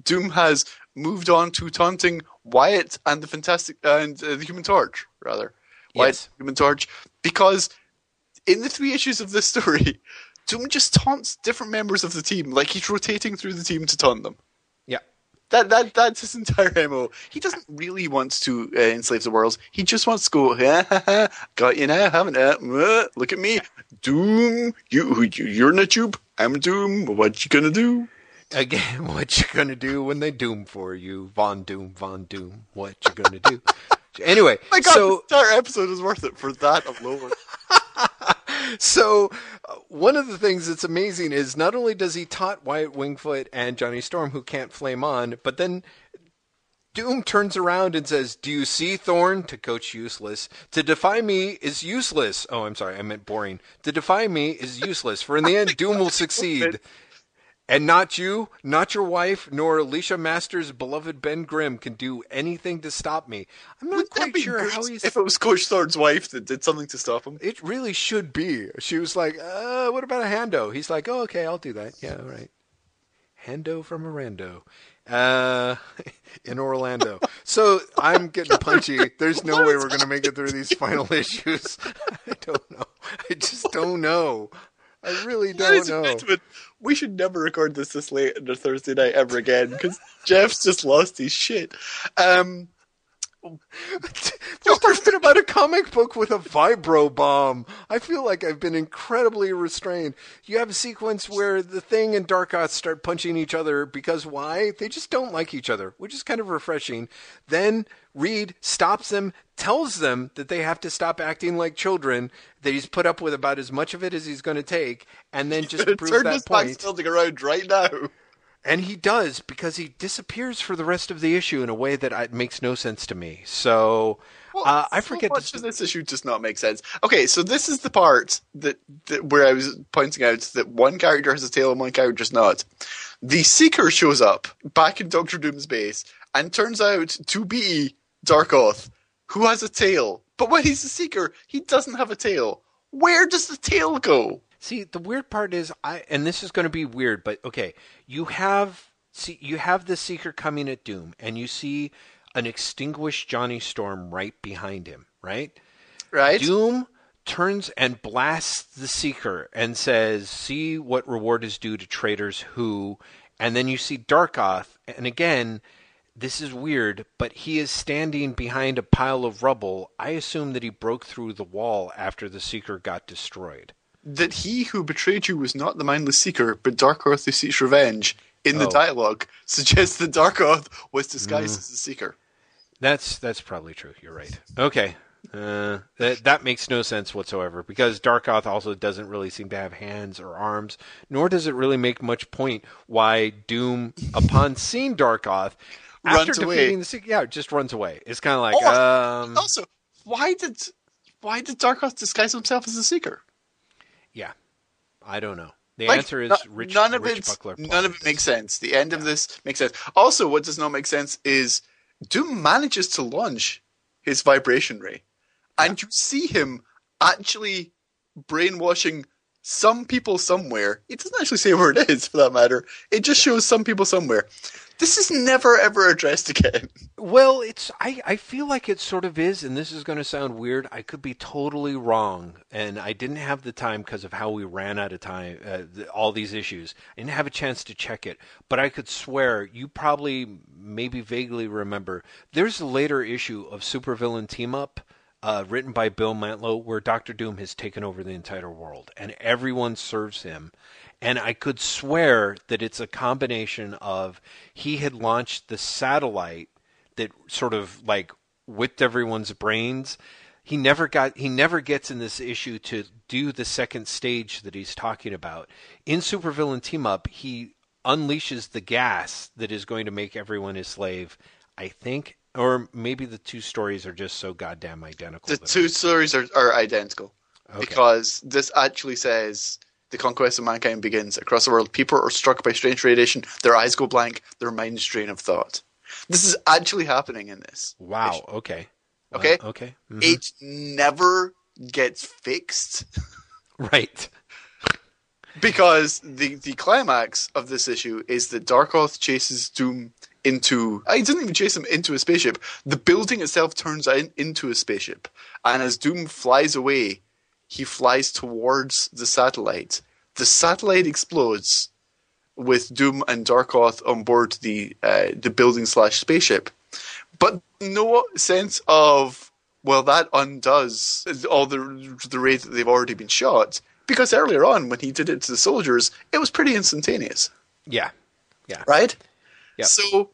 Doom has moved on to taunting Wyatt and the Fantastic and uh, the Human Torch, rather. Wyatt, Yes. Human Torch, because in the three issues of this story, <laughs> Doom just taunts different members of the team, like he's rotating through the team to taunt them. Yeah. That that that's his <laughs> entire mo. He doesn't really want to uh, enslave the world. He just wants to go, ha, ha, ha, got you now, haven't I? Look at me, Doom. You, you you're in a tube. I'm Doom. What you gonna do? Again, <laughs> what you gonna do when they doom for you, Von Doom, Von Doom? What you gonna do? <laughs> anyway, <laughs> My God, so this entire episode is worth it for that alone. so uh, one of the things that's amazing is not only does he taunt Wyatt Wingfoot and Johnny Storm, who can't flame on, but then Doom turns around and says, "Do you see Thorn?" To Coach Useless, to defy me is useless. Oh, I'm sorry, I meant boring. To defy me is useless, for in the end, Doom will succeed. And not you, not your wife, nor Alicia Masters' beloved Ben Grimm can do anything to stop me. I'm not Wouldn't quite sure how he's. if it was Coach Thorne's wife that did something to stop him? It really should be. She was like, uh, what about a Hando? He's like, oh, okay, I'll do that. Yeah, all right. Hando from Orlando. Uh, <laughs> in Orlando. So I'm getting punchy. There's no way we're going to make it through these final <laughs> issues. <laughs> I don't know. I just don't know. I really don't know. gentlemen, we should never record this this late on a Thursday night ever again because Jeff's just lost his shit. Um, <laughs> We're talking about a <laughs> comic book with a vibro bomb. I feel like I've been incredibly restrained. You have a sequence where the Thing and Darkoth start punching each other because why? They just don't like each other, which is kind of refreshing. Then Reed stops them, tells them that they have to stop acting like children, that he's put up with about as much of it as he's going to take, and then <laughs> just to prove turn that this point. back building around right now. And he does because he disappears for the rest of the issue in a way that uh, makes no sense to me. So uh, I forget. So much to, of this issue does not make sense. Okay, so this is the part that, that where I was pointing out that one character has a tail and one character does not. The Seeker shows up back in Doctor Doom's base and turns out to be Darkoth, who has a tail. But when he's a Seeker, he doesn't have a tail. Where does the tail go? See, the weird part is I and this is going to be weird, but okay, you have see you have the seeker coming at Doom and you see an extinguished Johnny Storm right behind him, right? Right? Doom turns and blasts the seeker and says, "See what reward is due to traitors who." And then you see Darkoth, and again, this is weird, but he is standing behind a pile of rubble. I assume that he broke through the wall after the seeker got destroyed. That he who betrayed you was not the mindless seeker, but Darkoth who seeks revenge. In the Oh. dialogue, suggests that Darkoth was disguised Mm. as the seeker. That's that's probably true. You're right. Okay. Uh, that that makes no sense whatsoever because Darkoth also doesn't really seem to have hands or arms, nor does it really make much point why Doom, upon <laughs> seeing Darkoth, after Runs away. defeating the Seek- yeah, just runs away. It's kind of like, Oh, um, Also, why did why did Darkoth disguise himself as a seeker? Yeah, I don't know. The Like, answer is no- Rich. none of Rich it. Buckler. None of it makes sense. The end of this makes sense. Also, what does not make sense is Doom manages to launch his vibration ray, and you see him actually brainwashing some people somewhere. It doesn't actually say where it is, for that matter. It just shows some people somewhere. This is never ever addressed again. Well, it's I, I feel like it sort of is, and this is going to sound weird. I could be totally wrong, and I didn't have the time because of how we ran out of time. Uh, all these issues, I didn't have a chance to check it, but I could swear you probably maybe vaguely remember. There's a later issue of Supervillain Team Up. Uh, written by Bill Mantlo, where Doctor Doom has taken over the entire world and everyone serves him. And I could swear that it's a combination of he had launched the satellite that sort of like whipped everyone's brains. He never got he never gets in this issue to do the second stage that he's talking about. In Supervillain Team Up, he unleashes the gas that is going to make everyone his slave. I think or maybe the two stories are just so goddamn identical. The two stories are, are identical Okay. because this actually says the conquest of mankind begins across the world. People are struck by strange radiation. Their eyes go blank. Their minds drain of thought. This is actually happening in this. Wow. Okay. Wow, Okay. Okay. Mhm. It never gets fixed <laughs> Right. because the the climax of this issue is that Darkoth chases Doom into. I didn't even chase him into a spaceship. The building itself turns in, into a spaceship, and as Doom flies away, he flies towards the satellite. The satellite explodes with Doom and Darkoth on board the uh, the building slash spaceship, but no sense of well that undoes all the the rate that they've already been shot because earlier on when he did it to the soldiers, it was pretty instantaneous, Yeah. Yeah. right? Yep. So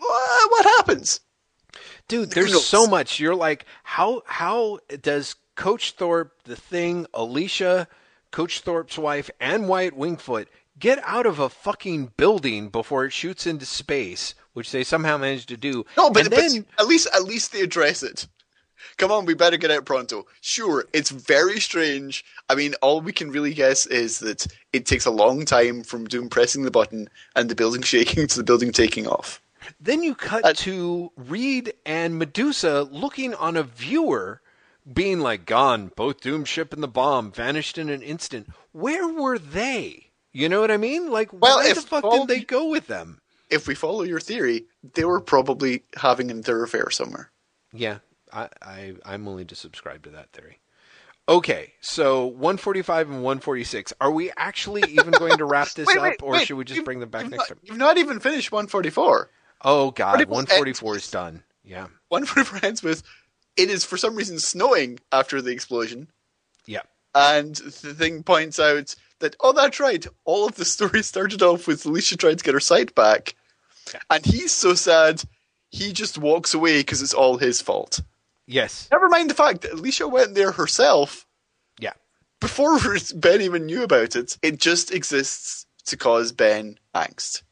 wha- what happens? Dude, there's so much. You're like, how how does Coach Thorpe, the thing, Alicia, Coach Thorpe's wife, and Wyatt Wingfoot get out of a fucking building before it shoots into space, which they somehow managed to do? No, but, and but then at least at least they address it. Come on, we better get out pronto. Sure, it's very strange. I mean, all we can really guess is that it takes a long time from Doom pressing the button and the building <laughs> shaking to the building taking off. then you cut Uh, to Reed and Medusa looking on a viewer, being like, "Gone, both Doom ship and the bomb vanished in an instant." Where were they? You know what I mean? Like, Well, where the fuck did they go with them? If we follow your theory, they were probably having an affair somewhere. Yeah, I, I I'm willing to subscribe to that theory. Okay, so 145 and 146. Are we actually even going to wrap <laughs> this Wait, up, wait, or wait. should we just bring them back next not, time? You've not even finished 144. Oh God, 144 144 ends is done. Yeah, 144 ends with it is for some reason snowing after the explosion. yeah, And the thing points out that, oh, that's right. All of the story started off with Alicia trying to get her sight back. And he's so sad, he just walks away because it's all his fault. Yes, Never mind the fact that Alicia went there herself yeah, before <laughs> Ben even knew about it. It just exists to cause Ben angst.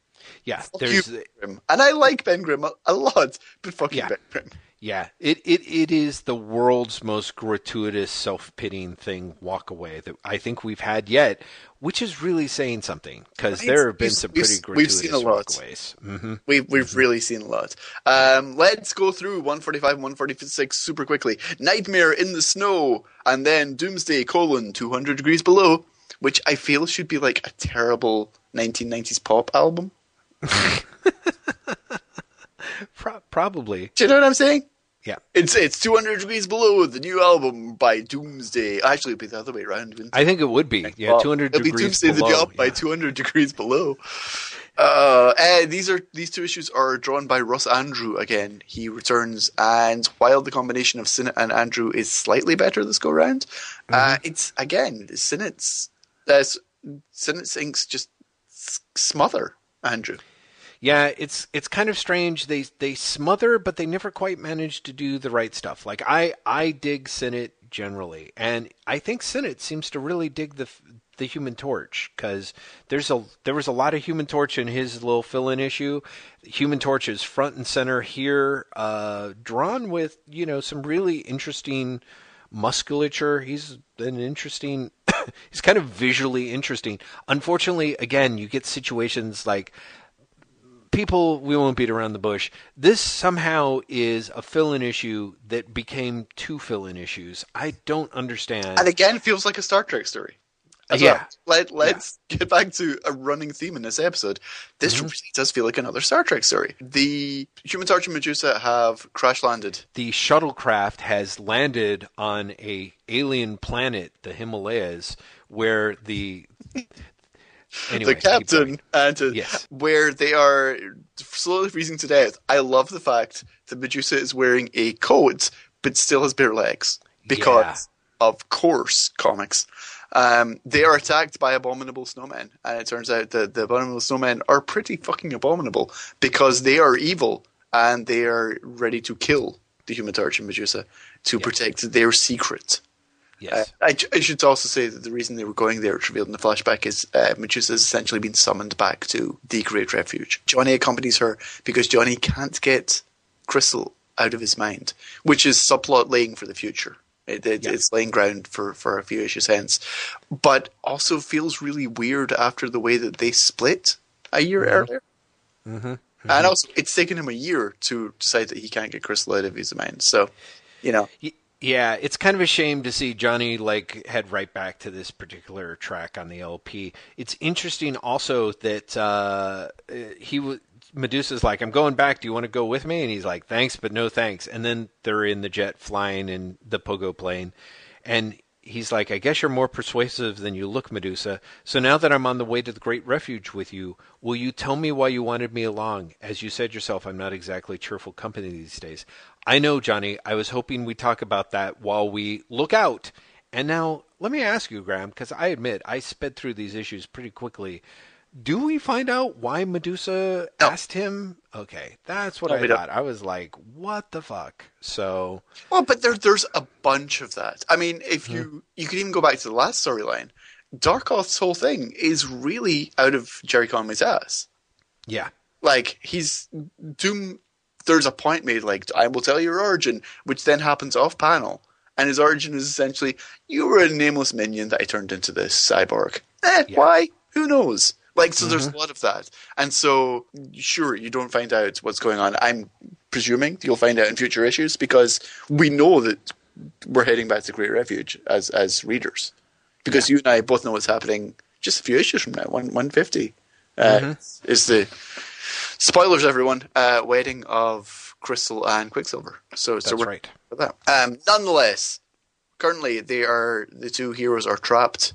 yeah. Fuck There's you, Ben Grimm. And I like Ben Grimm a, a lot, but fuck Yeah. Ben Grimm. Yeah, it, it, it is the world's most gratuitous, self pitying thing walk away that I think we've had yet, which is really saying something because there have been some we've- pretty we've gratuitous seen a lot. walkaways. hmm We, we've really seen a lot. Um, let's go through 145 and 146 super quickly. Nightmare in the Snow, and then Doomsday, colon, 200 degrees below, which I feel should be like a terrible 1990s pop album. <laughs> <laughs> Pro- probably, Do you know what I'm saying? yeah. It's it's 200 degrees below, the new album by Doomsday. Actually, it'd be the other way around. it? I think it would be. Yeah, Well, 200 it'll be degrees Doomsday the below. Job by 200 degrees below. Uh, eh, these are these two issues are drawn by Ross Andru again. He returns, and while the combination of Sinnott and Andru is slightly better this go round, uh, Mm-hmm. it's again Sinnott's uh, Sinnott's inks just smother Andru. Yeah, it's it's kind of strange. They they smother, but they never quite manage to do the right stuff. Like I I dig Sinnott generally, and I think Sinnott seems to really dig the the Human Torch because there's a there was a lot of Human Torch in his little fill-in issue. Human Torch is front and center here, uh, drawn with you know some really interesting musculature. He's an interesting. <coughs> he's kind of visually interesting. Unfortunately, again, you get situations like people we won't beat around the bush this somehow is a fill-in issue that became two fill-in issues i don't understand And again, feels like a Star Trek story. As Yeah. well. Let, let's get back to a running theme in this episode. This Mm-hmm. really does feel like another Star Trek story. The Human Torch and Medusa have crash landed. the shuttlecraft has landed on a alien planet the himalayas where the anyway, the captain and uh, Yes. where they are slowly freezing to death. I love the fact that Medusa is wearing a coat but still has bare legs because, of course, comics. Um, they are attacked by abominable snowmen, and it turns out that the abominable snowmen are pretty fucking abominable because they are evil and they are ready to kill the Human Torch and Medusa to protect their secret. Uh, Yes. I, I should also say that the reason they were going there, it's revealed in the flashback, is uh, Medusa has essentially been summoned back to the Great Refuge. Johnny accompanies her because Johnny can't get Crystal out of his mind, which is subplot laying for the future. It, it, Yeah. It's laying ground for, for a few issues hence, but also feels really weird after the way that they split a year earlier. Mm-hmm. And also, it's taken him a year to decide that he can't get Crystal out of his mind. So, you know, Y- Yeah, it's kind of a shame to see Johnny like head right back to this particular track on the LP. It's interesting also that uh, he w- Medusa's like, "I'm going back. Do you want to go with me?" And he's like, "Thanks, but no thanks." And then they're in the jet flying in the pogo plane, and he's like, "I guess you're more persuasive than you look, Medusa. So now that I'm on the way to the Great Refuge with you, will you tell me why you wanted me along? As you said yourself, I'm not exactly cheerful company these days." I know, Johnny. I was hoping we'd talk about that while we look out. And now, let me ask you, Graham, because I admit I sped through these issues pretty quickly. Do we find out why Medusa No. asked him? Okay, that's what No, I don't. thought. I was like, what the fuck? So, Well, but there, there's a bunch of that. I mean, if you hmm. you could even go back to the last storyline, Darkoth's whole thing is really out of Gerry Conway's ass. yeah. Like he's Doom. There's a point made like I will tell your origin, which then happens off panel, and his origin is essentially you were a nameless minion that I turned into this cyborg. Eh, Yeah. why? Who knows? Like so, there's a lot of that, and so sure you don't find out what's going on. I'm presuming you'll find out in future issues because we know that we're heading back to Great Refuge as as readers, because you and I both know what's happening just a few issues from now. One one fifty uh, is the spoilers. Everyone, uh, wedding of Crystal and Quicksilver. So so That's right. for that. Um, nonetheless, currently they are the two heroes are trapped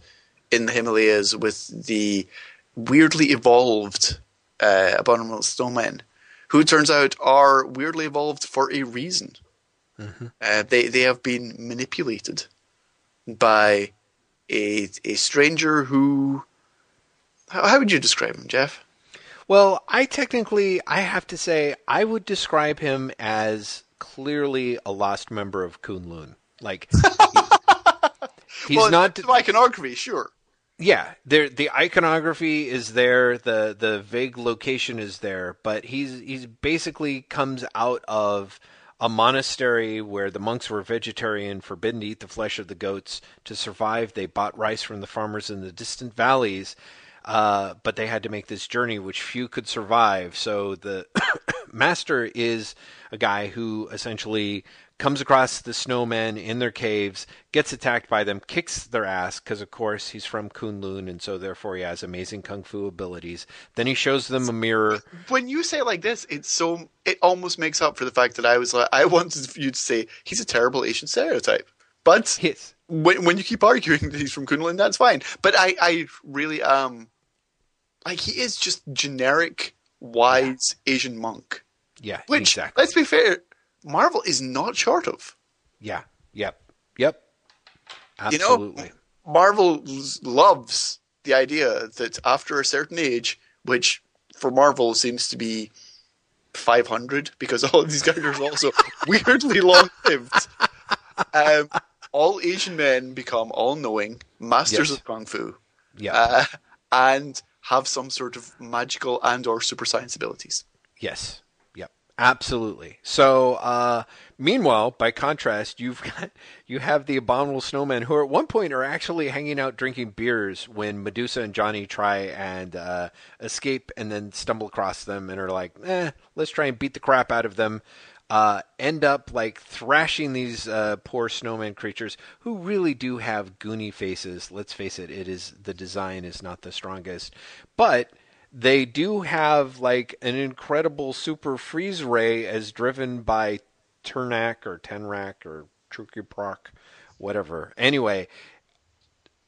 in the Himalayas with the weirdly evolved uh, abominable snowmen, who turns out are weirdly evolved for a reason. Uh, they they have been manipulated by a a stranger who. How, how would you describe him, Jeff? Well, I technically, I have to say, I would describe him as clearly a lost member of Kunlun. Like, he- <laughs> he's well, not. iconography, sure. Yeah, there the iconography is there, the the vague location is there, but he's he's basically comes out of a monastery where the monks were vegetarian, forbidden to eat the flesh of the goats. To survive, they bought rice from the farmers in the distant valleys, uh, but they had to make this journey which few could survive. So the <coughs> master is a guy who essentially comes across the snowmen in their caves, gets attacked by them, kicks their ass because, of course, he's from Kunlun, and so therefore he has amazing kung fu abilities. Then he shows them a mirror. when you say it like this, it's so it almost makes up for the fact that I was like I wanted you to say he's a terrible Asian stereotype. But His, when when you keep arguing that he's from Kunlun, that's fine. But I I really um like he is just generic wise Asian monk, yeah, which exactly. let's be fair, Marvel is not short of. Yeah, yep, yep. You know, Absolutely. Marvel loves the idea that after a certain age, which for Marvel seems to be 500 because all of these characters are also <laughs> weirdly long lived, um, all Asian men become all knowing, masters Yes. of kung fu, yeah, uh, and have some sort of magical and or super science abilities. Yes. Yep. Absolutely. So, uh, meanwhile, by contrast, you've got <laughs> you have the abominable snowmen who at one point are actually hanging out drinking beers when Medusa and Johnny try and uh, escape and then stumble across them and are like, "Eh, let's try and beat the crap out of them." Uh, end up like thrashing these uh, poor snowman creatures who really do have goony faces. Let's face it, it is the design is not the strongest, but they do have like an incredible super freeze ray as driven by Turnak or Tenrak or Trukiprok, whatever. Anyway,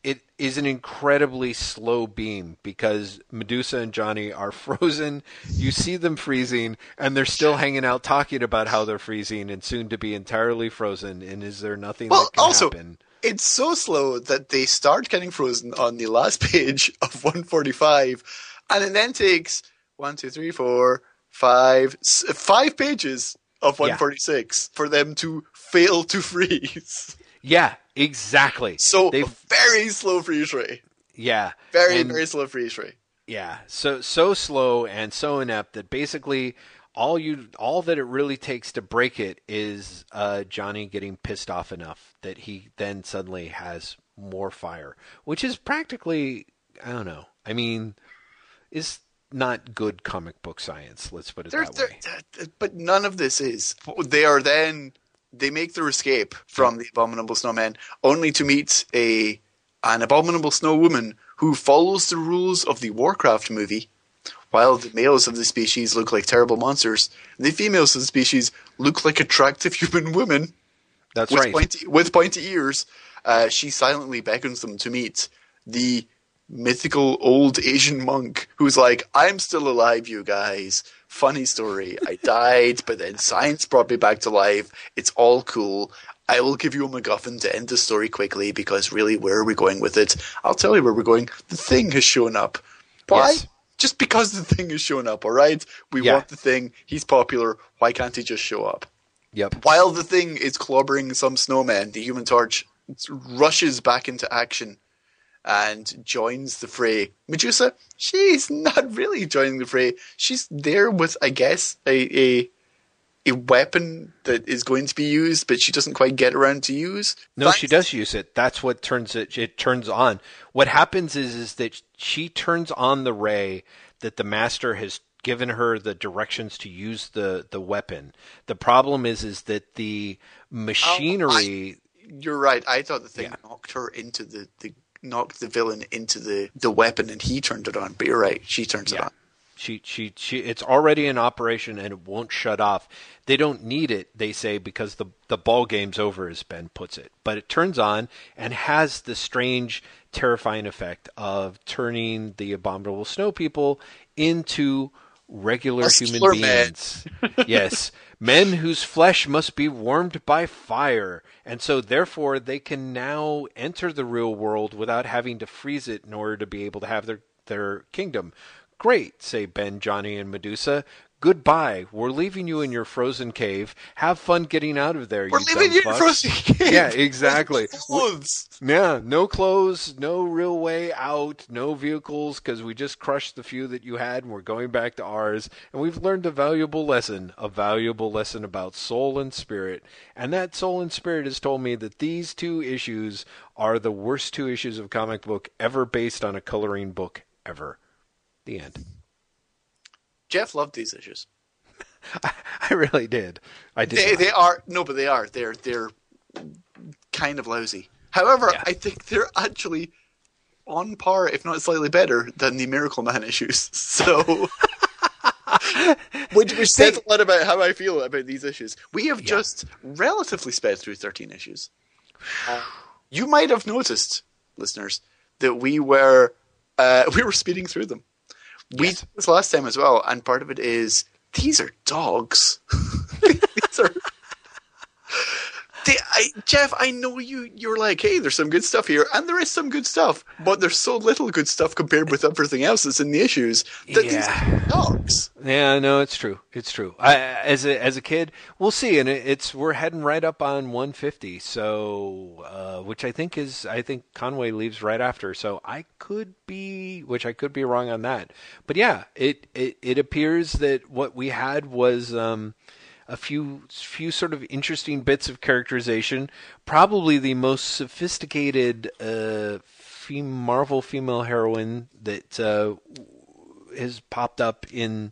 it is an incredibly slow beam because Medusa and Johnny are <laughs> frozen. You see them freezing, and they're still hanging out talking about how they're freezing and soon to be entirely frozen. And is there nothing Well, that can also, happen? it's so slow that they start getting frozen on the last <laughs> page of 145, and it then takes one, two, three, four, five, five pages of 146 for them to fail to <laughs> freeze. Yeah, exactly. So They- very slow freeze rate. Yeah, Very And- very slow freeze rate. Yeah, so so slow and so inept that basically all you all that it really takes to break it is uh, Johnny getting pissed off enough that he then suddenly has more fire, which is practically I don't know. I mean, is not good comic book science. Let's put it They're- that way. but none of this is. They are then they make their escape from the abominable snowman, only to meet a an abominable snow woman who follows the rules of the Warcraft movie. While the males of the species look like terrible monsters, the females of the species look like attractive <laughs> human women That's with right. pointy with pointy ears. Uh, she silently beckons them to meet the mythical old Asian monk who's like, "I'm still alive, you guys. Funny story. I died, but then science brought me back to life. It's all cool. I will give you a MacGuffin to end the story quickly because really, where are we going with it? I'll tell you where we're going. The thing has shown up. Why? Yes. Just because the thing has shown up, all right? We Yeah. want the thing. He's popular. Why can't he just show up? Yep. While the thing is clobbering some snowmen, the Human Torch rushes back into action and joins the fray. Medusa, she's not really joining the fray. She's there with, I guess, a a, a weapon that is going to be used, but she doesn't quite get around to use. No, Thanks- she does use it. That's what turns it. It turns on. What happens is is that she turns on the ray that the master has given her the directions to use the the weapon. The problem is is that the oh, machinery. You're right. I thought the thing Yeah. knocked her into the, the knocked the villain into the, the weapon and he turned it on. But you're right, she turns it on. She, she, she, it's already in operation and it won't shut off. They don't need it, they say, because the, the ball game's over, as Ben puts it. But it turns on and has the strange, terrifying effect of turning the abominable snow people into regular human Muscular men. beings. <laughs> yes. Men whose flesh must be warmed by fire. And so, therefore, they can now enter the real world without having to freeze it in order to be able to have their, their kingdom. Great, say Ben, Johnny, and Medusa. Goodbye. We're leaving you in your frozen cave. Have fun getting out of there, We're you leaving you in frozen <laughs> cave. Yeah, exactly. <laughs> Clothes. Yeah, no clothes, no real way out, no vehicles, because we just crushed the few that you had and we're going back to ours. And we've learned a valuable lesson, a valuable lesson about soul and spirit. And that soul and spirit has told me that these two issues are the worst two issues of comic book ever based on a coloring book ever. The end. Jeff loved these issues. <laughs> I really did. I did. They they are no, but they are. They're they're kind of lousy. However, Yeah. I think they're actually on par, if not slightly better, than the Miracle Man issues. <laughs> So, <laughs> which, which says a lot about how I feel about these issues. We have just relatively sped through thirteen issues. Uh, you might have noticed, listeners, that we were uh, we were speeding through them. We Yes. did this last time as well, and part of it is these are dogs. <laughs> these are. They, I, Jeff, I know you. You're like, hey, there's some good stuff here, and there is some good stuff, but there's so little good stuff compared with everything else that's in the issues that Yeah. are dogs. Yeah, no, it's true. It's true. I, as a as a kid, we'll see, and it, it's we're heading right up on 150. So, uh, which I think is I think Conway leaves right after. So I could be, which I could be wrong on that. But yeah, it it, it appears that what we had was. Um, a few few sort of interesting bits of characterization. Probably the most sophisticated uh, fem- Marvel female heroine that uh, has popped up in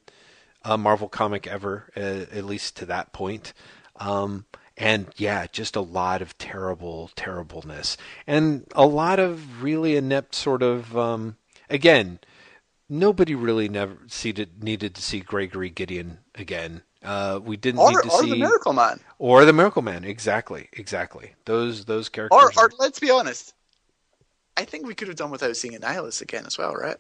a Marvel comic ever, uh, at least to that point. Um, and yeah, just a lot of terrible, terribleness, and a lot of really inept sort of. Um, again, nobody really never needed to see Gregory Gideon again. Uh, we didn't Or, need to or see the Miracle Man. or the Miracle Man. Exactly, exactly. Those those characters. Or, are- or let's be honest. I think we could have done without seeing Annihilus again as well, right?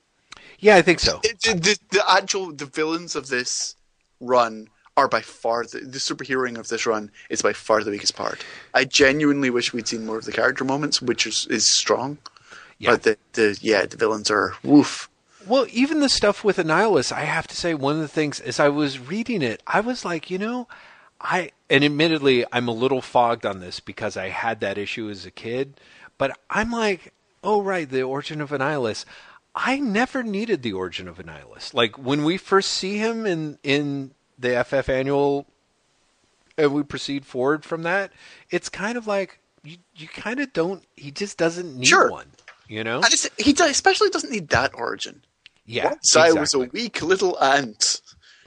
yeah, I think so. The, the, the, actual the villains of this run are by far the, the superheroing of this run is by far the weakest part. I genuinely wish we'd seen more of the character moments, which is, is strong. Yeah. But the, the yeah the villains are woof. Well, even the stuff with Annihilus, I have to say, one of the things as I was reading it, I was like, you know, I and admittedly I'm a little fogged on this because I had that issue as a kid, but I'm like, oh right, the origin of Annihilus. I never needed the origin of Annihilus. Like when we first see him in in the FF annual and we proceed forward from that, it's kind of like you you kind of don't he just doesn't need Sure. one, you know? It's, he especially doesn't need that origin. Yeah. Once I was a weak little ant.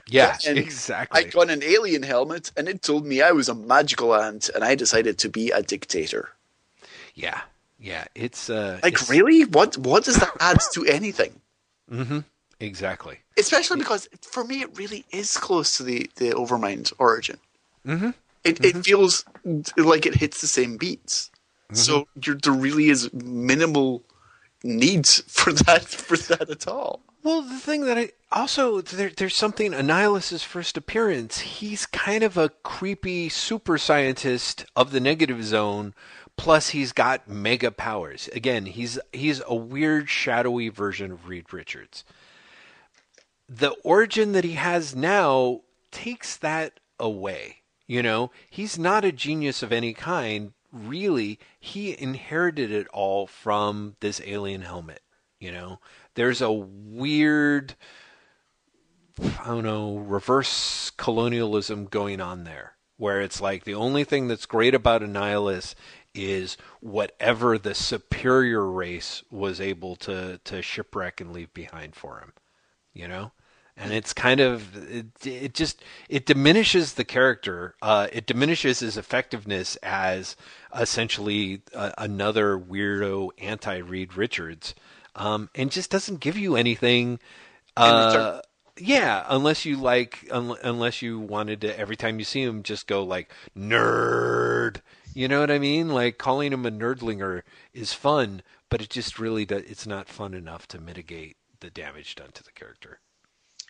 Yeah, and exactly. I got an alien helmet, and it told me I was a magical ant, and I decided to be a dictator. Yeah. Yeah, it's uh Like, it's- really? What What does that add to anything? Mm-hmm. Exactly. Especially because, for me, it really is close to the, the Overmind origin. Mm-hmm. It, it feels like it hits the same beats. So you're, there really is minimal need <laughs> for that for that at all. Well, the thing that I also there, there's something Annihilus's first appearance. He's kind of a creepy super scientist of the negative zone. Plus, he's got mega powers. Again, he's he's a weird, shadowy version of Reed Richards. The origin that he has now takes that away. You know, he's not a genius of any kind. Really, he inherited it all from this alien helmet. You know, there's a weird, I don't know, reverse colonialism going on there, where it's like the only thing that's great about Annihilus is whatever the superior race was able to to shipwreck and leave behind for him. You know, and it's kind of it, it just it diminishes the character uh, it diminishes his effectiveness as essentially uh, another weirdo anti Reed Richards um, and just doesn't give you anything uh, yeah unless you like un- unless you wanted to every time you see him just go like nerd you know what i mean like calling him a nerdlinger is fun but it just really does it's not fun enough to mitigate the damage done to the character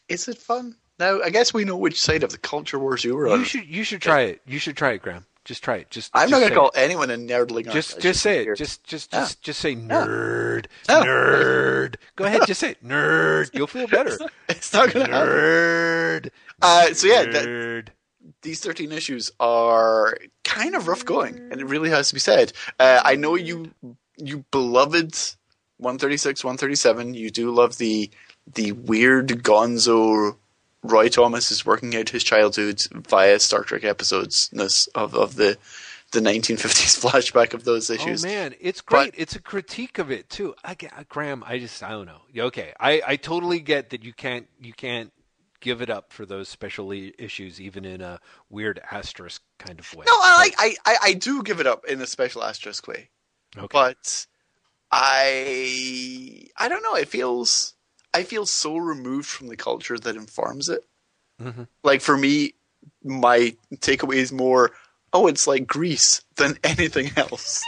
Is it fun? Now, I guess we know which side of the culture wars you were on. You should you should try it. You should try it, Graeme. Just try it. Just I'm just not gonna call it. anyone a nerdling. Just just say it. Just just Yeah. just just say nerd. No. Nerd. Go ahead, just say it. Nerd. You'll feel better. <laughs> It's not going to happen. Nerd. Uh, so yeah, that, these 13 issues are kind of rough going, and it really has to be said. Uh, I know you you beloved 136, 137. You do love the the weird Gonzo. Roy Thomas is working out his childhood via Star Trek episodes of of the the 1950s <laughs> flashback of those oh, issues. Oh man, it's great. it's a critique of it too. I get, uh, Graeme, I just I don't know. Okay, I I totally get that you can't you can't give it up for those special issues even in a weird asterisk kind of way. No, I like I, I I do give it up in a special asterisk way. Okay. but I I don't know. It feels I feel so removed from the culture that informs it. Mhm. Like for me, my takeaway is more, oh, it's like Grease than <laughs> anything else.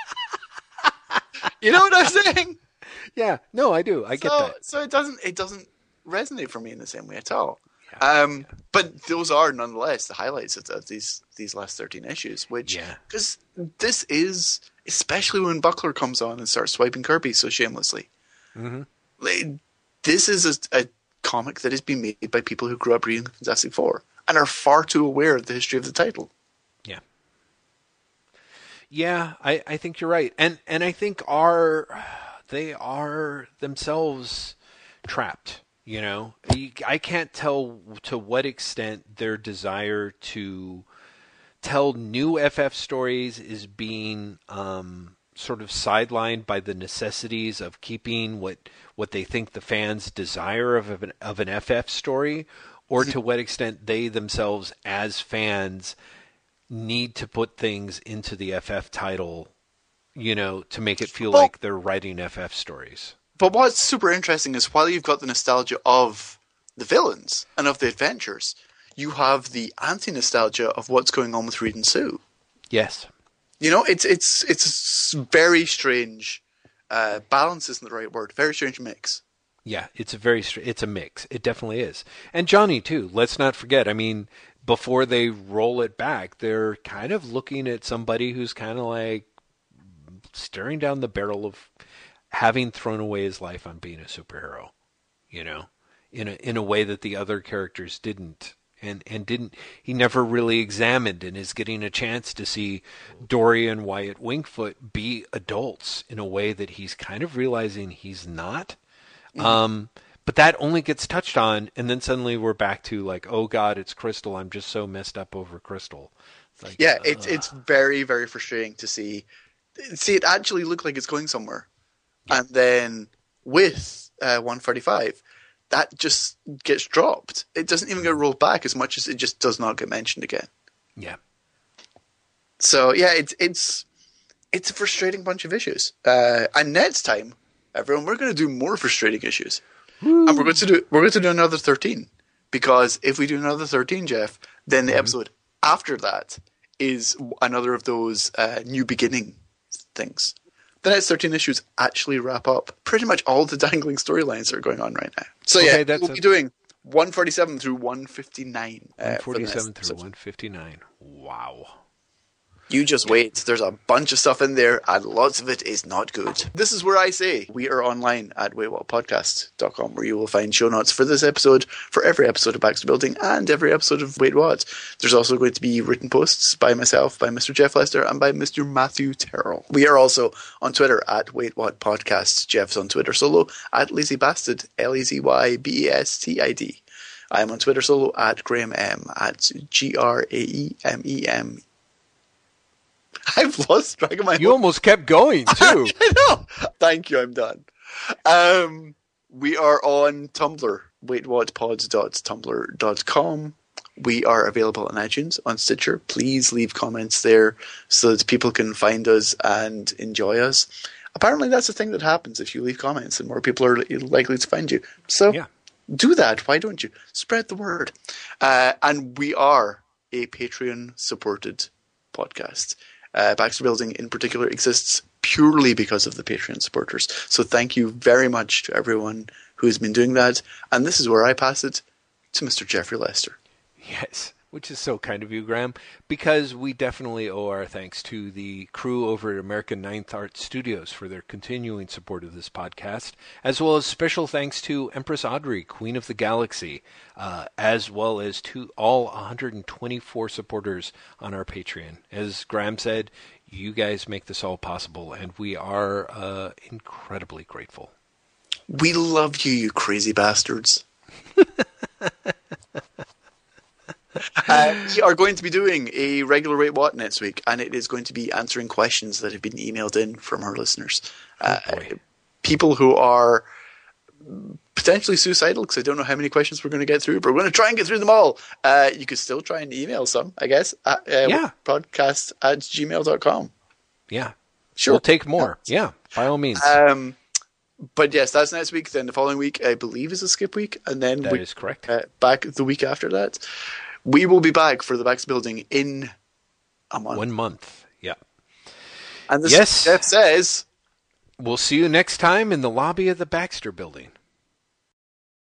<laughs> you know what I'm saying? <laughs> yeah, no, I do. I get that. So it doesn't it doesn't resonate for me in the same way at all. Um, but those are nonetheless the highlights of, of these these last thirteen issues. Which Yeah. because this is especially when Buckler comes on and starts swiping Kirby so shamelessly. Mhm. Like, this is a, a comic that has been made by people who grew up reading Fantastic Four and are far too aware of the history of the title. Yeah. Yeah, I, I think you're right. And and I think are they are themselves trapped, you know. I can't tell to what extent their desire to tell new FF stories is being um, sort of sidelined by the necessities of keeping what what they think the fans desire of an of an FF story, or to what extent they themselves as fans need to put things into the FF title, you know, to make it feel like they're writing FF stories. But what's super interesting is while you've got the nostalgia of the villains and of the adventures, you have the anti nostalgia of what's going on with Reed and Sue. Yes. You know, it's it's it's very strange uh, balance isn't the right word. Very strange mix. Yeah, it's a very str- it's a mix. It definitely is. And Johnny too. Let's not forget. I mean, before they roll it back, they're kind of looking at somebody who's kind of like staring down the barrel of having thrown away his life on being a superhero. You know, in a in a way that the other characters didn't and and didn't he never really examined and is getting a chance to see Dorrie and Wyatt Wingfoot be adults in a way that he's kind of realizing he's not. Mm-hmm. Um, but that only gets touched on, and then suddenly we're back to like, oh God, it's Crystal. I'm just so messed up over Crystal. It's like, yeah, uh, it's it's very very frustrating to see see it actually look like it's going somewhere, yeah. and then with uh, 145 that just gets dropped. It doesn't even get rolled back as much as it just does not get mentioned again. Yeah. So yeah, it's it's it's a frustrating bunch of issues. Uh, and next time, everyone, we're going to do more frustrating issues, Woo. and we're going to do we're going to do another thirteen because if we do another thirteen, Jeff, then the mm-hmm. episode after that is another of those uh, new beginning things the next 13 issues actually wrap up pretty much all the <laughs> dangling storylines that are going on right now. So okay, yeah, we'll a... be doing 147 through 159. Uh, 147 through 159. Wow. You just wait. There's a bunch of stuff in there, and lots of it is not good. This is where I say we are online at waitwhatpodcast.com, where you will find show notes for this episode, for every episode of Baxter Building, and every episode of Wait What. There's also going to be written posts by myself, by Mr. Jeff Lester, and by Mr. Matthew Terrell. We are also on Twitter at Wait What Podcast. Jeff's on Twitter solo at Lazy Bastard, L E Z Y B E S T I D. I'm on Twitter solo at Graeme M at G R A E M E M <laughs> I've lost track of my. You almost kept going <laughs> too. I know. Thank you. I'm done. Um, we are on Tumblr. WaitWhatPods.tumblr.com. We are available on iTunes, on Stitcher. Please leave comments there so that people can find us and enjoy us. Apparently, that's the thing that happens if you leave comments, and more people are likely to find you. So, yeah. do that. Why don't you spread the word? Uh, and we are a Patreon supported podcast uh, Baxter Building in particular exists purely because of the Patreon supporters. So thank you very much to everyone who has been doing that. And this is where I pass it to Mr. Jeffrey Lester. Yes which is so kind of you, Graeme, because we definitely owe our thanks to the crew over at American Ninth Art Studios for their continuing support of this podcast, as well as special thanks to Empress Audrey, Queen of the Galaxy, uh, as well as to all 124 supporters on our Patreon. As Graeme said, you guys make this all possible, and we are uh, incredibly grateful. We love you, you crazy bastards. <laughs> uh, we are going to be doing a regular Wait What next week, and it is going to be answering questions that have been emailed in from our listeners. Oh, uh, people who are potentially suicidal because I don't know how many questions we're going to get through, but we're going to try and get through them all. Uh, you could still try and email some, I guess. At, uh, yeah. Podcast at gmail.com. Yeah. Sure. We'll take more. Yeah, by all means. Um, but yes, that's next week. Then the following week, I believe, is a skip week, and then that we, is correct. Uh, back the week after that. We will be back for the Baxter Building in a month. One month, yeah. And this yes. Jeff says, "We'll see you next time in the lobby of the Baxter Building."